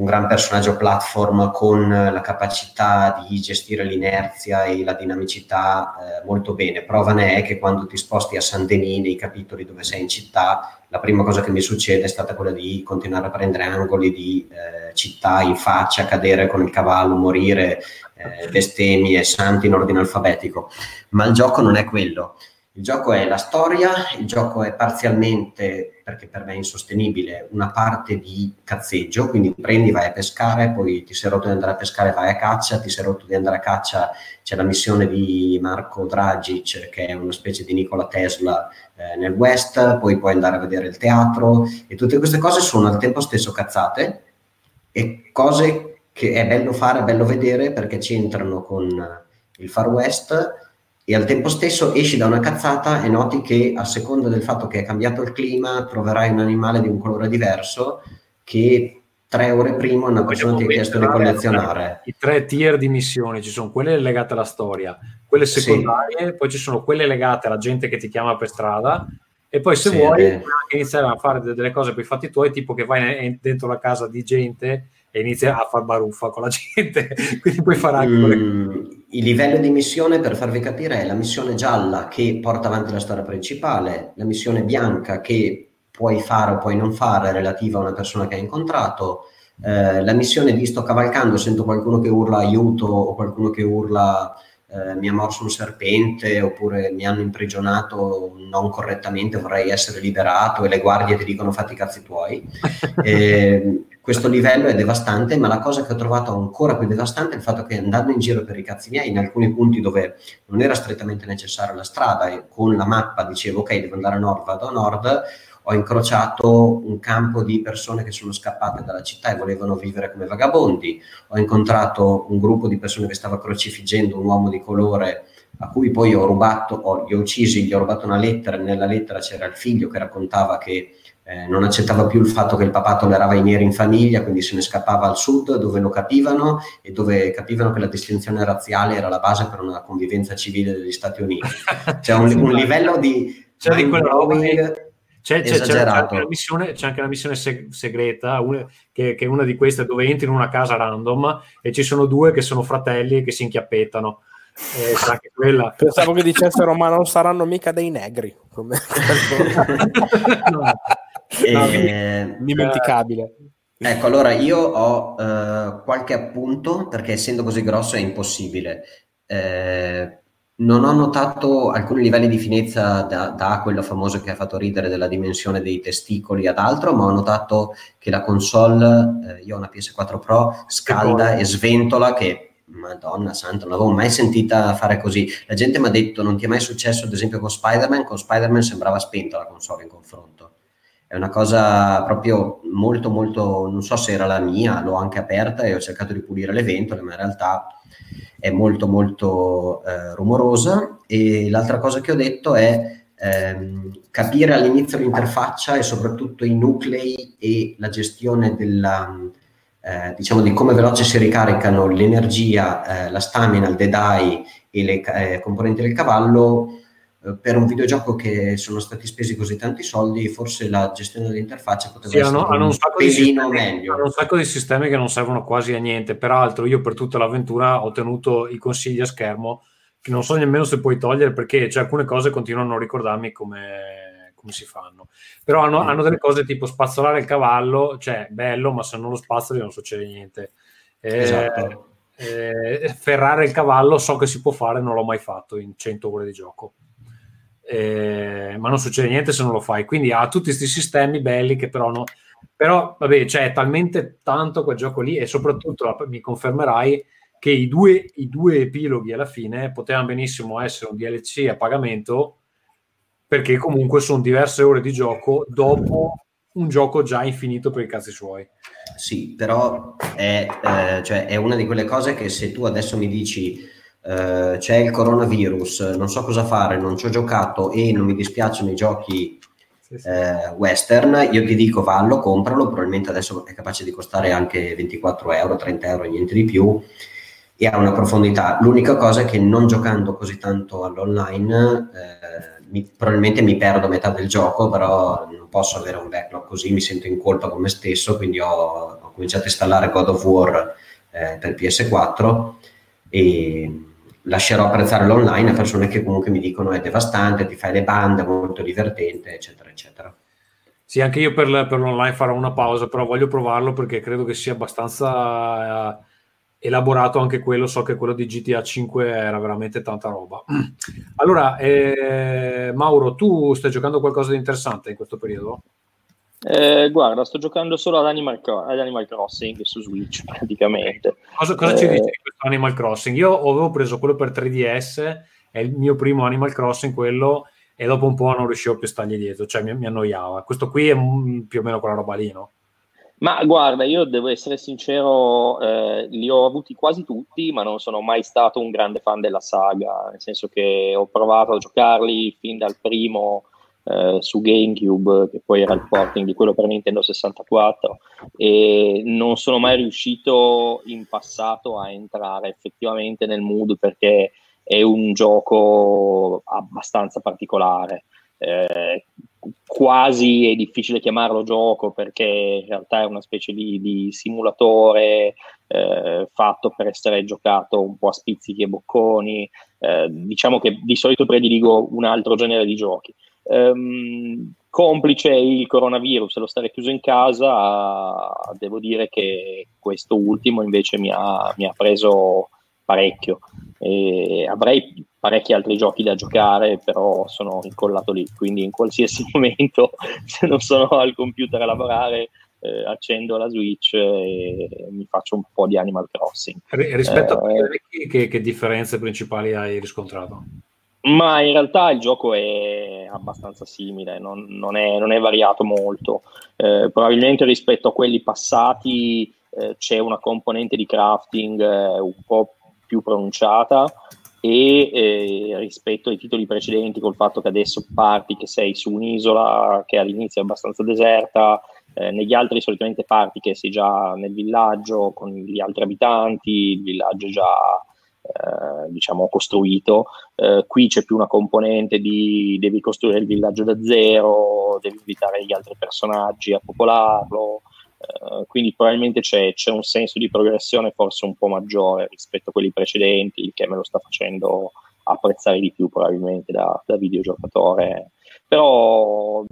un gran personaggio platform con la capacità di gestire l'inerzia e la dinamicità eh, molto bene. Prova ne è che quando ti sposti a San Denis, nei capitoli dove sei in città, la prima cosa che mi succede è stata quella di continuare a prendere angoli di eh, città in faccia, cadere con il cavallo, morire, eh, bestemmie, santi in ordine alfabetico. Ma il gioco non è quello. Il gioco è la storia, il gioco è parzialmente, perché per me è insostenibile, una parte di cazzeggio, quindi prendi, vai a pescare, poi ti sei rotto di andare a pescare, vai a caccia, ti sei rotto di andare a caccia, c'è la missione di Marco Dragic, che è una specie di Nikola Tesla eh, nel West, poi puoi andare a vedere il teatro e tutte queste cose sono al tempo stesso cazzate e cose che è bello fare, è bello vedere perché c'entrano con il Far West e al tempo stesso esci da una cazzata e noti che a seconda del fatto che è cambiato il clima troverai un animale di un colore diverso che tre ore prima una persona ti ha chiesto di collezionare. I tre tier di missioni, ci sono quelle legate alla storia, quelle secondarie, sì. poi ci sono quelle legate alla gente che ti chiama per strada e poi se sì, vuoi eh. iniziare a fare delle cose per i fatti tuoi, tipo che vai dentro la casa di gente e inizia a far baruffa con la gente, quindi puoi fare anche mm, Il livello di missione, per farvi capire, è la missione gialla che porta avanti la storia principale, la missione bianca che puoi fare o puoi non fare relativa a una persona che hai incontrato, eh, la missione di sto cavalcando, sento qualcuno che urla aiuto o qualcuno che urla eh, mi ha morso un serpente oppure mi hanno imprigionato non correttamente, vorrei essere liberato e le guardie ti dicono fatti i cazzi tuoi. Eh, questo livello è devastante, ma la cosa che ho trovato ancora più devastante è il fatto che andando in giro per i cazzi miei, in alcuni punti dove non era strettamente necessaria la strada e con la mappa dicevo ok, devo andare a nord, vado a nord, ho incrociato un campo di persone che sono scappate dalla città e volevano vivere come vagabondi, ho incontrato un gruppo di persone che stava crocifiggendo un uomo di colore a cui poi ho rubato, ho, li ho uccisi, gli ho rubato una lettera e nella lettera c'era il figlio che raccontava che eh, non accettava più il fatto che il papà tollerava i neri in famiglia, quindi se ne scappava al sud dove lo capivano e dove capivano che la distinzione razziale era la base per una convivenza civile degli Stati Uniti. C'è un, un livello di... C'è di quella c'è, c'è, c'è, anche una missione, c'è anche una missione seg- segreta, una, che, che, è una di queste dove entri in una casa random e ci sono due che sono fratelli che si inchiappettano. Eh, quella... Pensavo che dicessero, ma non saranno mica dei negri. Come... no. E... Dimenticabile. Ecco, allora io ho uh, qualche appunto perché essendo così grosso è impossibile. Eh, non ho notato alcuni livelli di finezza da, da, quello famoso che ha fatto ridere della dimensione dei testicoli ad altro, ma ho notato che la console, eh, io ho una PS4 Pro, scalda e sventola che Madonna santa, non l'avevo mai sentita fare così. La gente mi ha detto: Non ti è mai successo, ad esempio, con Spider-Man? Con Spider-Man sembrava spenta la console in confronto. È una cosa proprio molto, molto. Non so se era la mia, l'ho anche aperta e ho cercato di pulire le ventole, ma in realtà è molto molto eh, rumorosa e l'altra cosa che ho detto è ehm, capire all'inizio l'interfaccia e soprattutto i nuclei e la gestione della, eh, diciamo di come veloce si ricaricano l'energia, eh, la stamina, il deadeye e le eh, componenti del cavallo per un videogioco che sono stati spesi così tanti soldi, forse la gestione dell'interfaccia poteva sì, essere hanno, hanno un, un meglio. Hanno un sacco di sistemi che non servono quasi a niente. Peraltro, io per tutta l'avventura ho tenuto i consigli a schermo, che non so nemmeno se puoi togliere perché cioè, alcune cose continuano a non ricordarmi come, come si fanno. Però hanno, mm. hanno, delle cose tipo spazzolare il cavallo, cioè bello, ma se non lo spazzoli non succede niente. Eh, esatto. Eh, ferrare il cavallo so che si può fare, non l'ho mai fatto in 100 ore di gioco eh, ma non succede niente se non lo fai. Quindi ha tutti questi sistemi belli che però no. Però, vabbè, cioè, talmente tanto quel gioco lì e soprattutto mi confermerai che i due, i due epiloghi alla fine potevano benissimo essere un DLC a pagamento perché comunque sono diverse ore di gioco dopo un gioco già infinito per i cazzi suoi. Sì, però è, eh, cioè, è una di quelle cose che se tu adesso mi dici eh, c'è il coronavirus, non so cosa fare, non ci ho giocato e non mi dispiacciono i giochi sì, sì. Eh, western, io ti dico vallo, compralo, probabilmente adesso è capace di costare anche 24 euro, 30 euro, niente di più. e ha una profondità. L'unica cosa è che non giocando così tanto all'online, eh, mi, probabilmente mi perdo metà del gioco, però non posso avere un backlog così, mi sento in colpa con me stesso, quindi ho, ho cominciato a installare God of War eh, per PS4 e lascerò apprezzare l'online a persone che comunque mi dicono è devastante, ti fai le bande, è molto divertente, eccetera, eccetera. Sì, anche io per, per l'online farò una pausa, però voglio provarlo perché credo che sia abbastanza eh, elaborato anche quello, so che quello di GTA 5 era veramente tanta roba. Allora, eh, Mauro, tu stai giocando qualcosa di interessante in questo periodo? Eh, guarda, sto giocando solo ad Animal, ad Animal, Crossing su Switch praticamente. Cosa, cosa eh, ci dici di questo Animal Crossing? Io avevo preso quello per 3DS, è il mio primo Animal Crossing quello, e dopo un po' non riuscivo più a stargli dietro, cioè mi, mi annoiava. Questo qui è più o meno quella roba lì, no? Ma guarda, io devo essere sincero, eh, li ho avuti quasi tutti, ma non sono mai stato un grande fan della saga, nel senso che ho provato a giocarli fin dal primo eh, su GameCube, che poi era il porting di quello per Nintendo 64, e non sono mai riuscito in passato a entrare effettivamente nel mood perché è un gioco abbastanza particolare. Eh, quasi è difficile chiamarlo gioco perché in realtà è una specie di, di simulatore eh, fatto per essere giocato un po' a spizzichi e bocconi. Eh, diciamo che di solito prediligo un altro genere di giochi. Um, complice il coronavirus e lo stare chiuso in casa, devo dire che questo ultimo invece mi ha, mi ha preso parecchio. E avrei parecchi altri giochi da giocare, però sono incollato lì, quindi in qualsiasi momento, se non sono al computer a lavorare, eh, accendo la Switch e mi faccio un po' di Animal Crossing. rispetto eh, a vecchi, che, che differenze principali hai riscontrato? Ma in realtà il gioco è abbastanza simile, non, non, è, non è, variato molto. Eh, probabilmente rispetto a quelli passati eh, c'è una componente di crafting eh, un po' più pronunciata e eh, rispetto ai titoli precedenti col fatto che adesso parti che sei su un'isola che all'inizio è abbastanza deserta, eh, negli altri solitamente parti che sei già nel villaggio con gli altri abitanti, il villaggio è già eh, diciamo costruito, eh, qui c'è più una componente di devi costruire il villaggio da zero, devi invitare gli altri personaggi a popolarlo, Uh, quindi probabilmente c'è, c'è, un senso di progressione forse un po' maggiore rispetto a quelli precedenti, il che me lo sta facendo apprezzare di più probabilmente da, da videogiocatore. Però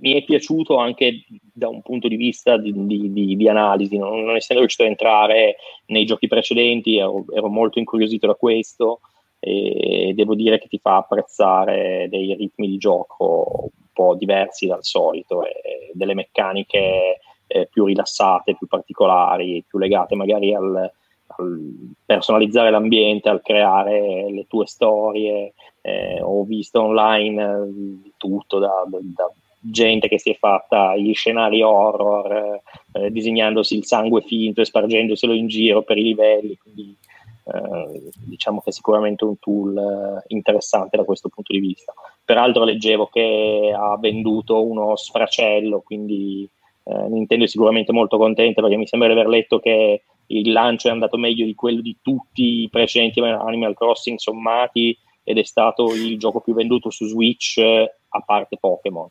mi è piaciuto anche da un punto di vista di, di, di, di analisi, non, non, essendo riuscito a entrare nei giochi precedenti, ero, ero molto incuriosito da questo e devo dire che ti fa apprezzare dei ritmi di gioco po' diversi dal solito, e delle meccaniche eh, più rilassate, più particolari, più legate magari al, al personalizzare l'ambiente, al creare le tue storie. Eh, ho visto online eh, tutto da, da, gente che si è fatta gli scenari horror, eh, disegnandosi il sangue finto e spargendoselo in giro per i livelli. Quindi eh, diciamo che è sicuramente un tool eh, interessante da questo punto di vista. Peraltro leggevo che ha venduto uno sfracello, quindi eh, Nintendo è sicuramente molto contenta perché mi sembra di aver letto che il lancio è andato meglio di quello di tutti i precedenti Animal Crossing sommati ed è stato il gioco più venduto su Switch a parte Pokémon.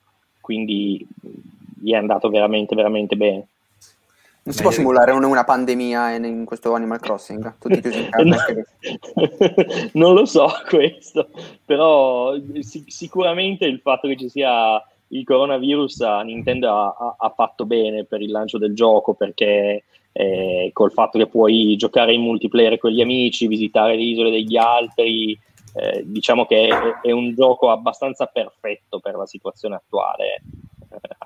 Quindi gli è andato veramente, veramente bene. Non si può simulare una pandemia in questo Animal Crossing? Tutti chiusi in casa? non lo so questo, però sic- sicuramente il fatto che ci sia il coronavirus a Nintendo ha, ha fatto bene per il lancio del gioco perché eh, col fatto che puoi giocare in multiplayer con gli amici, visitare le isole degli altri, eh, diciamo che è, è, un gioco abbastanza perfetto per la situazione attuale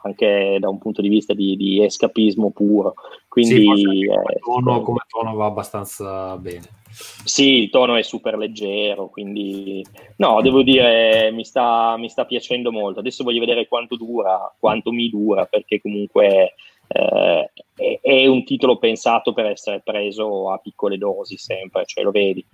anche da un punto di vista di, di escapismo puro. Quindi, sì, come, eh, tono, come tono va abbastanza bene. Sì, il tono è super leggero, quindi no, devo dire mi sta, mi sta piacendo molto. Adesso voglio vedere quanto dura, quanto mi dura, perché comunque eh, è, è, un titolo pensato per essere preso a piccole dosi sempre, cioè lo vedi.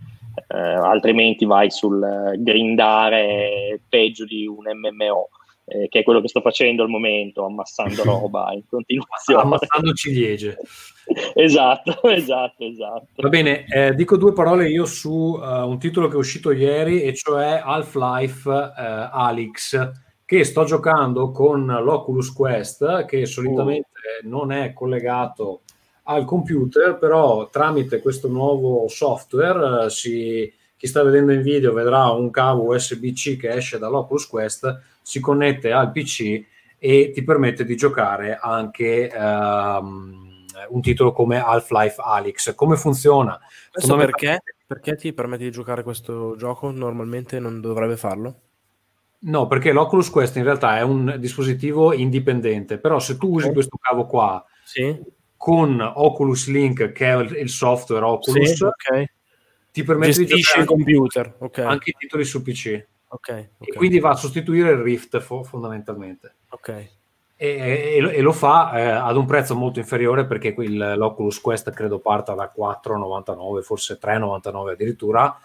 Eh, altrimenti vai sul grindare peggio di un MMO eh, che è quello che sto facendo al momento, ammassando roba in continuazione. Ammassando ciliegie. esatto, esatto, esatto. Va bene, eh, dico due parole io su uh, un titolo che è uscito ieri, e cioè Half-Life uh, Alyx, che sto giocando con l'Oculus Quest, che solitamente uh. non è collegato al computer, però tramite questo nuovo software uh, si, chi sta vedendo in video vedrà un cavo USB-C che esce dall'Oculus Quest, si connette al PC e ti permette di giocare anche um, un titolo come Half-Life Alyx. Come funziona? Questo perché? Perché ti permette di giocare questo gioco? Normalmente non dovrebbe farlo? No, perché l'Oculus Quest in realtà è un dispositivo indipendente, però se tu usi questo cavo qua sì. Con Oculus Link, che è il software Oculus, sì, okay. ti permette Gestisci di giocare il computer, okay. anche i titoli su PC. Okay, e quindi va a sostituire il Rift fo- fondamentalmente. E, e, e lo fa eh, ad un prezzo molto inferiore perché il, l'Oculus Quest credo parta da 4,99 forse 3,99 addirittura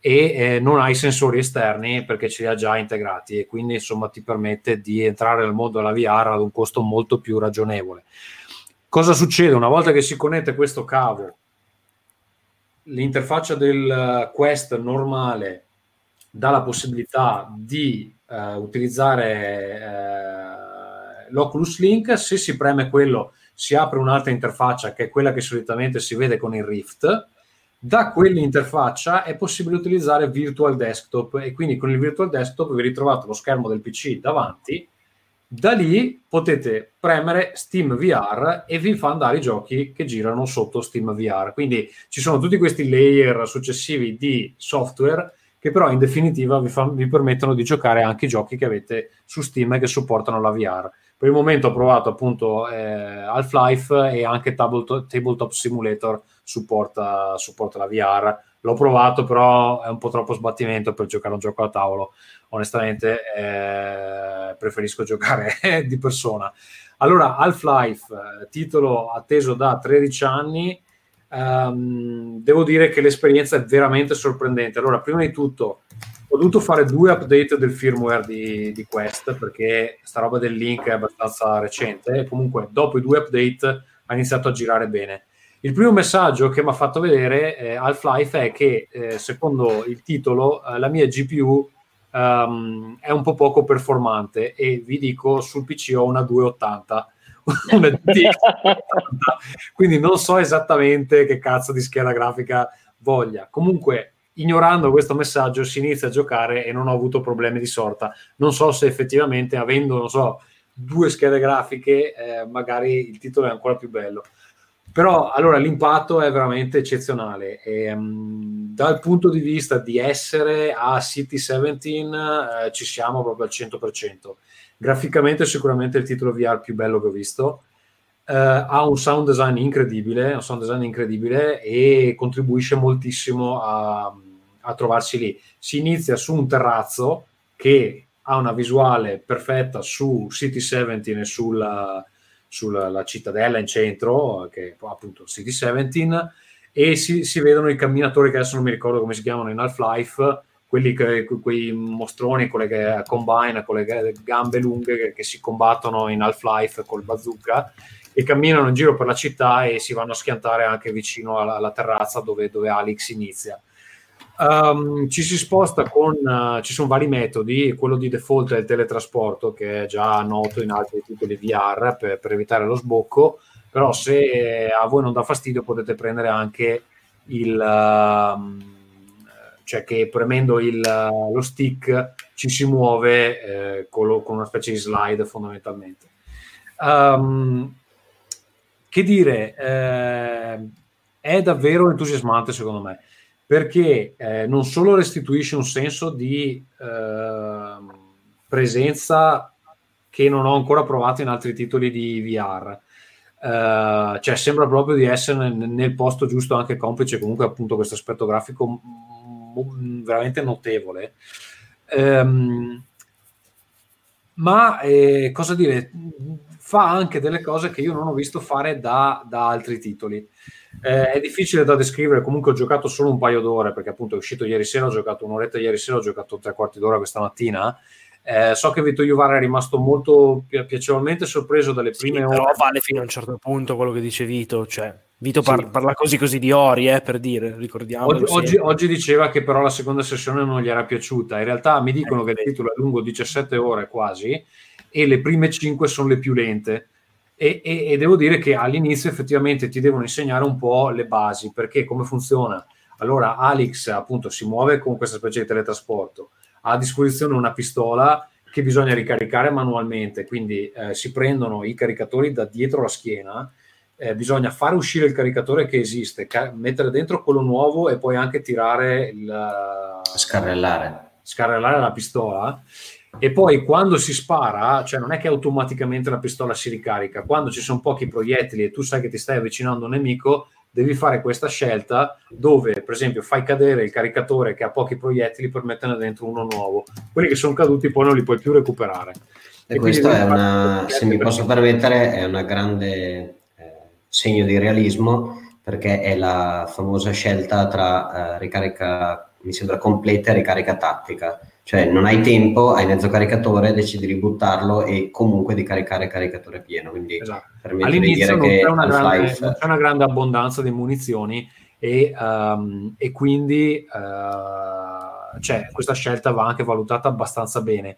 e eh, non ha i sensori esterni perché ce li ha già integrati e quindi insomma ti permette di entrare nel mondo della VR ad un costo molto più ragionevole cosa succede una volta che si connette questo cavo l'interfaccia del Quest normale dà la possibilità di eh, utilizzare eh, l'Oculus Link, se si preme quello si apre un'altra interfaccia che è quella che solitamente si vede con il Rift. Da quell'interfaccia è possibile utilizzare Virtual Desktop e quindi con il Virtual Desktop vi ritrovate lo schermo del PC davanti. Da lì potete premere Steam VR e vi fa andare i giochi che girano sotto Steam VR. Quindi ci sono tutti questi layer successivi di software che però in definitiva vi, fa, vi permettono di giocare anche i giochi che avete su Steam e che supportano la VR. Per il momento ho provato appunto eh, Half-Life e anche Tabletop, Tabletop Simulator supporta, supporta, la VR. L'ho provato, però è un po' troppo sbattimento per giocare un gioco a tavolo. Onestamente eh, preferisco giocare di persona. Allora, Half-Life, eh, titolo atteso da 13 anni, um, devo dire che l'esperienza è veramente sorprendente. Allora, prima di tutto, ho dovuto fare due update del firmware di, di Quest perché sta roba del link è abbastanza recente e comunque dopo i due update ha iniziato a girare bene. Il primo messaggio che mi ha fatto vedere eh, Half-Life è che eh, secondo il titolo eh, la mia GPU um, è un po' poco performante e vi dico sul PC ho una 280 una quindi non so esattamente che cazzo di scheda grafica voglia. Comunque ignorando questo messaggio si inizia a giocare e non ho avuto problemi di sorta. Non so se effettivamente avendo, non so, due schede grafiche, eh, magari il titolo è ancora più bello. Però allora l'impatto è veramente eccezionale. E, um, dal punto di vista di essere a City 17 eh, ci siamo proprio al 100%. Graficamente sicuramente il titolo VR più bello che ho visto. Uh, ha un sound design incredibile, un sound design incredibile e contribuisce moltissimo a, a trovarsi lì. Si inizia su un terrazzo che ha una visuale perfetta su City 17 e sulla, sulla cittadella in centro, che è appunto City 17, e si, si, vedono i camminatori che adesso non mi ricordo come si chiamano in Half-Life, quelli che, quei mostroni con le combine, con le gambe lunghe che, che si combattono in Half-Life col bazooka e camminano in giro per la città e si vanno a schiantare anche vicino alla, alla terrazza dove, dove Alex inizia. Um, ci si sposta con, uh, ci sono vari metodi, quello di default è il teletrasporto che è già noto in altri titoli VR per, per evitare lo sbocco, però se a voi non dà fastidio potete prendere anche il, uh, cioè che premendo il, lo stick ci si muove eh, con, lo, con, una specie di slide fondamentalmente. Um, che dire, eh, è davvero entusiasmante secondo me perché eh, non solo restituisce un senso di eh, presenza che non ho ancora provato in altri titoli di VR, eh, cioè sembra proprio di essere nel, nel, posto giusto anche complice comunque appunto questo aspetto grafico m- veramente notevole. Um, ma eh, cosa dire, fa anche delle cose che io non ho visto fare da, da altri titoli. Eh, è difficile da descrivere, comunque ho giocato solo un paio d'ore perché appunto è uscito ieri sera, ho giocato un'oretta ieri sera, ho giocato tre quarti d'ora questa mattina. Eh, so che Vito Juvara è rimasto molto pi- piacevolmente sorpreso dalle prime Sì, ore. però vale fino a un certo punto quello che dice Vito, cioè Vito Sì. par- parla così così di Ori, eh, per dire, ricordiamo. Oggi, oggi- oggi diceva che però la seconda sessione non gli era piaciuta. In realtà mi dicono che il titolo è lungo 17 ore quasi e le prime 5 sono le più lente. E, e- e devo dire che all'inizio effettivamente ti devono insegnare un po' le basi, perché come funziona. Allora, Alex appunto si muove con questa specie di teletrasporto, ha a disposizione una pistola che bisogna ricaricare manualmente, quindi eh, si prendono i caricatori da dietro la schiena, eh, bisogna fare uscire il caricatore che esiste, ca- mettere dentro quello nuovo e poi anche tirare il Scarrellare. scarrellare la pistola e poi quando si spara, cioè non è che automaticamente la pistola si ricarica, quando ci sono pochi proiettili e tu sai che ti stai avvicinando a un nemico, devi fare questa scelta dove, per esempio, fai cadere il caricatore che ha pochi proiettili per metterne dentro uno nuovo. Quelli che sono caduti poi non li puoi più recuperare. E questo devi è una, se mi posso permettere, è una grande eh, segno di realismo perché è la famosa scelta tra eh, ricarica, mi sembra completa e ricarica tattica. Cioè non hai tempo, hai mezzo caricatore, decidi di buttarlo e comunque di caricare caricatore pieno. Quindi Esatto. all'inizio non c'è, una grande, non c'è una grande abbondanza di munizioni e, ehm, e quindi eh, cioè, questa scelta va anche valutata abbastanza bene.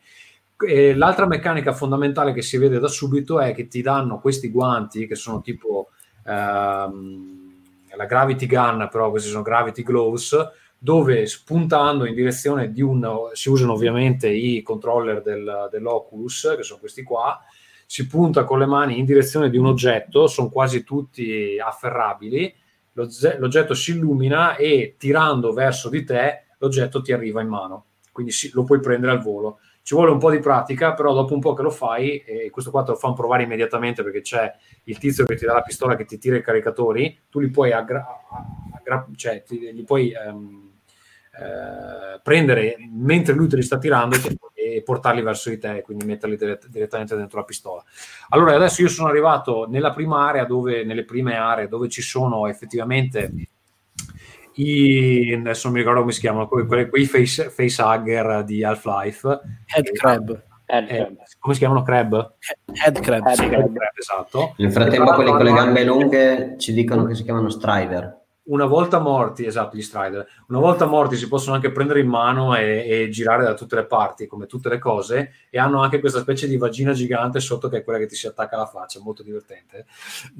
E l'altra meccanica fondamentale che si vede da subito è che ti danno questi guanti che sono tipo ehm, la Gravity Gun, però questi sono Gravity Gloves, dove spuntando in direzione di un si usano ovviamente i controller del, dell'Oculus, che sono questi qua, si punta con le mani in direzione di un oggetto, sono quasi tutti afferrabili, l'oggetto si illumina e tirando verso di te l'oggetto ti arriva in mano, quindi lo puoi prendere al volo. Ci vuole un po' di pratica, però dopo un po' che lo fai, e questo qua te lo fanno provare immediatamente perché c'è il tizio che ti dà la pistola che ti tira i caricatori, tu li puoi, aggra- aggra- cioè, ti- li puoi ehm, eh, prendere mentre lui te li sta tirando e, portarli verso di te, quindi metterli dire- direttamente dentro la pistola. Allora, adesso io sono arrivato nella prima area dove, nelle prime aree dove ci sono effettivamente i, adesso non mi ricordo come si chiamano, que- que- quei face, facehugger di Half-Life. Head crab. Eh, come si chiamano? Crab? Head crab, Head sì. Head crab, esatto. Nel frattempo quelli con le gambe lunghe ci dicono che si chiamano Strider. Una volta morti, esatto, gli Strider, una volta morti si possono anche prendere in mano e, e girare da tutte le parti, come tutte le cose, e hanno anche questa specie di vagina gigante sotto che è quella che ti si attacca alla faccia, molto divertente.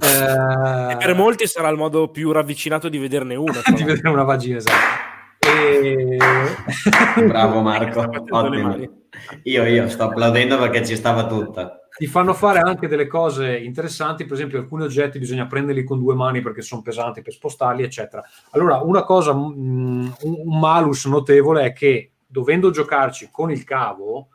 Eh, E per molti sarà il modo più ravvicinato di vederne una. di vedere una vagina, esatto. E... Bravo Marco, ottimo. Io, io sto applaudendo perché ci stava tutta. Ti fanno fare anche delle cose interessanti, per esempio alcuni oggetti bisogna prenderli con due mani perché sono pesanti per spostarli, eccetera. Allora, una cosa, mm, un, un malus notevole è che dovendo giocarci con il cavo,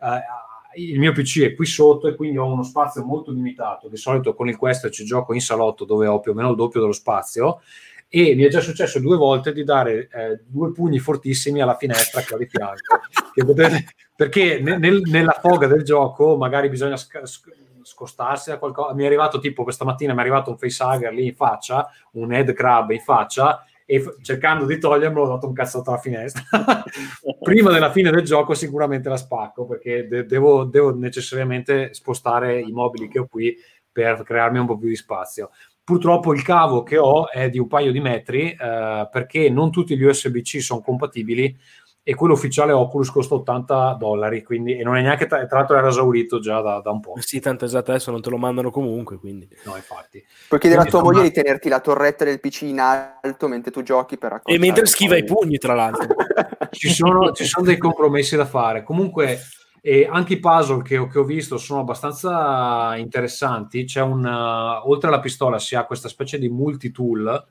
eh, il mio PC è qui sotto e quindi ho uno spazio molto limitato. Di solito con il Quest ci gioco in salotto dove ho più o meno il doppio dello spazio e mi è già successo due volte di dare eh, due pugni fortissimi alla finestra che ho di fianco che potete- perché ne- nel- nella foga del gioco magari bisogna sc- sc- scostarsi da qualcosa mi è arrivato tipo questa mattina mi è arrivato un facehugger lì in faccia un head crab in faccia e f- cercando di togliermelo ho dato un cazzotto alla finestra. Prima della fine del gioco sicuramente la spacco perché de- devo, devo necessariamente spostare i mobili che ho qui per crearmi un po' più di spazio. Purtroppo il cavo che ho è di un paio di metri eh, perché non tutti gli USB-C sono compatibili e quello ufficiale Oculus costa 80 dollari quindi, e non è neanche tra, tra l'altro era esaurito già da, da un po' Sì, tanto esatto, adesso non te lo mandano comunque, quindi. no infatti Puoi chiedere a tua moglie di tenerti la torretta del PC in alto mentre tu giochi per E mentre schiva i pugni, tra l'altro. ci sono, ci sono dei compromessi da fare. Comunque, eh, anche i puzzle che, ho- che ho visto sono abbastanza interessanti. C'è un, uh, oltre alla pistola, si ha questa specie di multi-tool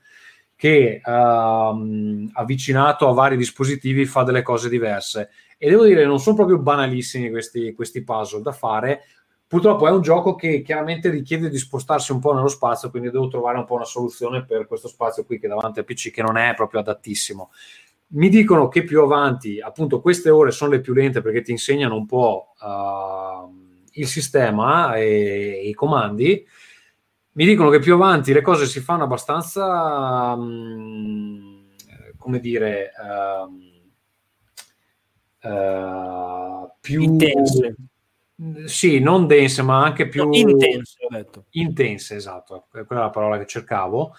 che ehm, avvicinato a vari dispositivi fa delle cose diverse. E devo dire, non sono proprio banalissimi questi, questi puzzle da fare. Purtroppo è un gioco che chiaramente richiede di spostarsi un po' nello spazio, quindi devo trovare un po' una soluzione per questo spazio qui che davanti al PC, che non è proprio adattissimo. Mi dicono che più avanti, appunto, queste ore sono le più lente perché ti insegnano un po' uh, il sistema e i comandi. Mi dicono che più avanti le cose si fanno abbastanza, um, come dire, um, uh, più Intense. Sì, non dense, ma anche più No, intense, ho detto. intense, esatto, quella è la parola che cercavo.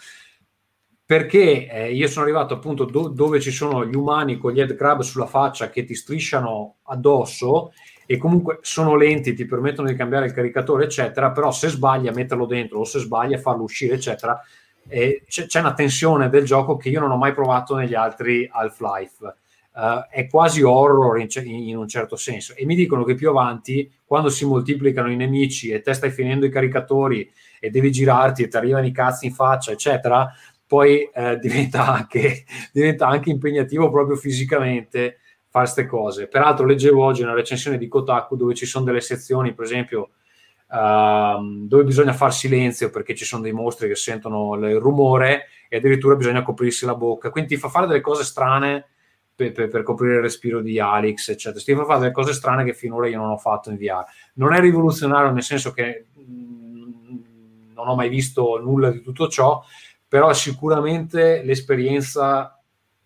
Perché eh, io sono arrivato appunto do- dove ci sono gli umani con gli head crab sulla faccia che ti strisciano addosso e comunque sono lenti, ti permettono di cambiare il caricatore, eccetera. Però se sbagli a metterlo dentro o se sbagli a farlo uscire, eccetera, eh, c'è, c'è una tensione del gioco che io non ho mai provato negli altri Half-Life. Eh, è quasi horror in, in un certo senso. E mi dicono che più avanti, quando si moltiplicano i nemici e te stai finendo i caricatori e devi girarti e ti arrivano i cazzi in faccia, eccetera, poi eh, diventa, anche, diventa anche impegnativo proprio fisicamente fare queste cose. Peraltro leggevo oggi una recensione di Kotaku dove ci sono delle sezioni, per esempio, ehm, dove bisogna far silenzio perché ci sono dei mostri che sentono il rumore e addirittura bisogna coprirsi la bocca. Quindi ti fa fare delle cose strane per, per- per coprire il respiro di Alex, eccetera. Ti fa fare delle cose strane che finora io non ho fatto in VR. Non è rivoluzionario nel senso che mh, non ho mai visto nulla di tutto ciò, però è sicuramente l'esperienza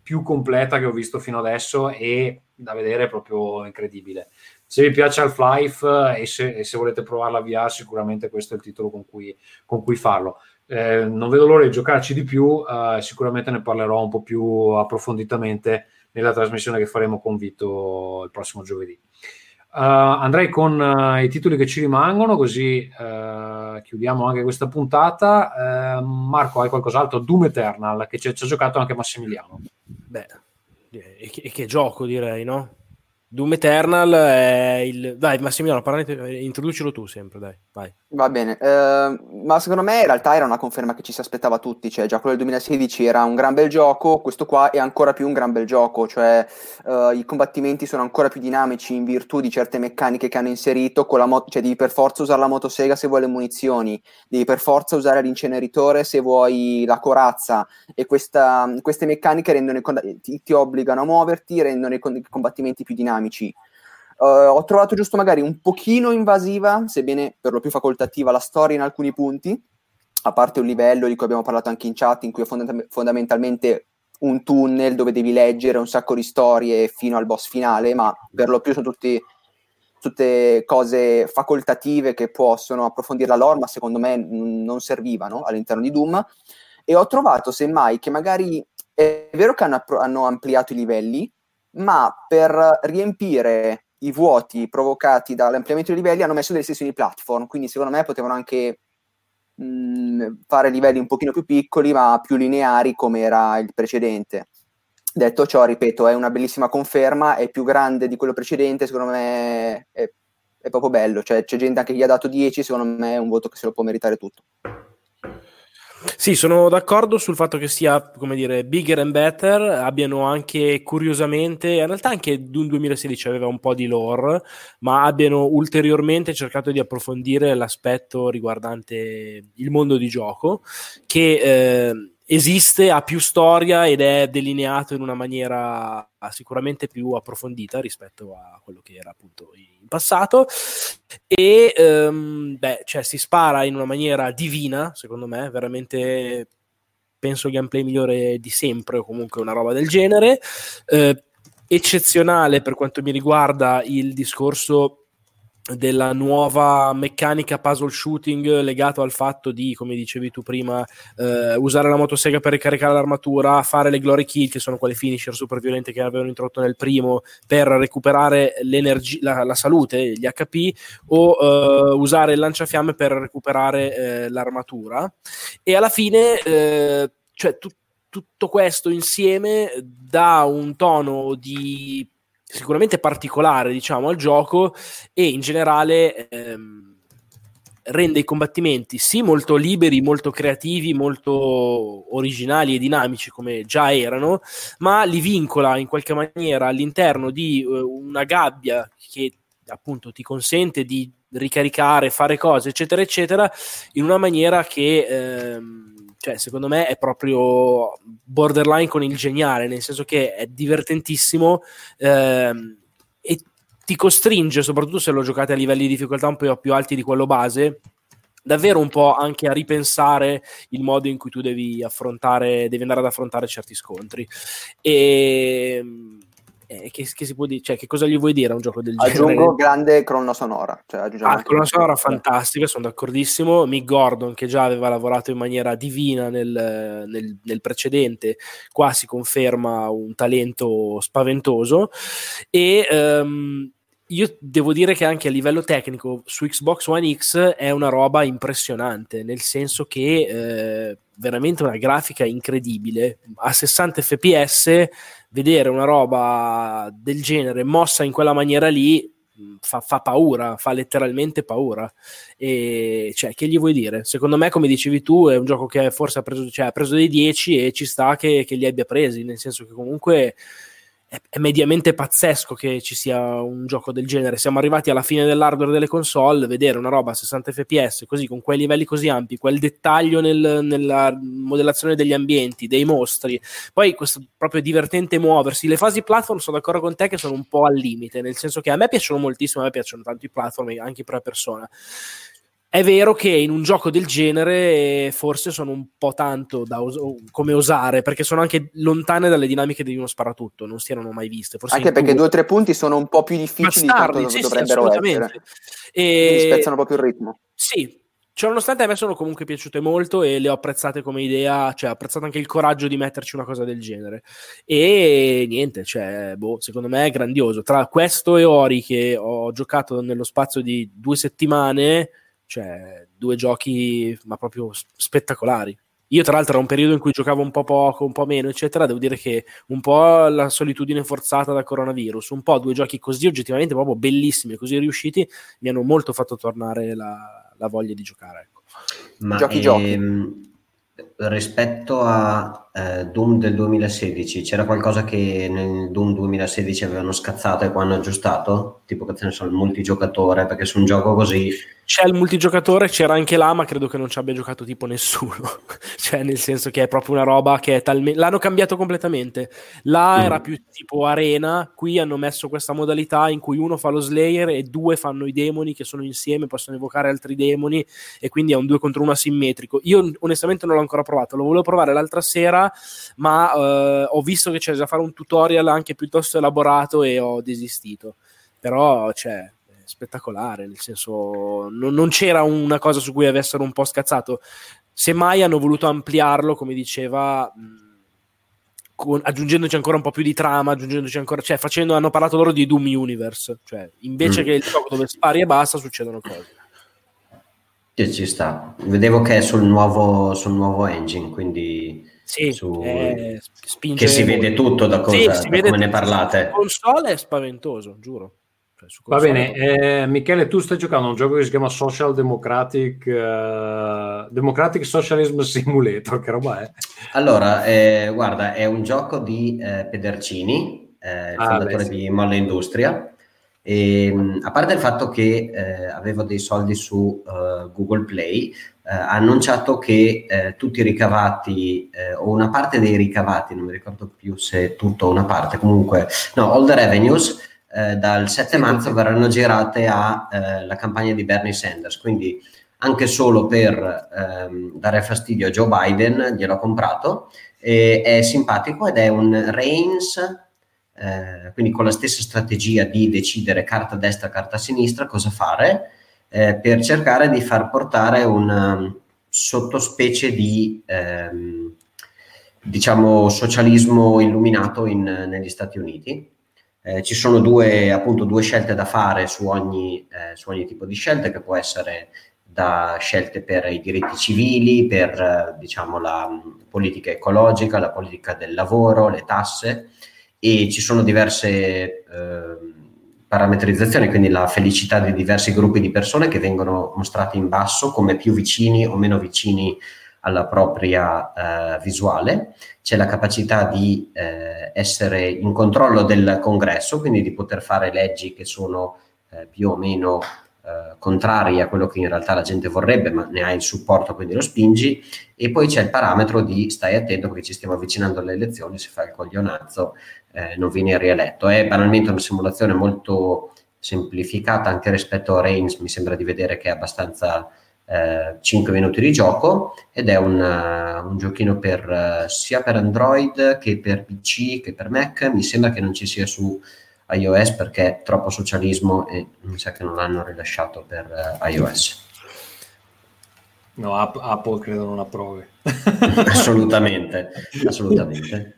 più completa che ho visto fino adesso e da vedere proprio incredibile. Se vi piace Half-Life eh, e se, e se volete provarla via, sicuramente questo è il titolo con cui, con cui farlo. Eh, non vedo l'ora di giocarci di più, eh, sicuramente ne parlerò un po' più approfonditamente nella trasmissione che faremo con Vito il prossimo giovedì. Uh, andrei con uh, i titoli che ci rimangono, così uh, chiudiamo anche questa puntata. Marco, hai qualcos'altro? Doom Eternal, che ci ha giocato anche Massimiliano. Beh, e che, e che gioco direi, no? Doom Eternal è il... Dai, Massimiliano, parlate- introducilo tu sempre, dai, vai. Va bene, eh, ma secondo me in realtà era una conferma che ci si aspettava tutti, cioè già quello del 2016 era un gran bel gioco, questo qua è ancora più un gran bel gioco, cioè eh, i combattimenti sono ancora più dinamici in virtù di certe meccaniche che hanno inserito, mo- cioè devi per forza usare la motosega se vuoi le munizioni, devi per forza usare l'inceneritore se vuoi la corazza e questa- queste meccaniche rendono ti, ti obbligano a muoverti, rendono i combattimenti più dinamici. Uh, ho trovato giusto magari un pochino invasiva, sebbene per lo più facoltativa, la storia in alcuni punti, a parte un livello di cui abbiamo parlato anche in chat, in cui è fonda- fondamentalmente un tunnel dove devi leggere un sacco di storie fino al boss finale, ma per lo più sono tutti, tutte cose facoltative che possono approfondire la lore, ma secondo me n- non servivano all'interno di Doom. E ho trovato, semmai, che magari è vero che hanno, hanno ampliato i livelli, ma per riempire i vuoti provocati dall'ampliamento dei livelli hanno messo delle sessioni platform, quindi secondo me potevano anche mh, fare livelli un pochino più piccoli ma più lineari come era il precedente. Detto ciò, ripeto, è una bellissima conferma, è più grande di quello precedente, secondo me è, è proprio bello, cioè c'è gente anche che gli ha dato 10, secondo me è un voto che se lo può meritare tutto. Sì, sono d'accordo sul fatto che sia, come dire, bigger and better, abbiano anche curiosamente, in realtà anche Doom 2016 aveva un po' di lore, ma abbiano ulteriormente cercato di approfondire l'aspetto riguardante il mondo di gioco, che eh, esiste, ha più storia ed è delineato in una maniera sicuramente più approfondita rispetto a quello che era appunto in passato e ehm, beh, cioè, si spara in una maniera divina, secondo me, veramente penso il gameplay migliore di sempre o comunque una roba del genere. Eh, eccezionale per quanto mi riguarda il discorso della nuova meccanica puzzle shooting legato al fatto di, come dicevi tu prima, eh, usare la motosega per ricaricare l'armatura, fare le glory kill, che sono quelle finisher super violente che avevano introdotto nel primo, per recuperare la, la salute, gli HP, o eh, usare il lanciafiamme per recuperare eh, l'armatura. E alla fine, eh, cioè, tu, tutto questo insieme dà un tono di sicuramente particolare, diciamo, al gioco e in generale ehm, rende i combattimenti sì molto liberi, molto creativi, molto originali e dinamici come già erano, ma li vincola in qualche maniera all'interno di uh, una gabbia che appunto ti consente di ricaricare, fare cose, eccetera, eccetera, in una maniera che ehm, cioè, secondo me è proprio borderline con il geniale, nel senso che è divertentissimo ehm, e ti costringe, soprattutto se lo giocate a livelli di difficoltà un po' più alti di quello base, davvero un po' anche a ripensare il modo in cui tu devi affrontare, devi andare ad affrontare certi scontri. E eh, che, che, si può dire? Cioè, che cosa gli vuoi dire a un gioco del Aggiungo genere? Aggiungo grande colonna sonora. Cioè, ah, colonna sonora fantastica, sono d'accordissimo. Mick Gordon, che già aveva lavorato in maniera divina nel, nel, nel precedente, qua si conferma un talento spaventoso. E um, io devo dire che anche a livello tecnico su Xbox One X è una roba impressionante, nel senso che eh, veramente una grafica incredibile. A 60 fps vedere una roba del genere mossa in quella maniera lì mm, fa, fa, paura, fa letteralmente paura. E cioè, che gli vuoi dire? Secondo me, come dicevi tu, è un gioco che forse ha preso, cioè, ha preso dei 10 e ci sta che, che li abbia presi, nel senso che comunque è, mediamente pazzesco che ci sia un gioco del genere. Siamo arrivati alla fine dell'hardware delle console, vedere una roba a 60 fps così con quei livelli così ampi, quel dettaglio nel, nella modellazione degli ambienti, dei mostri. Poi questo proprio divertente muoversi. Le fasi platform sono d'accordo con te che sono un po' al limite, nel senso che a me piacciono moltissimo, a me piacciono tanto i platform anche in prima persona. È vero che in un gioco del genere forse sono un po' tanto da os- come osare, perché sono anche lontane dalle dinamiche di uno sparatutto, non si erano mai viste. Forse anche perché due o tre punti sono un po' più difficili Bastardi, di quanto sì, dovrebbero sì, essere. E... Quindi spezzano un po' più il ritmo. Sì, Ciononostante a me sono comunque piaciute molto e le ho apprezzate come idea, cioè ho apprezzato anche il coraggio di metterci una cosa del genere. E niente, cioè, boh, secondo me è grandioso. Tra questo e Ori che ho giocato nello spazio di due settimane, cioè due giochi ma proprio spettacolari. Io tra l'altro era un periodo in cui giocavo un po' poco, un po' meno, eccetera, devo dire che un po' la solitudine forzata dal coronavirus, un po' due giochi così oggettivamente proprio bellissimi e così riusciti mi hanno molto fatto tornare la, la voglia di giocare. Ecco. Ma giochi, ehm, giochi. Rispetto a eh, Doom del 2016, c'era qualcosa che nel Doom 2016 avevano scazzato e qua hanno aggiustato? Tipo che ne so, il multigiocatore, perché su un gioco così c'è il multigiocatore, c'era anche là, ma credo che non ci abbia giocato tipo nessuno. cioè, nel senso che è proprio una roba che è talmente. L'hanno cambiato completamente. Là mm. era più tipo arena, qui hanno messo questa modalità in cui uno fa lo Slayer e due fanno i demoni che sono insieme, possono evocare altri demoni, e quindi è un due contro uno asimmetrico. Io onestamente non l'ho ancora provato, lo volevo provare l'altra sera, ma eh, ho visto che c'è da fare un tutorial anche piuttosto elaborato e ho desistito. Però, cioè spettacolare, nel senso non, non, c'era una cosa su cui avessero un po' scazzato, semmai hanno voluto ampliarlo, come diceva, con, aggiungendoci ancora un po' più di trama, aggiungendoci ancora, cioè facendo, hanno parlato loro di Doom Universe, cioè invece mm. che il gioco dove spari e basta succedono cose. Che ci sta, vedevo che è sul nuovo, sul nuovo engine, quindi... Sì, su... eh, che si vede tutto da, cosa, sì, da come ne parlate. Il console è spaventoso, giuro. Va bene, eh, Michele, tu stai giocando a un gioco che si chiama Social Democratic, uh, Democratic Socialism Simulator, che roba è? Allora, eh, guarda, è un gioco di eh, Pedercini, eh, il ah, fondatore beh, sì. di Molle Industria, e, ehm, a parte il fatto che eh, avevo dei soldi su uh, Google Play, ha annunciato che tutti i ricavati, o una parte dei ricavati, non mi ricordo più se tutto o una parte, comunque, no, all the revenues, eh, dal 7 marzo verranno girate alla eh, campagna di Bernie Sanders, quindi anche solo per ehm, dare fastidio a Joe Biden gliel'ho comprato, è simpatico ed è un Reigns, eh, quindi con la stessa strategia di decidere carta destra, carta sinistra, cosa fare, eh, per cercare di far portare una um, sottospecie di ehm, diciamo socialismo illuminato in, negli Stati Uniti. Eh, ci sono due, appunto, due scelte da fare su ogni, eh, su ogni tipo di scelta, che può essere da scelte per i diritti civili, per eh, diciamo, la mh, politica ecologica, la politica del lavoro, le tasse e ci sono diverse eh, parametrizzazioni, quindi la felicità di diversi gruppi di persone che vengono mostrati in basso come più vicini o meno vicini alla propria eh, visuale, c'è la capacità di eh, essere in controllo del congresso, quindi di poter fare leggi che sono eh, più o meno eh, contrarie a quello che in realtà la gente vorrebbe, ma ne hai il supporto, quindi lo spingi, e poi c'è il parametro di stai attento perché ci stiamo avvicinando alle elezioni, se fai il coglionazzo eh, non vieni rieletto. È banalmente una simulazione molto semplificata anche rispetto a Reigns, mi sembra di vedere che è abbastanza eh, 5 minuti di gioco ed è un, uh, un giochino per, uh, sia per Android che per PC che per Mac. Mi sembra che non ci sia su iOS perché troppo socialismo e mi sa che non l'hanno rilasciato per uh, iOS. No, Apple credo non approvi. assolutamente, assolutamente.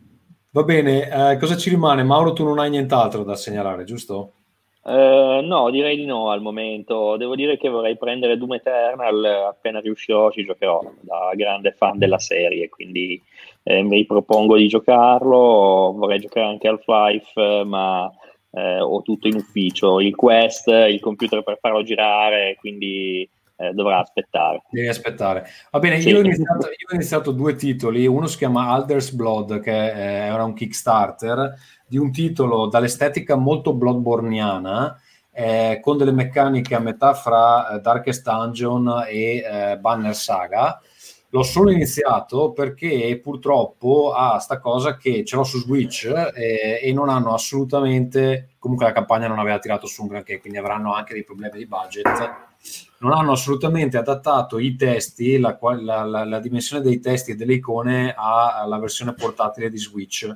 Va bene, eh, cosa ci rimane? Mauro, tu non hai nient'altro da segnalare, giusto? Uh, no, direi di no al momento. Devo dire che vorrei prendere Doom Eternal appena riuscirò, ci giocherò da grande fan della serie, quindi eh, mi ripropongo di giocarlo. Vorrei giocare anche al Five, ma eh, ho tutto in ufficio, il Quest, il computer per farlo girare, quindi eh, dovrà aspettare. Devi aspettare. Va bene, sì. io, ho iniziato, io, ho iniziato, due titoli, uno si chiama Alder's Blood, che eh, era un Kickstarter, di un titolo dall'estetica molto bloodborniana, eh, con delle meccaniche a metà fra eh, Darkest Dungeon e eh, Banner Saga. L'ho solo iniziato perché purtroppo ha sta cosa che ce l'ho su Switch eh, e non hanno assolutamente, comunque la campagna non aveva tirato su un granché, quindi avranno anche dei problemi di budget non hanno assolutamente adattato i testi, la, la, la, la dimensione dei testi e delle icone alla versione portatile di Switch.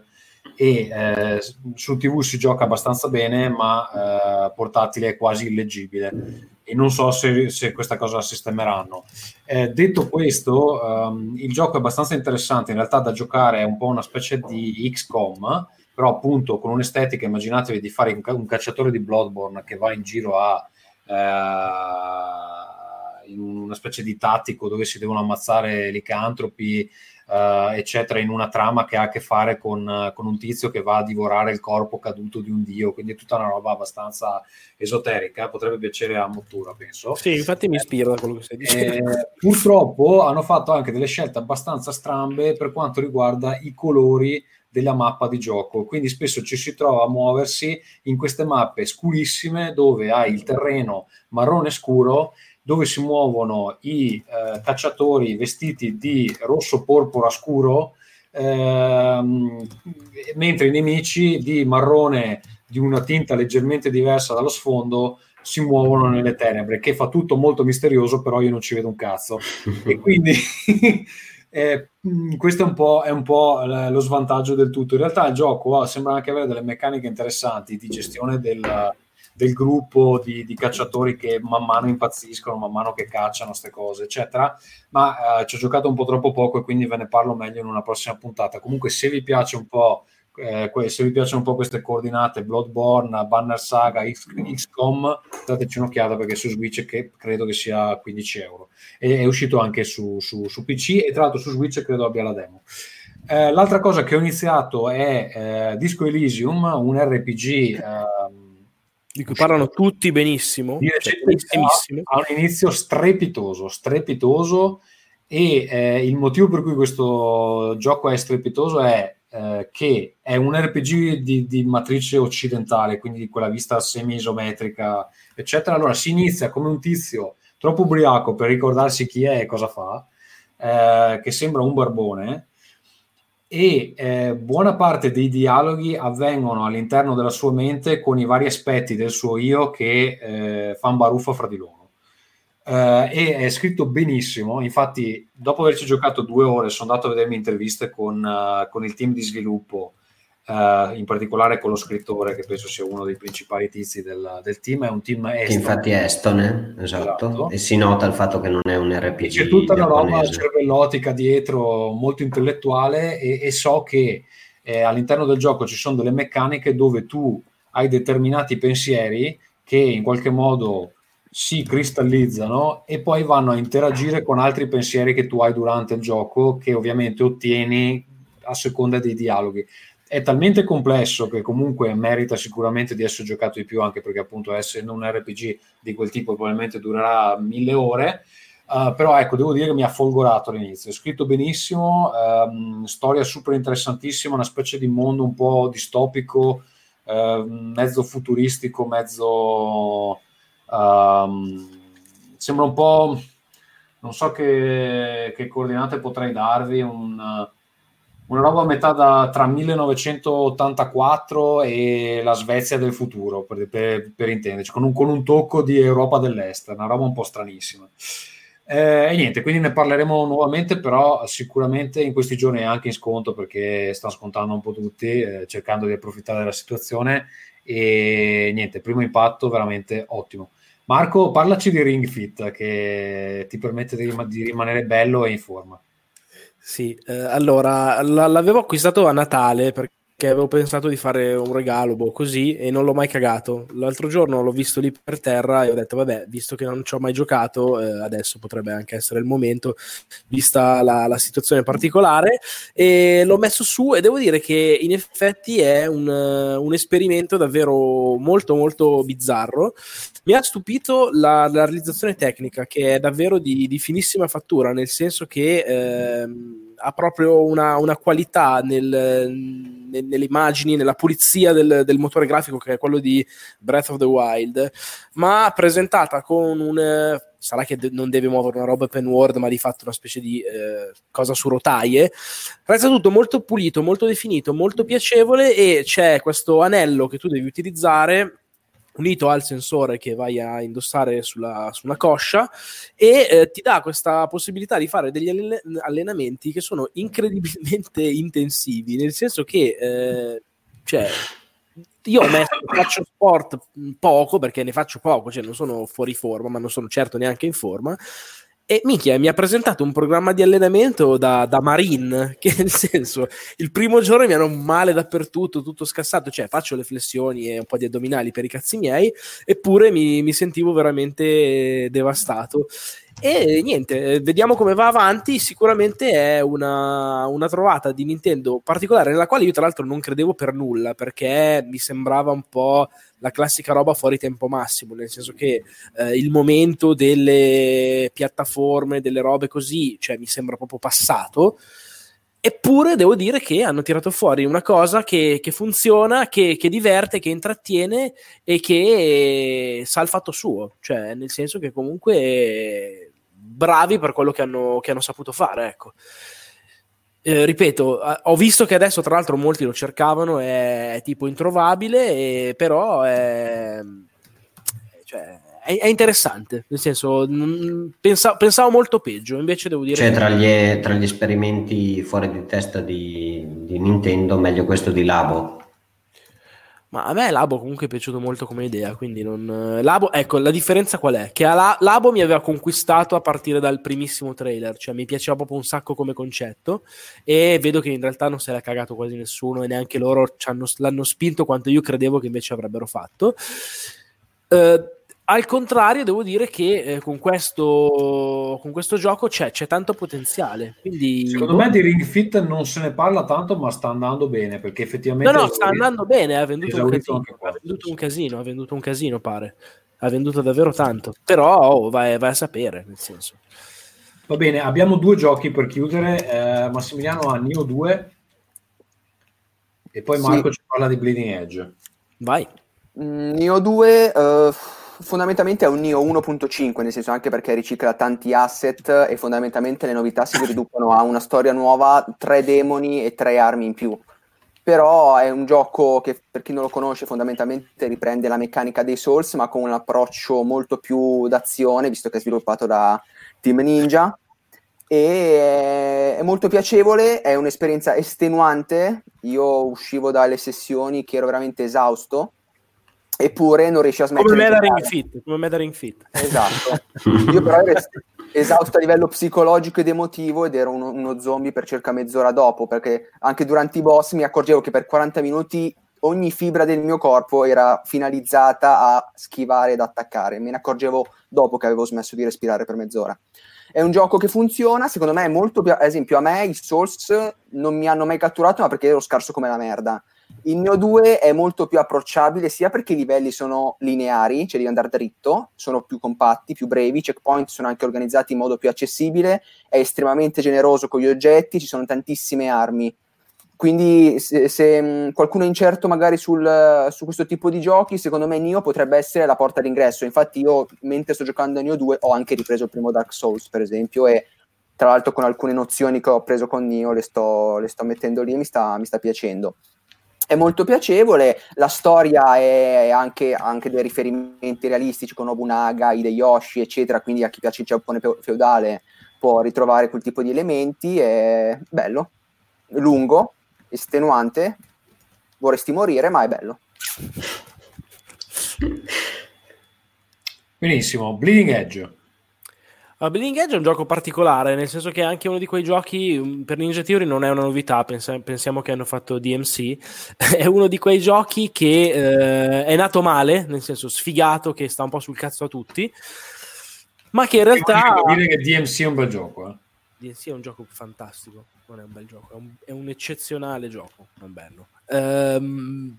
E eh, su TV si gioca abbastanza bene, ma eh, portatile è quasi illeggibile. E non so se, se questa cosa la sistemeranno. Eh, detto questo, um, il gioco è abbastanza interessante. In realtà, da giocare è un po' una specie di XCOM, però appunto con un'estetica. Immaginatevi di fare un, cacciatore di Bloodborne che va in giro a eh, in una specie di tattico dove si devono ammazzare licantropi, Uh, eccetera, in una trama che ha a che fare con, con, un tizio che va a divorare il corpo caduto di un dio, quindi è tutta una roba abbastanza esoterica, potrebbe piacere a Mottura, penso. Sì, infatti mi ispira da quello che stai dicendo. Eh, purtroppo hanno fatto anche delle scelte abbastanza strambe per quanto riguarda i colori della mappa di gioco. Quindi spesso ci si trova a muoversi in queste mappe scurissime dove hai il terreno marrone scuro dove si muovono i eh, cacciatori vestiti di rosso porpora scuro ehm, mentre i nemici di marrone di una tinta leggermente diversa dallo sfondo si muovono nelle tenebre, che fa tutto molto misterioso, però io non ci vedo un cazzo. e quindi Eh, questo è un, po', è un po' lo svantaggio del tutto. In realtà il gioco oh, sembra anche avere delle meccaniche interessanti di gestione del, del gruppo di, di, cacciatori che man mano impazziscono, man mano che cacciano queste cose, eccetera. Ma eh, ci ho giocato un po' troppo poco e quindi ve ne parlo meglio in una prossima puntata. Comunque, se vi piace un po' eh, se vi piacciono un po' queste coordinate, Bloodborne, Banner Saga, XCOM, dateci un'occhiata perché su Switch che credo che sia 15 euro. E è uscito anche su, su, su PC e tra l'altro su Switch credo abbia la demo. Eh, l'altra cosa che ho iniziato è eh, Disco Elysium, un RPG ehm, di cui parlano tutti benissimo, cioè, ha, un inizio strepitoso, strepitoso e eh, il motivo per cui questo gioco è strepitoso è eh, che è un RPG di, di, matrice occidentale, quindi di quella vista semi-isometrica, eccetera. Allora si inizia come un tizio troppo ubriaco per ricordarsi chi è e cosa fa, eh, che sembra un barbone, e eh, buona parte dei dialoghi avvengono all'interno della sua mente con i vari aspetti del suo io che eh, fanno baruffa fra di loro. Uh, e è scritto benissimo. Infatti, dopo averci giocato due ore, sono andato a vedermi interviste con, uh, con il team di sviluppo, uh, in particolare con lo scrittore, che penso sia uno dei principali tizi del, del team. È un team estone. infatti è estone, esatto. esatto. E si nota il fatto che non è un RPG. C'è tutta una roba cervellotica dietro, molto intellettuale, e, e so che eh, all'interno del gioco ci sono delle meccaniche dove tu hai determinati pensieri che in qualche modo si cristallizzano e poi vanno a interagire con altri pensieri che tu hai durante il gioco che ovviamente ottieni a seconda dei dialoghi. È talmente complesso che comunque merita sicuramente di essere giocato di più anche perché appunto essendo un RPG di quel tipo probabilmente durerà mille ore. Uh, però ecco, devo dire che mi ha folgorato all'inizio. È scritto benissimo, um, storia super interessantissima, una specie di mondo un po' distopico, uh, mezzo futuristico, mezzo Um, sembra un po', non so che, che coordinate potrei darvi, un, una roba a metà da, tra 1984 e la Svezia del futuro, per, per, per intenderci, con un, con un, tocco di Europa dell'Est, una roba un po' stranissima. Eh, e niente, quindi ne parleremo nuovamente, però sicuramente in questi giorni è anche in sconto perché stanno scontando un po' tutti, eh, cercando di approfittare della situazione e niente, primo impatto veramente ottimo. Marco, parlaci di Ring Fit che ti permette di, di rimanere bello e in forma. Sì, eh, allora l'avevo acquistato a Natale perché che avevo pensato di fare un regalo boh, così e non l'ho mai cagato. L'altro giorno l'ho visto lì per terra e ho detto, vabbè, visto che non ci ho mai giocato, eh, adesso potrebbe anche essere il momento, vista la, la, situazione particolare. E l'ho messo su e devo dire che in effetti è un, un esperimento davvero molto, molto bizzarro. Mi ha stupito la, la realizzazione tecnica, che è davvero di, di finissima fattura, nel senso che... Eh, ha proprio una, una qualità nel, nel, nelle immagini, nella pulizia del, del, motore grafico che è quello di Breath of the Wild, ma presentata con un... Sarà che de- non deve muovere una roba open world, ma di fatto una specie di eh, cosa su rotaie. Resta tutto molto pulito, molto definito, molto piacevole e c'è questo anello che tu devi utilizzare unito al sensore che vai a indossare sulla, su coscia e eh, ti dà questa possibilità di fare degli allenamenti che sono incredibilmente intensivi, nel senso che eh, cioè, io messo, faccio sport poco perché ne faccio poco, cioè non sono fuori forma, ma non sono certo neanche in forma. E minchia, mi ha presentato un programma di allenamento da, da Marine, che nel senso, il primo giorno mi hanno male dappertutto, tutto scassato, cioè faccio le flessioni e un po' di addominali per i cazzi miei, eppure mi, mi sentivo veramente devastato. E niente, vediamo come va avanti. Sicuramente è una, una, trovata di Nintendo particolare, nella quale io, tra l'altro, non credevo per nulla perché mi sembrava un po' la classica roba fuori tempo massimo, nel senso che eh, il momento delle piattaforme, delle robe così, cioè mi sembra proprio passato. Eppure devo dire che hanno tirato fuori una cosa che, che funziona, che, che, diverte, che intrattiene e che sa il fatto suo, cioè nel senso che comunque bravi per quello che hanno, che hanno saputo fare. Ecco. Eh, ripeto, ho visto che adesso tra l'altro molti lo cercavano, è, è tipo introvabile, e, però è, cioè, è, è, interessante, nel senso pensa, pensavo molto peggio, invece devo dire... Cioè tra gli, tra gli esperimenti fuori di testa di, di Nintendo, meglio questo di Labo, ma a me Labo comunque è piaciuto molto come idea, quindi non... Labo, ecco, la differenza qual è? Che La... Labo mi aveva conquistato a partire dal primissimo trailer, cioè mi piaceva proprio un sacco come concetto e vedo che in realtà non se l'ha cagato quasi nessuno e neanche loro l'hanno spinto quanto io credevo che invece avrebbero fatto. Uh, al contrario, devo dire che eh, con, questo, con, questo, gioco c'è, c'è tanto potenziale. Quindi, Secondo boh. me di Ring Fit non se ne parla tanto, ma sta andando bene perché effettivamente. No, no, sta andando bene. Ha venduto, un casino, ha venduto un casino, ha venduto un casino, pare. Ha venduto davvero tanto. Però oh, vai, vai, a sapere, nel senso. Va bene, abbiamo due giochi per chiudere. Eh, Massimiliano ha Nio 2 e poi Marco sì. ci parla di Bleeding Edge. Vai. Mm, Nio 2. Uh fondamentalmente è un Neo 1.5, nel senso anche perché ricicla tanti asset e fondamentalmente le novità si riducono a una storia nuova, tre demoni e tre armi in più. Però è un gioco che per chi non lo conosce fondamentalmente riprende la meccanica dei Souls ma con un approccio molto più d'azione, visto che è sviluppato da Team Ninja. E è molto piacevole, è un'esperienza estenuante. Io uscivo dalle sessioni che ero veramente esausto eppure non riesci a smettere come me da ring fit come me da ring fit. Esatto. Io però ero esausto a livello psicologico ed emotivo ed ero uno, uno, zombie per circa mezz'ora dopo perché anche durante i boss mi accorgevo che per 40 minuti ogni fibra del mio corpo era finalizzata a schivare ed attaccare. Me ne accorgevo dopo che avevo smesso di respirare per mezz'ora. È un gioco che funziona, secondo me è molto più, ad esempio a me i Souls non mi hanno mai catturato ma perché ero scarso come la merda il Neo 2 è molto più approcciabile sia perché i livelli sono lineari, cioè devi andare dritto, sono più compatti, più brevi, i checkpoint sono anche organizzati in modo più accessibile, è estremamente generoso con gli oggetti, ci sono tantissime armi. Quindi se, se qualcuno è incerto magari sul, su questo tipo di giochi, secondo me Nio potrebbe essere la porta d'ingresso. Infatti io mentre sto giocando a Nio 2 ho anche ripreso il primo Dark Souls, per esempio, e tra l'altro con alcune nozioni che ho preso con Nio le sto, le sto mettendo lì e mi sta, mi sta piacendo. È molto piacevole, la storia è anche, anche dei riferimenti realistici con Nobunaga, Hideyoshi, eccetera, quindi a chi piace il Giappone feudale può ritrovare quel tipo di elementi, è bello, lungo, estenuante, vorresti morire, ma è bello. Benissimo, Bleeding Edge. Uh, Bleeding Edge è un gioco particolare, nel senso che è anche uno di quei giochi, um, per Ninja Theory non è una novità, pensa- pensiamo che hanno fatto DMC, è uno di quei giochi che uh, è nato male, nel senso sfigato, che sta un po' sul cazzo a tutti, ma che in realtà... Devo dire che DMC è un bel gioco. Eh. DMC è un gioco fantastico, non è un bel gioco, è un, è un eccezionale gioco, non bello. Um,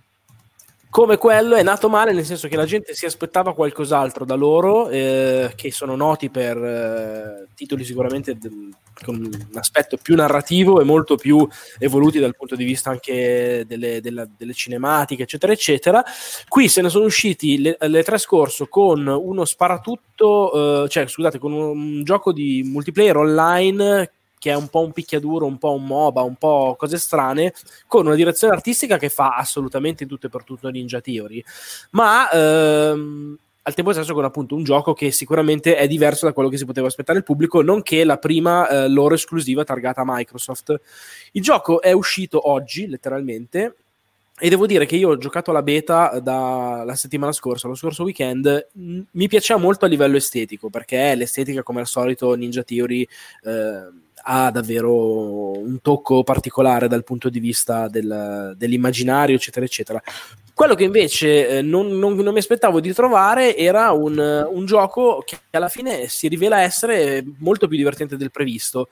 come quello è nato male nel senso che la gente si aspettava qualcos'altro da loro eh, che sono noti per eh, titoli sicuramente del, con un aspetto più narrativo e molto più evoluti dal punto di vista anche delle, della, delle cinematiche eccetera eccetera. Qui se ne sono usciti le, le tre scorso con uno sparatutto eh, cioè scusate con un, un gioco di multiplayer online che è un po' un picchiaduro, un po' un MOBA, un po' cose strane, con una direzione artistica che fa assolutamente tutto e per tutto Ninja Theory, ma ehm, al tempo stesso con appunto un gioco che sicuramente è diverso da quello che si poteva aspettare il pubblico, nonché la prima eh, loro esclusiva targata a Microsoft. Il gioco è uscito oggi, letteralmente, e devo dire che io ho giocato la beta dalla settimana scorsa, lo scorso weekend, mi piaceva molto a livello estetico, perché l'estetica come al solito Ninja Theory... Eh, ha davvero un tocco particolare dal punto di vista del, dell'immaginario, eccetera, eccetera. Quello che invece eh, non, non, non, mi aspettavo di trovare era un, un, gioco che alla fine si rivela essere molto più divertente del previsto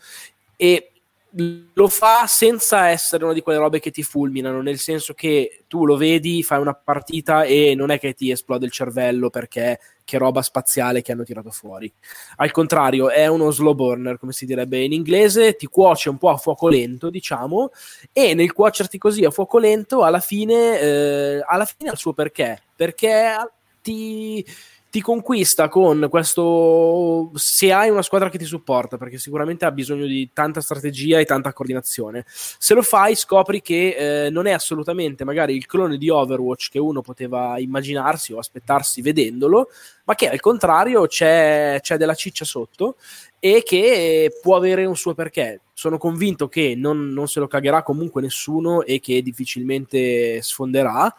e lo fa senza essere una di quelle robe che ti fulminano, nel senso che tu lo vedi, fai una partita e non è che ti esplode il cervello perché che roba spaziale che hanno tirato fuori. Al contrario, è uno slow burner, come si direbbe in inglese, ti cuoce un po' a fuoco lento, diciamo, e nel cuocerti così a fuoco lento, alla fine, eh, alla fine ha il suo perché, perché ti ti conquista con questo se hai una squadra che ti supporta perché sicuramente ha bisogno di tanta strategia e tanta coordinazione. Se lo fai scopri che eh, non è assolutamente magari il clone di Overwatch che uno poteva immaginarsi o aspettarsi vedendolo ma che al contrario c'è, c'è della ciccia sotto e che può avere un suo perché. Sono convinto che non, non se lo cagherà comunque nessuno e che difficilmente sfonderà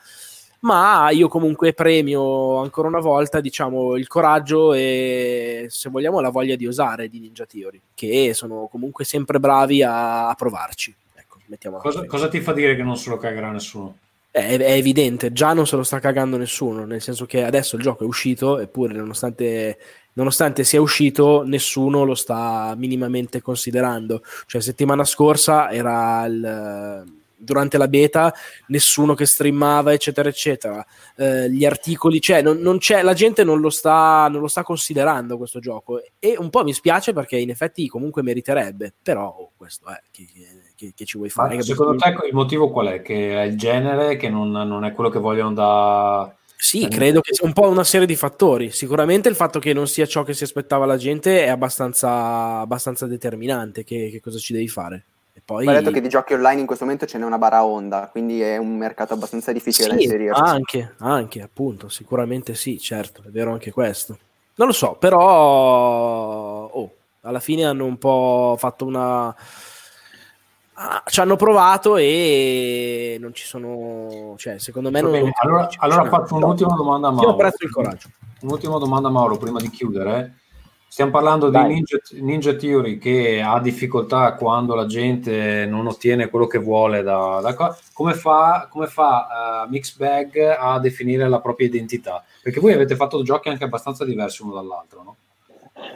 ma io comunque premio ancora una volta diciamo il coraggio e se vogliamo la voglia di osare di Ninja Theory che sono comunque sempre bravi a, a provarci ecco, cosa, cosa, ti fa dire che non se lo cagherà nessuno? È, è, evidente, già non se lo sta cagando nessuno nel senso che adesso il gioco è uscito eppure nonostante nonostante sia uscito, nessuno lo sta minimamente considerando. Cioè, settimana scorsa era il, durante la beta nessuno che streamava, eccetera, eccetera. Eh, gli articoli, cioè, non, non c'è, la gente non lo, sta, non lo sta considerando questo gioco. E un po' mi spiace perché in effetti comunque meriterebbe, però oh, questo è. Che, che, che, ci vuoi fare? Ma secondo te il motivo qual è? Che è il genere, che non, non è quello che vogliono da. Sì, credo che sia un po' una serie di fattori. Sicuramente il fatto che non sia ciò che si aspettava la gente è abbastanza, abbastanza determinante. Che, che cosa ci devi fare? Poi... Ma detto che di giochi online in questo momento ce n'è una bara onda, quindi è un mercato abbastanza difficile sì, da inserire. Anche, anche, appunto, sicuramente sì, certo, è vero anche questo. Non lo so, però oh, alla fine hanno un po' fatto una... Ah, ci hanno provato e non ci sono... Cioè, secondo me non... Bene, allora, allora faccio un'ultima domanda a Mauro. Io apprezzo il coraggio. Un'ultima domanda a Mauro prima di chiudere. Stiamo parlando Dai. di Ninja, Ninja, Theory che ha difficoltà quando la gente non ottiene quello che vuole da, da come fa, come fa uh, Mixbag a definire la propria identità? Perché voi avete fatto giochi anche abbastanza diversi uno dall'altro, no?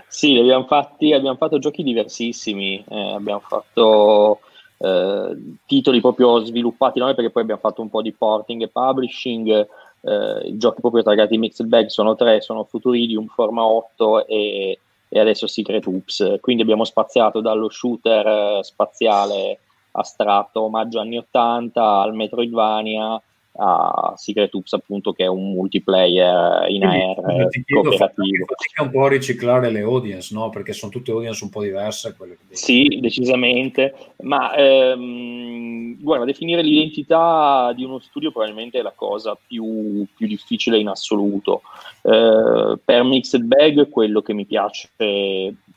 Sì, abbiamo, fatti, abbiamo fatto giochi diversissimi, eh, abbiamo fatto eh, titoli proprio sviluppati noi perché poi abbiamo fatto un po' di porting e publishing, eh, i giochi proprio targati Mixed Bag sono tre, sono Futuridium, Forma 8 e, e adesso Secret Oops. Quindi abbiamo spaziato dallo shooter eh, spaziale astratto omaggio anni 80 al Metroidvania a Secret Oops appunto che è un multiplayer in AR chiedo, cooperativo. fatica un po' a riciclare le audience, no? Perché sono tutte audience un po' diverse. Quelle che- Sì, decisamente, ma ehm, guarda, definire l'identità di uno studio probabilmente è la cosa più, più difficile in assoluto. Eh, per Mixed Bag quello che mi piace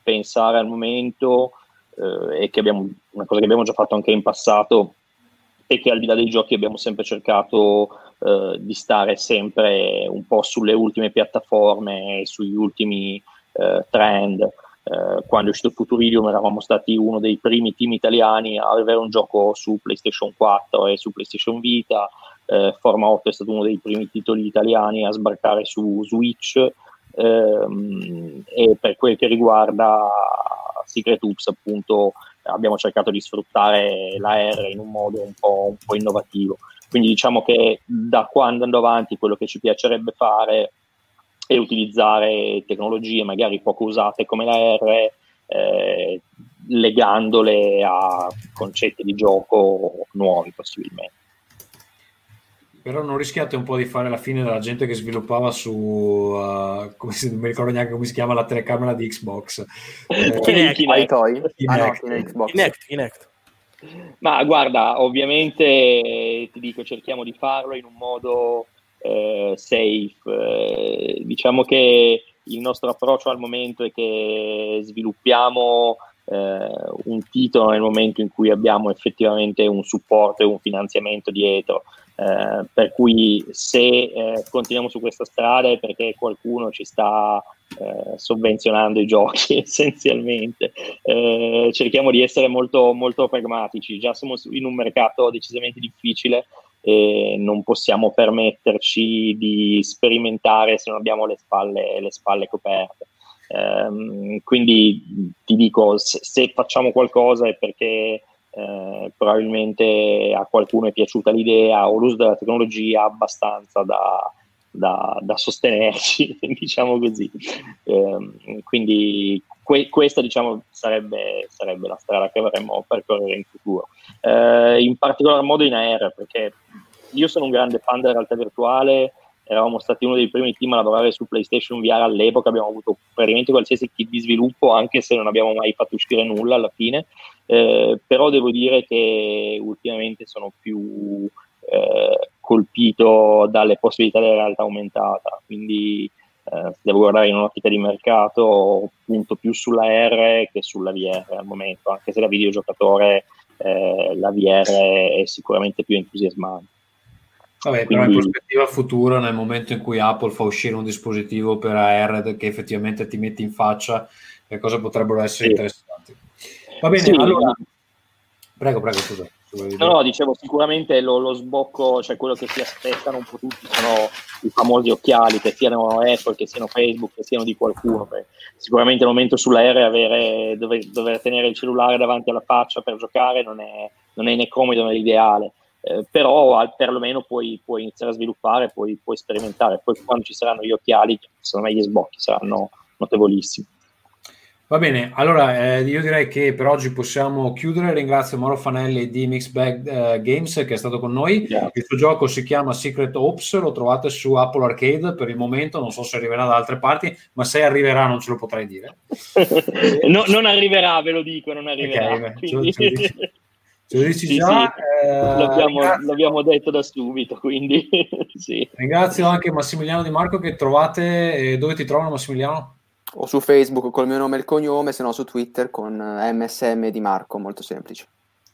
pensare al momento eh, è che abbiamo una cosa che abbiamo già fatto anche in passato è che al di là dei giochi abbiamo sempre cercato eh, di stare sempre un po' sulle ultime piattaforme, sugli ultimi eh, trend. Eh, quando è uscito Futuridium eravamo stati uno dei primi team italiani a avere un gioco su PlayStation 4 e su PlayStation Vita. Eh, Forma 8 è stato uno dei primi titoli italiani a sbarcare su Switch. Ehm, e per quel che riguarda Secret Oops, appunto, abbiamo cercato di sfruttare la R in un modo un po', un po' innovativo. Quindi diciamo che da qua andando avanti quello che ci piacerebbe fare è utilizzare tecnologie magari poco usate come la R, eh, legandole a concetti di gioco nuovi possibilmente. Però non rischiate un po' di fare la fine della gente che sviluppava su, uh, come si, non mi ricordo neanche come si chiama la telecamera di Xbox. Eh, Kinect. Toy? Ah no, Kinect. Kinect Xbox. Kinect, Kinect. Ma guarda, ovviamente ti dico, cerchiamo di farlo in un modo eh, safe. Eh, diciamo che il nostro approccio al momento è che sviluppiamo eh, un titolo nel momento in cui abbiamo effettivamente un supporto e un finanziamento dietro. Eh, per cui se eh, continuiamo su questa strada è perché qualcuno ci sta eh, sovvenzionando i giochi essenzialmente. Eh, cerchiamo di essere molto, molto pragmatici, già siamo in un mercato decisamente difficile e non possiamo permetterci di sperimentare se non abbiamo le spalle, le spalle coperte. Ehm, quindi ti dico, se, se facciamo qualcosa è perché eh, probabilmente a qualcuno è piaciuta l'idea o l'uso della tecnologia abbastanza da, da, da sostenerci, diciamo così. Ehm, quindi que- questa diciamo, sarebbe, sarebbe la strada che vorremmo percorrere in futuro. Eh, in particolar modo in AR, perché io sono un grande fan della realtà virtuale, eravamo stati uno dei primi team a lavorare su PlayStation VR all'epoca, abbiamo avuto praticamente qualsiasi kit di sviluppo, anche se non abbiamo mai fatto uscire nulla alla fine, eh, però devo dire che ultimamente sono più eh, colpito dalle possibilità della realtà aumentata, quindi eh, devo guardare in un'ottica di mercato punto più sulla R che sulla VR al momento, anche se da videogiocatore eh, la VR è sicuramente più entusiasmante. Vabbè, però in Quindi- prospettiva futura, nel momento in cui Apple fa uscire un dispositivo per AR che effettivamente ti mette in faccia, le cose potrebbero essere Sì. interessanti. Va bene, Sì. allora... Prego, prego, scusa. No, no, dicevo sicuramente lo, lo sbocco, cioè quello che si aspettano un po' tutti sono i famosi occhiali, che siano Apple, che siano Facebook, che siano di qualcuno. perché Sicuramente il momento sull'aereo avere, dover, dover tenere il cellulare davanti alla faccia per giocare non è, non è né comodo né ideale. Eh, però al- perlomeno puoi, puoi iniziare a sviluppare, puoi, puoi sperimentare. Poi quando ci saranno gli occhiali, secondo me gli sbocchi saranno notevolissimi. Va bene, allora eh, io direi che per oggi possiamo chiudere. Ringrazio Mauro Fanelli di Mixbag eh, Games che è stato con noi. Grazie. Il suo gioco si chiama Secret Ops, lo trovate su Apple Arcade per il momento, non so se arriverà da altre parti, ma se arriverà non ce lo potrai dire. No- non arriverà, ve lo dico, non arriverà. Ok, beh, quindi- ce lo dici- Ce lo dici Sì, già? sì. eh, l'abbiamo, ringrazio- l'abbiamo detto da subito, quindi sì. Ringrazio anche Massimiliano Di Marco che trovate, eh, dove ti trovano Massimiliano? O su Facebook col mio nome e il cognome, se no su Twitter con eh, MSM di Marco, molto semplice.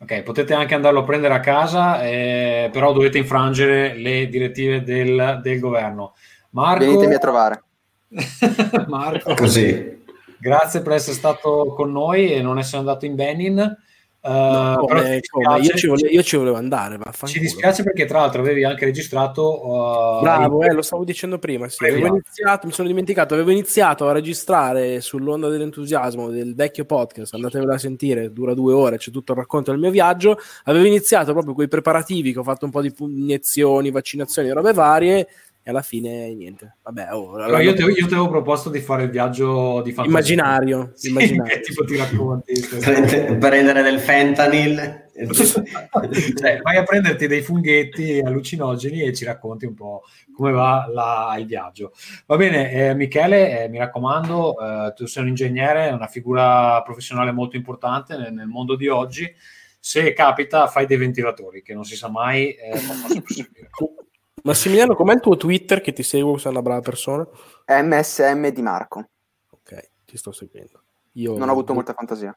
Ok, potete anche andarlo a prendere a casa, eh, però dovete infrangere le direttive del, del governo. Marco, Venitemi a trovare. Marco, Così. grazie per essere stato con noi e non essere andato in Benin. Però come- come? Io, ci volevo, io ci volevo andare, ci dispiace perché tra l'altro avevi anche registrato uh, Bravo, eh, lo stavo dicendo prima. Sì. Iniziato, mi sono dimenticato, avevo iniziato a registrare sull'onda dell'entusiasmo del vecchio podcast. Andatevelo a sentire, dura due ore, c'è tutto il racconto del mio viaggio. Avevo iniziato proprio quei preparativi che ho fatto un po' di iniezioni, vaccinazioni, robe varie. E alla fine niente. Vabbè, oh, Però io, ti, io ti avevo proposto di fare il viaggio di fantasia. immaginario, Sì, immaginario. che tipo ti racconti. Prende- prendere del fentanyl. cioè, vai a prenderti dei funghetti allucinogeni e ci racconti un po' come va la, il viaggio. Va bene, eh, Michele, eh, mi raccomando, eh, tu sei un ingegnere, una figura professionale molto importante nel, nel, mondo di oggi. Se capita, fai dei ventilatori, che non si sa mai eh, Massimiliano, com'è il tuo Twitter che ti seguo, sei una brava persona? MSM di Marco. Ok, ti sto seguendo. Io non ho avuto molta fantasia.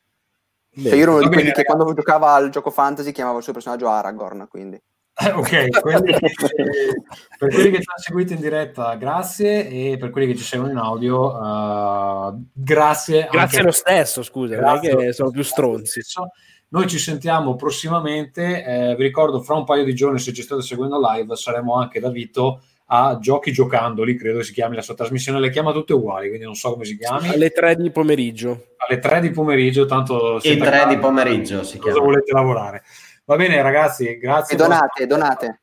Bene. Cioè, io ero uno di quelli che quando giocava al gioco fantasy chiamava il suo personaggio Aragorn, quindi... Eh, ok, quindi, per quelli che ci hanno seguito in diretta, grazie, e per quelli che ci seguono in audio, uh, grazie. Grazie lo stesso, scusa, grazie non è che sono più stronzi. Noi ci sentiamo prossimamente, eh, vi ricordo fra un paio di giorni, se ci state seguendo live, saremo anche da Vito a Giochi Giocandoli, credo si chiami la sua trasmissione, le chiama tutte uguali, quindi non so come si chiami. Alle 3 di pomeriggio. Alle 3 di pomeriggio, tanto... E 3 di pomeriggio si chiama. Cosa volete lavorare? Va bene ragazzi, grazie. E donate, donate.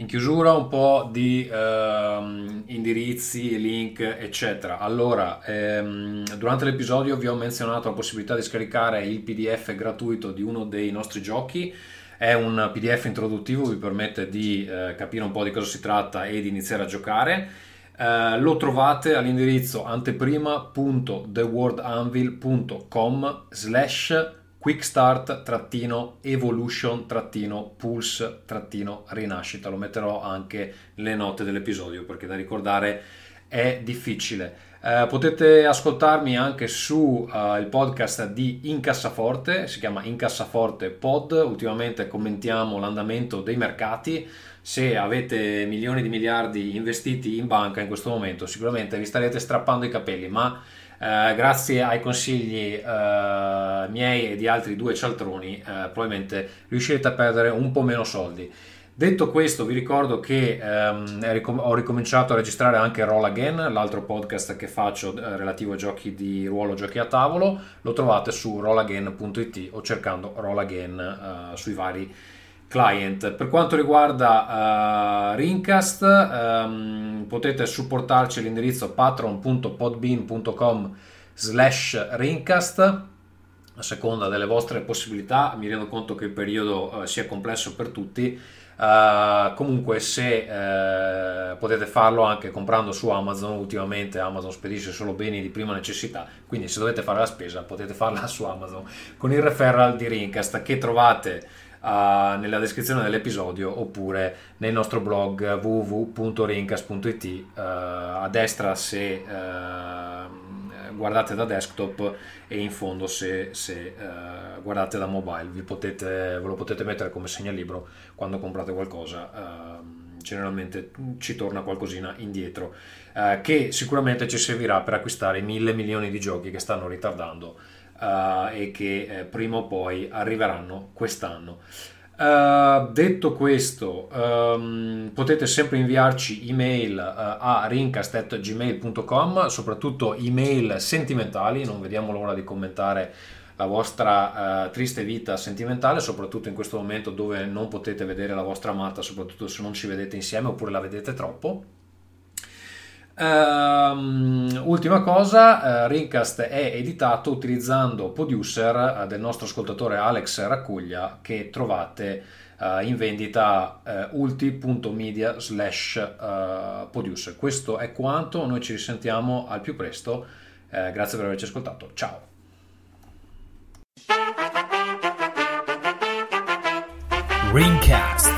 In chiusura un po' di ehm, indirizzi, link, eccetera. Allora, ehm, durante l'episodio vi ho menzionato la possibilità di scaricare il PDF gratuito di uno dei nostri giochi. È un PDF introduttivo, vi permette di eh, capire un po' di cosa si tratta e di iniziare a giocare. Eh, lo trovate all'indirizzo anteprima.theworldanvil.com slash quickstart-evolution-pulse-rinascita. Lo metterò anche nelle note dell'episodio perché da ricordare è difficile. Uh, potete ascoltarmi anche su uh, il podcast di Incassaforte, si chiama Incassaforte Pod. Ultimamente commentiamo l'andamento dei mercati. Se avete milioni di miliardi investiti in banca in questo momento, sicuramente vi starete strappando i capelli, ma eh, grazie ai consigli eh, miei e di altri due cialtroni, eh, probabilmente riuscirete a perdere un po' meno soldi. Detto questo, vi ricordo che ehm, ho ricominciato a registrare anche Roll Again, l'altro podcast che faccio eh, relativo a giochi di ruolo, giochi a tavolo. Lo trovate su rollagain.it o cercando Roll Again eh, sui vari client. Per quanto riguarda uh, Rincast, um, potete supportarci all'indirizzo patron.podbean.com slash Rincast a seconda delle vostre possibilità. Mi rendo conto che il periodo uh, sia complesso per tutti. Uh, comunque se potete farlo anche comprando su Amazon ultimamente Amazon spedisce solo beni di prima necessità quindi se dovete fare la spesa potete farla su Amazon con il referral di Rincast che trovate uh, nella descrizione dell'episodio oppure nel nostro blog www.rincas.it uh, a destra se uh, guardate da desktop e in fondo se, se guardate da mobile. Potete, ve lo potete mettere come segnalibro quando comprate qualcosa generalmente ci torna qualcosina indietro eh, che sicuramente ci servirà per acquistare mille milioni di giochi che stanno ritardando uh, e che eh, prima o poi arriveranno quest'anno. Uh, detto questo, um, potete sempre inviarci email uh, a rincast.gmail.com, soprattutto email sentimentali, non vediamo l'ora di commentare la vostra uh, triste vita sentimentale, soprattutto in questo momento dove non potete vedere la vostra amata, soprattutto se non ci vedete insieme oppure la vedete troppo. Um, ultima cosa, uh, Rincast è editato utilizzando Producer uh, del nostro ascoltatore Alex Raccuglia che trovate uh, in vendita uh, ulti.media slash producer. Questo è quanto, noi ci risentiamo al più presto, grazie per averci ascoltato, ciao! Ringcast